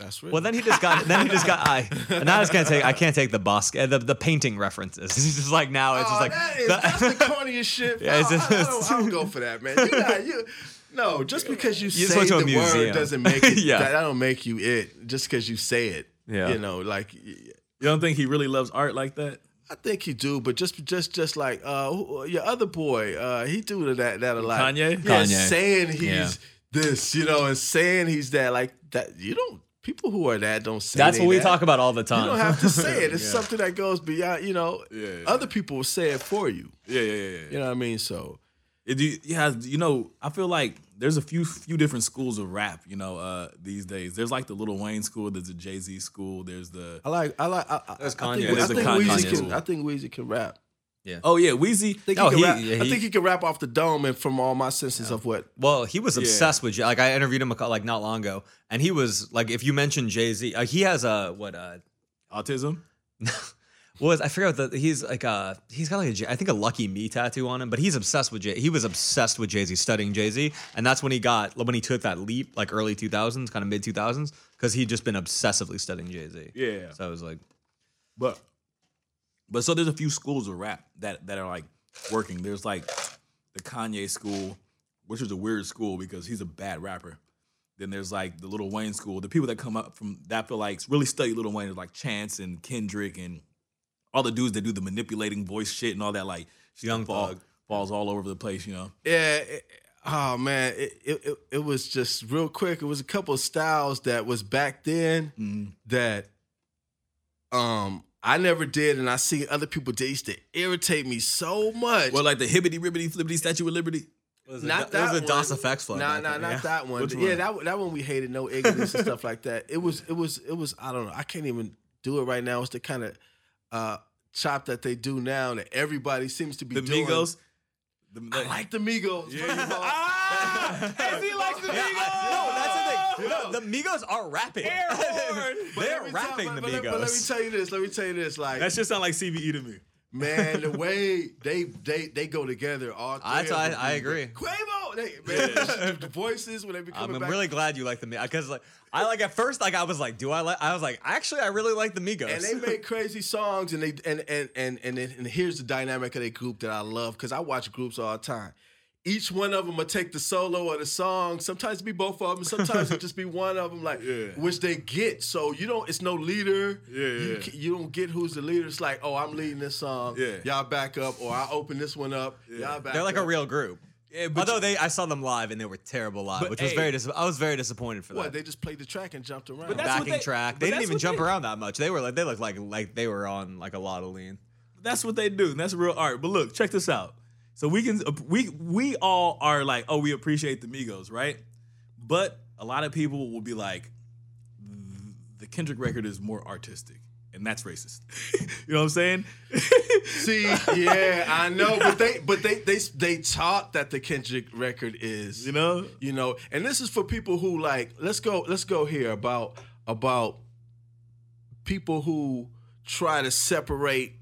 That's real. well, then he [laughs] just got, then he just got, I, and I just can't take, I can't take the Basquiat, uh, the the painting references. [laughs] It's just like now, it's just Oh, like, that is, that's the [laughs] corniest shit. Yeah, it's just- I, I, don't, I don't go for that, man. You not, you, no, just because you, just say went to the museum. word doesn't make it. Yeah. that, that don't make you it. Just because you say it. Yeah. You know, like You don't think he really loves art like that? I think he do, but just just just like uh your other boy, uh he do that that a lot. Kanye? Yeah, Kanye. saying he's Yeah. this, you know, and saying he's that. Like that, you don't. People who are that don't say. that's what we that. talk about all the time. You don't have to [laughs] say it. It's something that goes beyond. You know, Yeah. other people will say it for you. Yeah, yeah, yeah. yeah. You know what I mean? So It do, yeah, you know, I feel like there's a few few different schools of rap, you know, uh, these days. There's like the Lil Wayne school, there's the Jay Z school, there's the I like. I like. I, I, There's I think, Kanye. I think the Kanye Weezy can. I think Weezy can rap. Oh yeah, Weezy. I think, Oh, he can he- rap. yeah, I think he can rap off the dome and from all my senses of what. Well, he was obsessed with Jay- like I interviewed him a, like not long ago, and he was like, if you mention Jay Z, uh, he has a what uh autism. [laughs] was I forget what the he's like uh he's got like a I think a Lucky Me tattoo on him, but he's obsessed with Jay. He was obsessed with Jay Z, studying Jay Z, and that's when he got when he took that leap, like early two thousands, kind of mid two thousands, because he'd just been obsessively studying Jay Z. Yeah. So I was like, But but so there's a few schools of rap that that are like working. There's like the Kanye school, which is a weird school because he's a bad rapper. Then there's like the Lil Wayne school. The people that come up from that feel like really study Lil Wayne is like Chance and Kendrick and all the dudes that do the manipulating voice shit and all that like Young fall, Thug. falls all over the place, you know. Yeah. it- oh man, it, it it it was just real quick. It was a couple of styles that was back then that um I never did, and I see other people did used to irritate me so much. Well, like the hibbity ribbity flippity statue of liberty. not it that was a Das one. EFX flow. Nah, back nah, not yeah. that one. Which yeah, one? that one- that one we hated. No ignorance and stuff like that. It was, it was, it was. I don't know. I can't even do it right now. It's the kind of uh, chop that they do now that everybody seems to be The doing. Migos. The, I like the Migos. first of. [laughs] Ah, [laughs] he likes the Migos. No, the thing. No, the Migos are rapping. [laughs] They're tell- rapping but- the but let- But let me tell you this. Let me tell you this. Like, That shit sound like CBE to me. man, the [laughs] way they they they go together. All I- them. I agree. Quavo, they, [laughs] man, the, the voices when they be I'm, coming I'm back. really glad you like the Migos because like I like at first like I was like, do I like? I was like, actually, I really like the Migos. and they make crazy songs and they and and and and, and here's the dynamic of their group that I love because I watch groups all the time. Each one of them will take the solo or the song. Sometimes it be both of them. Sometimes it [laughs] just be one of them, like Yeah. which they get. So you don't. It's no leader. Yeah, You, yeah. ca- you don't get who's the leader. It's like, oh, I'm leading this song. Yeah. Y'all back up, or I open this one up. Y'all back. They're like a real group. Yeah, but Although they, I saw them live and they were terrible live, But, which was very. Dis- I was very disappointed for What? that. They just played the track and jumped around. But that's what backing they- track. but They didn't even jump they- around that much. They were like they looked like like they were on like a lot of lean. that's what they do. And that's real art. But look, check this out. So we can we we all are like, oh, we appreciate the Migos, right? But a lot of people will be like, the Kendrick record is more artistic, and that's racist. [laughs] you know what I'm saying? [laughs] See, yeah, I know, but they, but they, they, they taught that the Kendrick record is, You know? you know, and this is for people who like. Let's go, let's go here about about people who try to separate.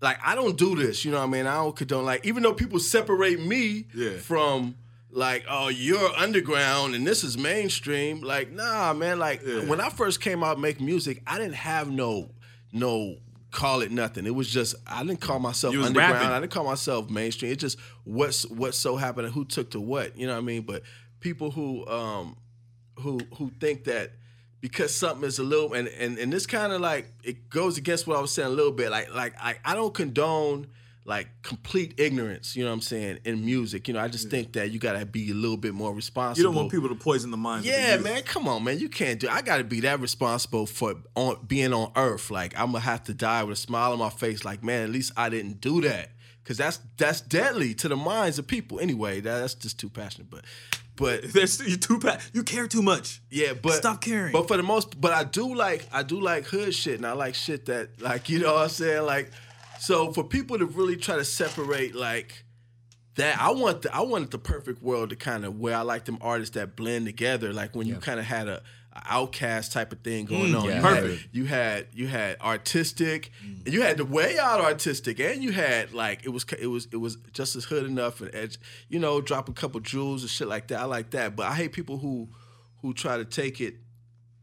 Like I don't do this, you know what I mean? I don't condone like even though people separate me Yeah. from like oh you're underground and this is mainstream. Like nah, man. Like Yeah. when I first came out make music, I didn't have no no call it nothing. It was just I didn't call myself underground. rapping. I didn't call myself mainstream. It just what's what so happened and who took to what. You know what I mean? But people who um who who think that because something is a little and and, and this kind of like it goes against what I was saying a little bit. Like like I, I don't condone like complete ignorance, you know what I'm saying, in music. You know, I just think that you gotta be a little bit more responsible. You don't want people to poison the minds. of the Yeah, man, come on, man. You can't do. I got to be that responsible for on being on Earth. Like I'm gonna have to die with a smile on my face. Like, man, at least I didn't do that, because that's that's deadly to the minds of people. Anyway, that, that's just too passionate. But, but [laughs] There's, you too You care too much. yeah, but Stop caring. But for the most, but I do like I do like hood shit, and I like shit that like you know what I'm saying. Like, so for people to really try to separate like that, I want the I wanted the perfect world to kind of where I like them artists that blend together. Like when you kind of had a outcast type of thing going mm, on. yeah. You Perfect. Had, you had you had artistic, and you had the way out artistic, and you had like it was it was it was just as hood enough and edge. You know, drop a couple jewels and shit like that. I like that, but I hate people who who try to take it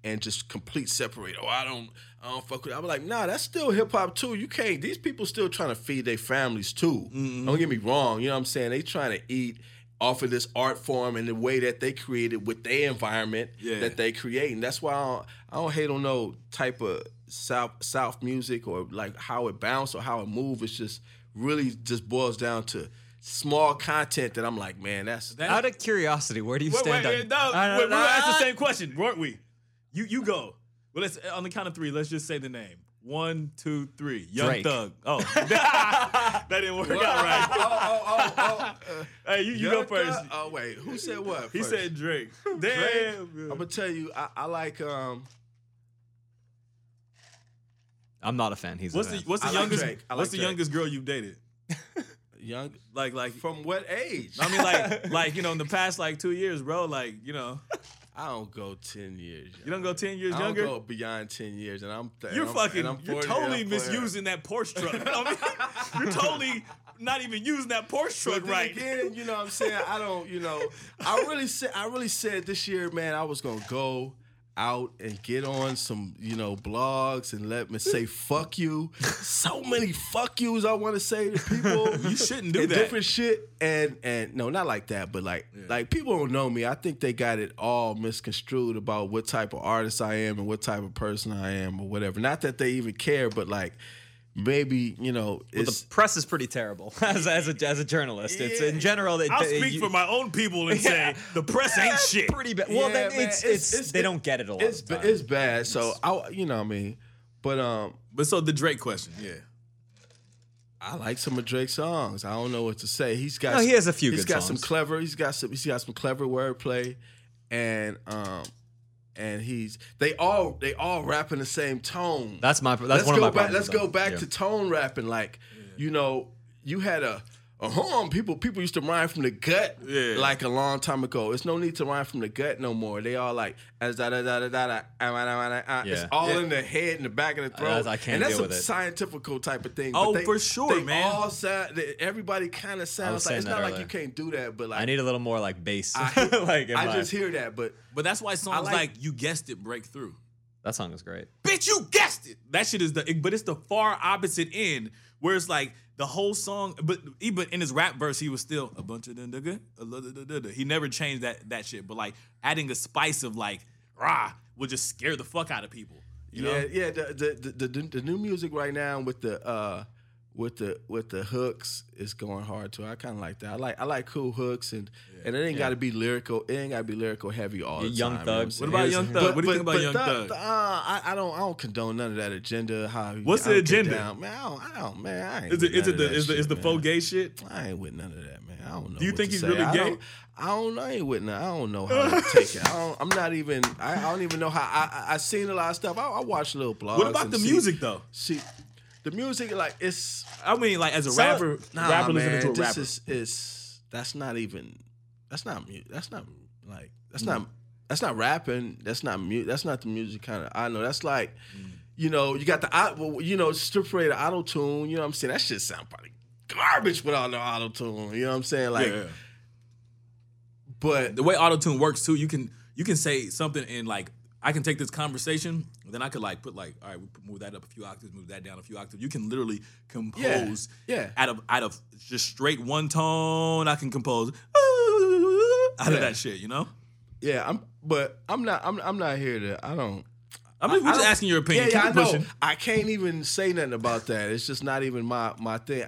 and just complete separate. Oh, I don't, I don't fuck with. It. I'm like, nah, that's still hip hop too. You can't. These people still trying to feed their families too. Mm-hmm. Don't get me wrong. You know what I'm saying? They trying to eat off of this art form and the way that they created with their environment Yeah. that they create. And that's why I don't, I don't hate on no type of south south music or like how it bounce or how it move. It's just really just boils down to small content that I'm like, man, that's Out of curiosity, where do you Wait, stand wait, on? no, I don't we know. asked the same question, weren't we? You you go. Well, let's on the count of three. Let's just say the name. One, two, three. Young Drake. Thug. Oh, [laughs] [laughs] that didn't work out right. oh, oh, oh, oh. [laughs] Hey, you, you go first. Thug? Oh wait, who said what? He said Drake. Damn. Drake. I'm gonna tell you, I, I like um. I'm not a fan. He's What's a the fan. what's the I like youngest? Drake. I like what's the Drake. youngest girl you've dated? Young Like like. from what age? I mean, like, like you know, in the past like two years, bro. Like, you know, I don't go ten years. you don't go ten years I don't younger. go beyond ten years, and I'm. Th- You're and I'm- fucking. and I'm you're 40, totally I'm misusing that Porsche truck. I mean, you're totally not even using that Porsche truck But right. again, you know what I'm saying? I don't, you know, I really said I really said this year, man, I was gonna go out and get on some, you know, blogs and let me say fuck you. So many fuck yous I want to say to people. [laughs] You shouldn't do and that. Different shit. And and no, not like that, but like like people don't know me. I think they got it all misconstrued about what type of artist I am and what type of person I am or whatever. Not that they even care, but like maybe, you know, it's the press is pretty terrible [laughs] as, as a as a journalist. It's in general. It, I'll it- speak you- for my own people and say the press ain't That's shit. Pretty bad. Well, Yeah, then it's, it's- it's, it's- they don't get it a lot. it's of time. it's bad. So I, you know, what I mean, but um, But so the Drake question, yeah. I like some of Drake's songs. I don't know what to say. He's got No, he has a few He's good got some clever. He's got some. He's got some clever wordplay, and um, and he's they all they all rap in the same tone. That's my. That's let's one of go my back. problems Let's with go back Yeah. to tone rapping. Like, you know, you had a. A home people people used to rhyme from the gut Yeah. like a long time ago. It's no need to rhyme from the gut no more. They all like as da da da da da da. ah, ah, ah. It's all Yeah. in the head and the back of the throat. that's- I can't and that's deal some with it. scientific type of thing. Oh, but they, for sure, they man. All sound, they- everybody kind of sounds like it's that not like you can't do that, but like I need a little more like bass. I, [laughs] like I just hear that, but But that's why songs like- like, you guessed it break through. that song is great. Bitch, you guessed it. That shit is the but it's the far opposite end where it's like the whole song, but even in his rap verse, he was still a bunch of da. He never changed that that shit. But like adding a spice of like rah will just scare the fuck out of people. You know? yeah, yeah. The the, the the the new music right now with the uh with the with the hooks is going hard too. I kind of like that. I like I like cool hooks and and it ain't got to be lyrical. It ain't got to be lyrical heavy all the Young time. Thug. You know What saying? about Young Thug? What do you think about Young Thug? uh, I, I don't I don't condone none of that agenda. How What's I the agenda? down. Man, I don't, I don't man. I ain't Is it with is none it the that is the is the man. faux gay shit? I ain't with none of that, man. I don't know. Do you what think to he's say. really gay? I don't know. I ain't with none. I don't know how to take it. I don't, I'm not even. I, I don't even know how. I I, I seen a lot of stuff. I, I watch little blogs. What about the see- music though? See, the music like it's I mean, like as a So- rapper, nah, rapper man. listening to a this rapper. is is that's not even. That's not mu That's not like. That's mm. not. That's not rapping. That's not mu That's not the music kind of. I know. That's like. Mm. You know, you got the well, you know strip rate of auto tune. You know what I'm saying? That shit sound probably garbage without the auto tune. You know what I'm saying? Like, yeah. but the way auto tune works too, you can you can say something in like I can take this conversation, then I could like put like, all right, we move that up a few octaves, move that down a few octaves. You can literally compose yeah. out of out of just straight one tone. I can compose out of that shit, you know. Yeah, I'm. But I'm not. I'm. I'm not here to. I don't. I'm just, I just asking your opinion. Yeah, yeah, I know. pushing. I can't even say nothing about that. It's just not even my my thing.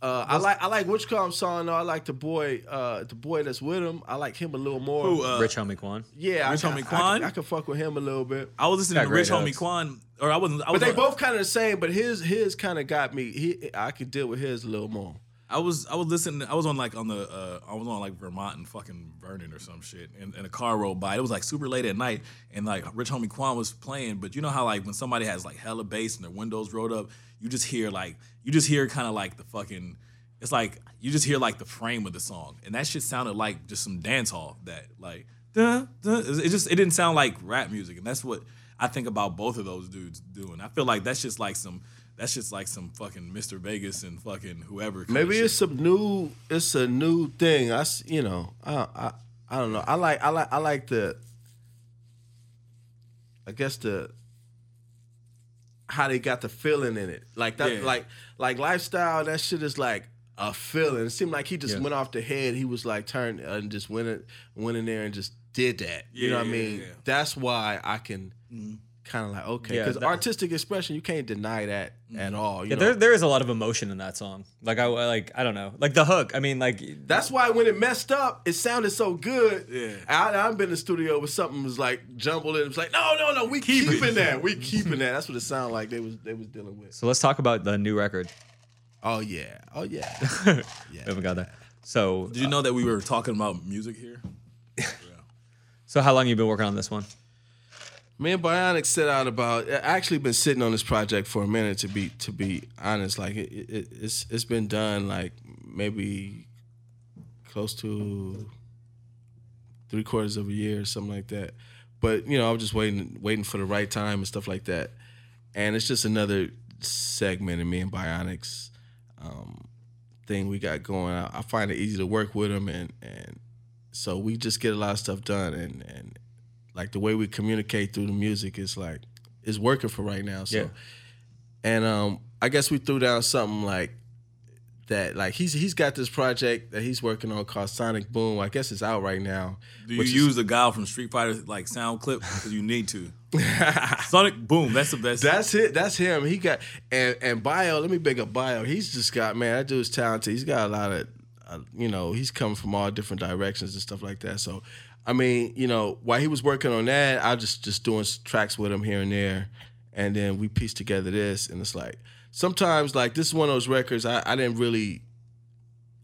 Uh, I like I like which come song though. I like the boy, uh, the boy that's with him. I like him a little more. Who, uh, Rich Homie Quan. yeah, Rich I, Homie I, Quan? I, I can fuck with him a little bit. I was listening to Rich Homie. Quan, or I wasn't. I But they on- both kind of the same. But his his kind of got me. He I could deal with his a little more. I was I was listening. I was on like on the uh, I was on like Vermont and fucking Vernon or some shit, and, and a car rolled by. It was like super late at night, and like Rich Homie Quan was playing. But you know how like when somebody has like hella bass and their windows rolled up, you just hear like you just hear kind of like the fucking. It's like you just hear like the frame of the song, and that shit sounded like just some dance hall that like. Duh, duh. It just it didn't sound like rap music, and that's what I think about both of those dudes doing. I feel like that's just like some. That's just like some fucking Mr. Vegas and fucking whoever. Maybe it's some new. It's a new thing. I you know. I I I don't know. I like I like I like the. I guess the. How they got the feeling in it, like that, Yeah. like like lifestyle. That shit is like a feeling. It seemed like he just Yeah. went off the head. He was like turned uh, and just went it, went in there and just did that. you know what I Yeah, yeah, mean? yeah. That's why I can kind of like okay, because that- artistic expression you can't deny that Mm-hmm. at all. You Yeah, know? there there is a lot of emotion in that song. Like I like I don't know, like the hook. I mean, like That's why when it messed up, it sounded so good. Yeah. I, I've been in the studio where something was like jumbled and it was like, no, no, no, we keeping that. We [laughs] keeping that. That's what it sounded like they was they was dealing with. So let's talk about the new record. Oh yeah. Oh yeah. [laughs] yeah. We haven't got there. So Did you know that we were talking about music here? [laughs] so how long you been working on this one? Me and Bionik set out about. Actually been sitting on this project for a minute. To be to be honest, like it, it, it's it's been done like maybe close to three quarters of a year or something like that. But you know, I was just waiting waiting for the right time and stuff like that. And it's just another segment in me and Bionik's um, thing we got going. I, I find it easy to work with them, and and so we just get a lot of stuff done. And and like the way we communicate through the music is like is working for right now. So, Yeah. and um, I guess we threw down something like that. Like he's he's got this project that he's working on called Sonic Boom. I guess it's out right now. Do you which is- use the guy from Street Fighter like sound clip because you need to? [laughs] Sonic Boom, that's the best. That's it. That's him. He got and and Bio. Let me big up Bio. He's just got man. That dude's talented. He's got a lot of, uh, you know, he's coming from all different directions and stuff like that. So, I mean, you know, while he was working on that, I just just doing tracks with him here and there, and then we pieced together this, and it's like sometimes like this is one of those records I, I didn't really,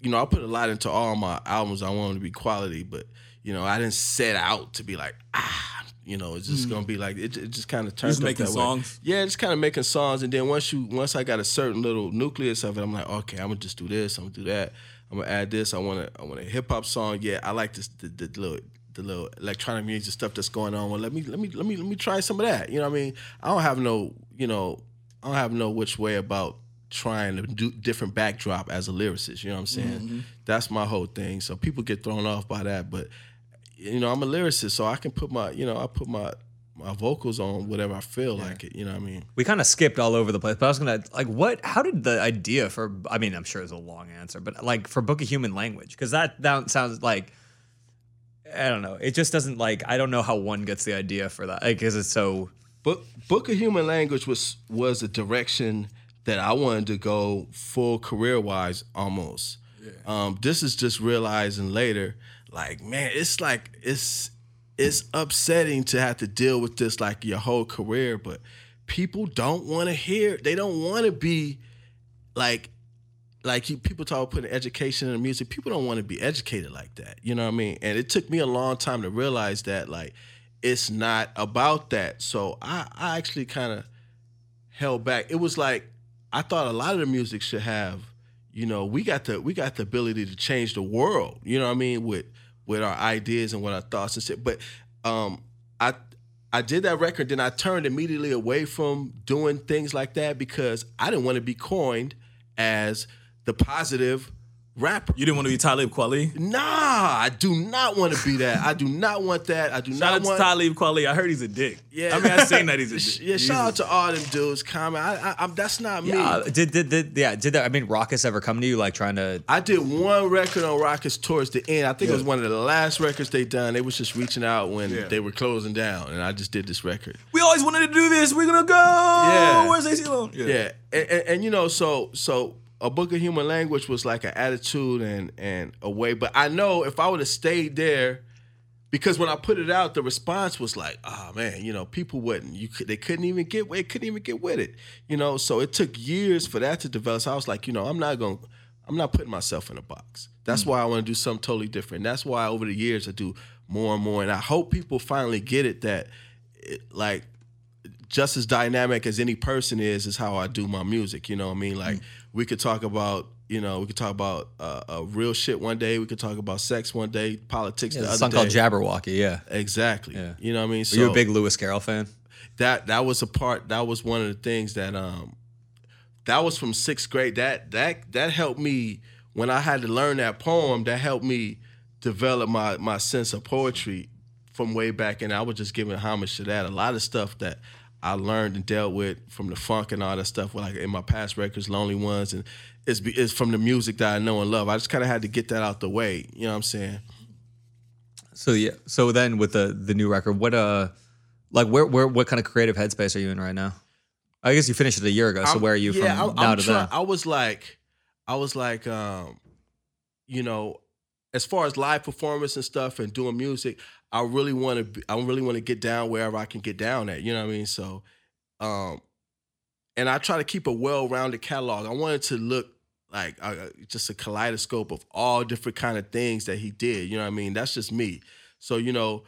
you know, I put a lot into all my albums. I want them to be quality, but you know, I didn't set out to be like ah. You know, it's just gonna be like it. It just kind of turns Just up making that way. songs? Yeah, just kind of making songs, and then once you once I got a certain little nucleus of it, I'm like, okay, I'm gonna just do this, I'm gonna do that, I'm gonna add this. I want to I want a hip hop song. Yeah, I like this the, the little the little electronic music stuff that's going on. Well, let me let me let me let me try some of that. You know what I mean? I don't have no you know I don't have no which way about trying to do different backdrop as a lyricist. You know what I'm saying? Mm-hmm. That's my whole thing. So people get thrown off by that, but you know I'm a lyricist, so I can put my you know I put my my vocals on whatever I feel like it. You know what I mean? We kind of skipped all over the place, but I was gonna like, what? How did the idea for? I mean, I'm sure it's a long answer, but like for Book of Human Language, because that that sounds like, I don't know. It just doesn't like. I don't know how one gets the idea for that, because it's so. Book Book of Human Language was was a direction that I wanted to go full career wise almost. Um, this is just realizing later, like man, it's like it's it's upsetting to have to deal with this like your whole career, but people don't want to hear. They don't want to be like like you, people talk about putting education in music. People don't want to be educated like that. You know what I mean? And it took me a long time to realize that like it's not about that. So I, I actually kind of held back. It was like I thought a lot of the music should have, you know, we got the we got the ability to change the world. You know what I mean with with our ideas and with our thoughts and shit. But um, I I did that record, then I turned immediately away from doing things like that because I didn't want to be coined as the positive rapper. You didn't want to be Talib Kweli? Nah, I do not want to be that. I do not want that. I do Shout not out to want. Talib Kweli. I heard he's a dick. Yeah, I mean, I seen that he's a Sh- [laughs] dick. Yeah, He's shout out to all them dudes. Comment. I, I, I'm, that's not me. Yeah, uh, did, did did yeah did that? I mean, Rawkus ever come to you like trying to? I did one record on Rawkus towards the end. I think it was one of the last records they done. They was just reaching out when Yeah. they were closing down, and I just did this record. We always wanted to do this. We're gonna go. Yeah. Where's Aceyalone? Yeah, and, and, and you know, so so a book of human language was like an attitude and and a way. But I know if I would have stayed there, because when I put it out, the response was like, "Oh man, you know, people wouldn't. You could, they couldn't even get they couldn't even get with it. You know, so it took years for that to develop. So I was like, you know, I'm not going. to I'm not putting myself in a box. That's mm. why I want to do something totally different. That's why over the years I do more and more, and I hope people finally get it that, it, like just as dynamic as any person is is how I do my music. You know what I mean? Like mm. We could talk about you know we could talk about uh, uh, real shit one day. We could talk about sex one day, politics the There's a other song day. call Jabberwocky. Yeah. exactly. Yeah. You know what I mean? Were So you a big Lewis Carroll fan? that that was a part. That was one of the things that um that was from sixth grade. That that that helped me when I had to learn that poem. That helped me develop my my sense of poetry from way back, and I was just giving homage to that. A lot of stuff that I learned and dealt with from the funk and all that stuff, like in my past records, Lonely Ones, and it's it's from the music that I know and love. I just kind of had to get that out the way. You know what I'm saying? So yeah. So then with the the new record, what uh, like where where what kind of creative headspace are you in right now? I guess you finished it a year ago. So I'm- where are you yeah, from I'm, now I'm to try-? I was like, I was like, um, you know, as far as live performance and stuff and doing music, I really want to. I really want to get down wherever I can get down at. You know what I mean? So, um, and I try to keep a well-rounded catalog. I wanted to look like uh, just a kaleidoscope of all different kind of things that he did. You know what I mean? That's just me. So you know,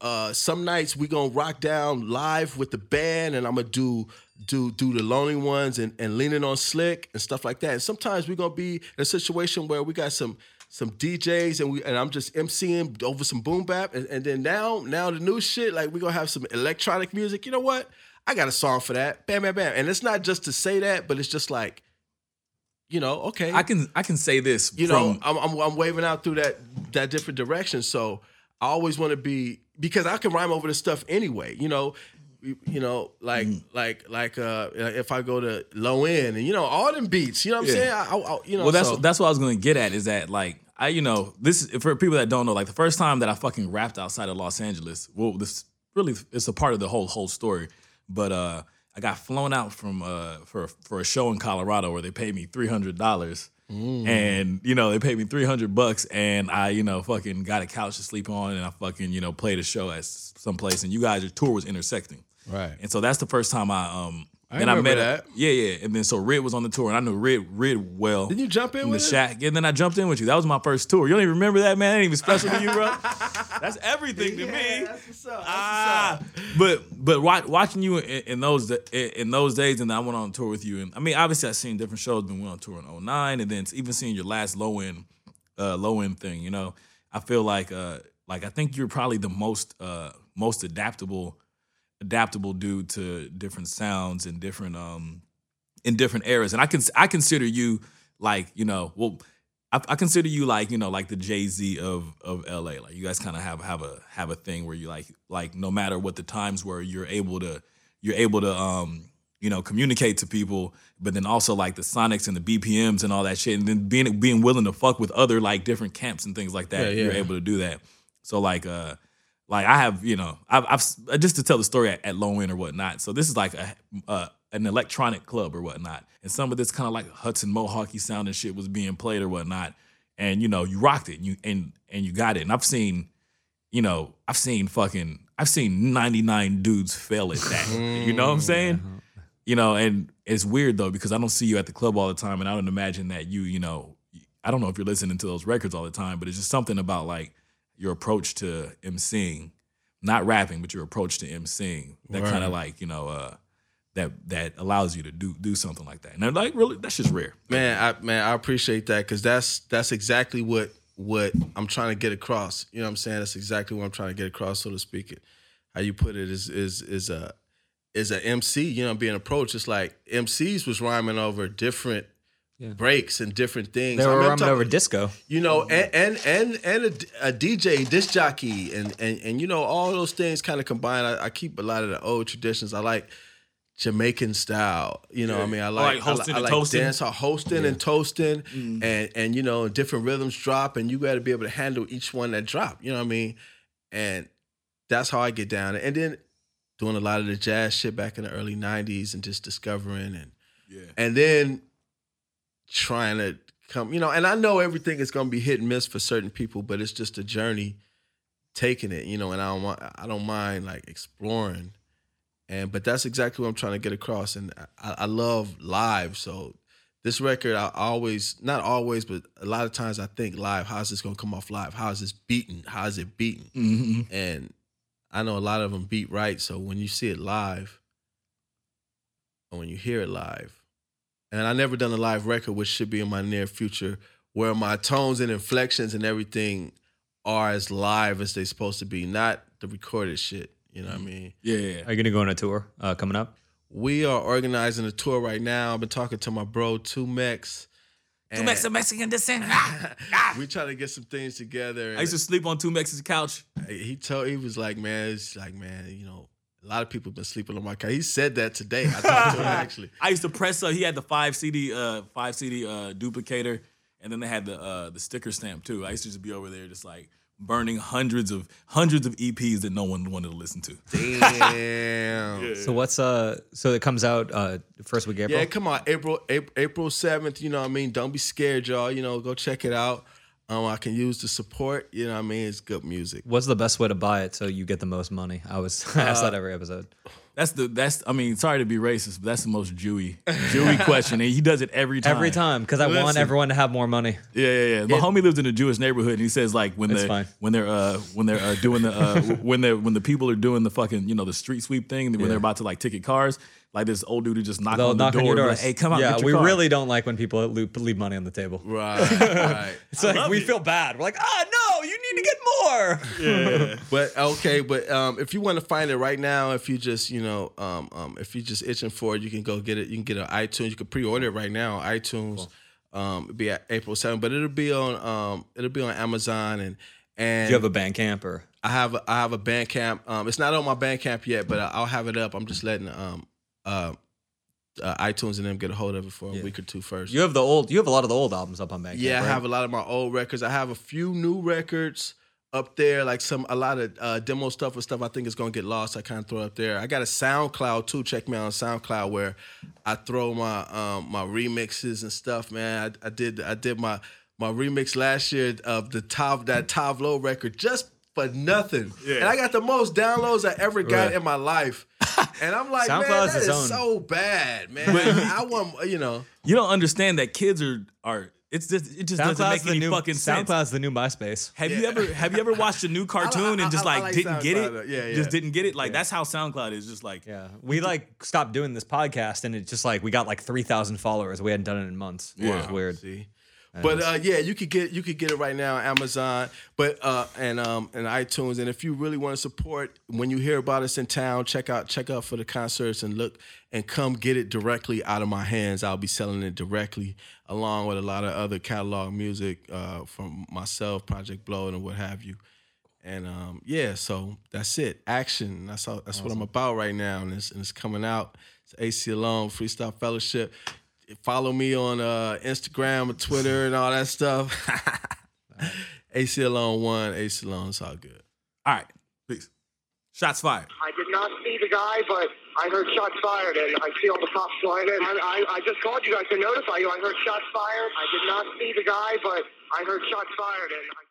uh, some nights we gonna rock down live with the band, and I'm gonna do do do the lonely ones and, and leaning on slick and stuff like that. And sometimes we're gonna be in a situation where we got some some DJs and we and I'm just MCing over some boom bap and, and then now now the new shit like we're gonna have some electronic music. You know what? I got a song for that. Bam bam bam. And it's not just to say that, but it's just like, you know, okay. I can I can say this. you from, know, I'm, I'm I'm waving out through that that different direction. So I always want to be because I can rhyme over this stuff anyway. You know, you, know, like Mm. like like uh if I go to low end and you know all them beats. You know what I'm Yeah. saying? I, I, you know, well, that's so- that's what I was gonna get at. Is that like I, you know, this for people that don't know. Like the first time that I fucking rapped outside of Los Angeles. Well, this really it's a part of the whole whole story. But uh, I got flown out from uh for for a show in Colorado where they paid me three hundred dollars. And you know they paid me three hundred bucks, and I you know fucking got a couch to sleep on, and I fucking you know played a show at some place, and you guys your tour was intersecting, Right. And so that's the first time I um I then I met that. yeah yeah, and then so Red was on the tour, and I knew Red Red well. Didn't you jump in in the with it? shack? And then I jumped in with you. That was my first tour. You don't even remember that, man? That ain't even special to you, bro. [laughs] That's everything to me. That's what's up. That's Ah, what's up. but but wa- watching you in, in those in in those days, and then I went on tour with you, and I mean, obviously, I've seen different shows. Then went on tour in 09, and then even seeing your last low end, uh, low end thing. You know, I feel like uh, like I think you're probably the most uh, most adaptable adaptable dude to different sounds and different um in different eras. And I can I consider you like you know well. I, I consider you like you know like the Jay Z of of LA. Like you guys kind of have have a have a thing where you like like no matter what the times were, you're able to you're able to um you know communicate to people, but then also like the sonics and the BPMs and all that shit, and then being being willing to fuck with other like different camps and things like that. Yeah, You're able to do that. So like uh like I have you know I've, I've just to tell the story at, at low end or whatnot. So this is like a, uh an electronic club or whatnot, and some of this kind of like Hudson Mohawke sounding shit was being played or whatnot, and you know you rocked it and you and and you got it. And I've seen, you know, I've seen fucking I've seen ninety nine dudes fail at that. [laughs] you know what I'm saying? You know, and it's weird though because I don't see you at the club all the time, and I don't imagine that you, you know, I don't know if you're listening to those records all the time, but it's just something about like your approach to emceeing, not rapping, but your approach to emceeing that kind of like you know uh, that that allows you to do do something like that. And they're like really, that's just rare. Man, I man, I appreciate that because that's that's exactly what what I'm trying to get across. You know what I'm saying? That's exactly what I'm trying to get across, so to speak. It how you put it is is is a is a MC. You know, being approached. It's like MCs was rhyming over different breaks and different things. They I were mean, I'm running over disco. you know, and and and, and a, a DJ, disc jockey, and and and you know, all those things kind of combined. I, I keep a lot of the old traditions. I like Jamaican style. You know, what I mean, I like, I like hosting I, and like toasting? dance, hosting and toasting, mm. and and you know, different rhythms drop, and you got to be able to handle each one that drop. You know what I mean? And that's how I get down. And then doing a lot of the jazz shit back in the early '90s, and just discovering and Yeah. and then trying to come, you know, and I know everything is going to be hit and miss for certain people, but it's just a journey taking it, you know, and I don't want, I don't mind like exploring. And, but that's exactly what I'm trying to get across. And I, I love live. So this record, I always, not always, but a lot of times I think live, how's this going to come off live? How is this beaten? How is it beaten? Mhm. And I know a lot of them beat right. So when you see it live, or when you hear it live, and I never done a live record, which should be in my near future, where my tones and inflections and everything are as live as they supposed to be, not the recorded shit. You know what I mm-hmm. mean? Yeah, yeah. Are you gonna go on a tour uh, coming up? We are organizing a tour right now. I've been talking to my bro, Two Mex. Two Mexican Mexican descent. [laughs] Ah, ah. we trying to get some things together. I used to sleep on two Mex's couch. he told he was like, man, it's like, man, you know, a lot of people have been sleeping on my car. He said that today. I talked to him [laughs] actually. I used to press. Uh, he had the five CD, uh, five CD uh, duplicator, and then they had the uh, the sticker stamp too. I used to just be over there, just like burning hundreds of hundreds of EPs that no one wanted to listen to. Damn. [laughs] [laughs] So what's uh? So it comes out uh first week April. Yeah, come on, April April April seventh. You know what I mean? Don't be scared, y'all. You know, go check it out. Um, I can use the support. You know what I mean? It's good music. What's the best way to buy it so you get the most money? I was [laughs] I asked that every episode. That's the that's. I mean, sorry to be racist, but that's the most Jewy Jewy [laughs] question, and he does it every time. Every time because I want everyone to have more money. Yeah, yeah, yeah. My homie lives in a Jewish neighborhood, and he says like when It's they fine. when they're uh when they're uh, doing the uh [laughs] when they are when the people are doing the fucking you know the street sweep thing when they're about to like ticket cars, like this old dude who just knock They'll on the door, on your and be like, hey, come out, Yeah, get your we car." really don't like when people leave, leave money on the table. Right, [laughs] right. It's like we feel bad. We're like, ah, no, you need to get more. Yeah, [laughs] But okay, but um, if you want to find it right now, if you just you know, um, um, if you just itching for it, you can go get it. You can get it on iTunes. You can pre-order it right now on iTunes. Um, it'll be at April seventh, but it'll be on um, it'll be on Amazon and and Do you have a band camp or? I have a, I have a Bandcamp. Um, it's not on my Bandcamp yet, but I'll have it up. I'm just letting um uh, uh iTunes and them get a hold of it for a week or two first. You have the old. You have a lot of the old albums up on Bandcamp. Yeah, I right? have a lot of my old records. I have a few new records up there, like some a lot of uh, demo stuff or stuff I think is gonna get lost. I kind of throw up there. I got a SoundCloud too. Check me out on SoundCloud where I throw my um, my remixes and stuff. Man, I, I did I did my my remix last year of the top that Tove Lo record just for nothing, and I got the most downloads I ever got Right. in my life. [laughs] And I'm like, man, that is own. so bad, man. I want, you know. You don't understand that kids are are. It's just it just doesn't make the any new fucking sense. SoundCloud's the new MySpace. Have you ever have you ever watched a new [laughs] cartoon I- and just I- I like, like didn't get it? Yeah, yeah. Just didn't get it. Like that's how SoundCloud is. Just like Yeah, we like stopped doing this podcast, and it's just like we got like three thousand followers. We hadn't done it in months. Yeah, it was weird. See. But uh, yeah, you could get you could get it right now on Amazon, but uh, and um and iTunes. And if you really want to support, when you hear about us in town, check out check out for the concerts and look and come get it directly out of my hands. I'll be selling it directly, along with a lot of other catalog music uh, from myself, Project Blowed, and what have you. And um, yeah, so that's it. Action. That's all, that's what I'm about right now, and it's, and it's coming out. It's Aceyalone Freestyle Fellowship. Follow me on uh, Instagram, and Twitter, and all that stuff. [laughs] Aceyalone one, Aceyalone. It's all good. all right, peace. Shots fired. I did not see the guy, but I heard shots fired, and I see all the cops flying in. I, I, I just called you guys to notify you. I heard shots fired. I did not see the guy, but I heard shots fired, and I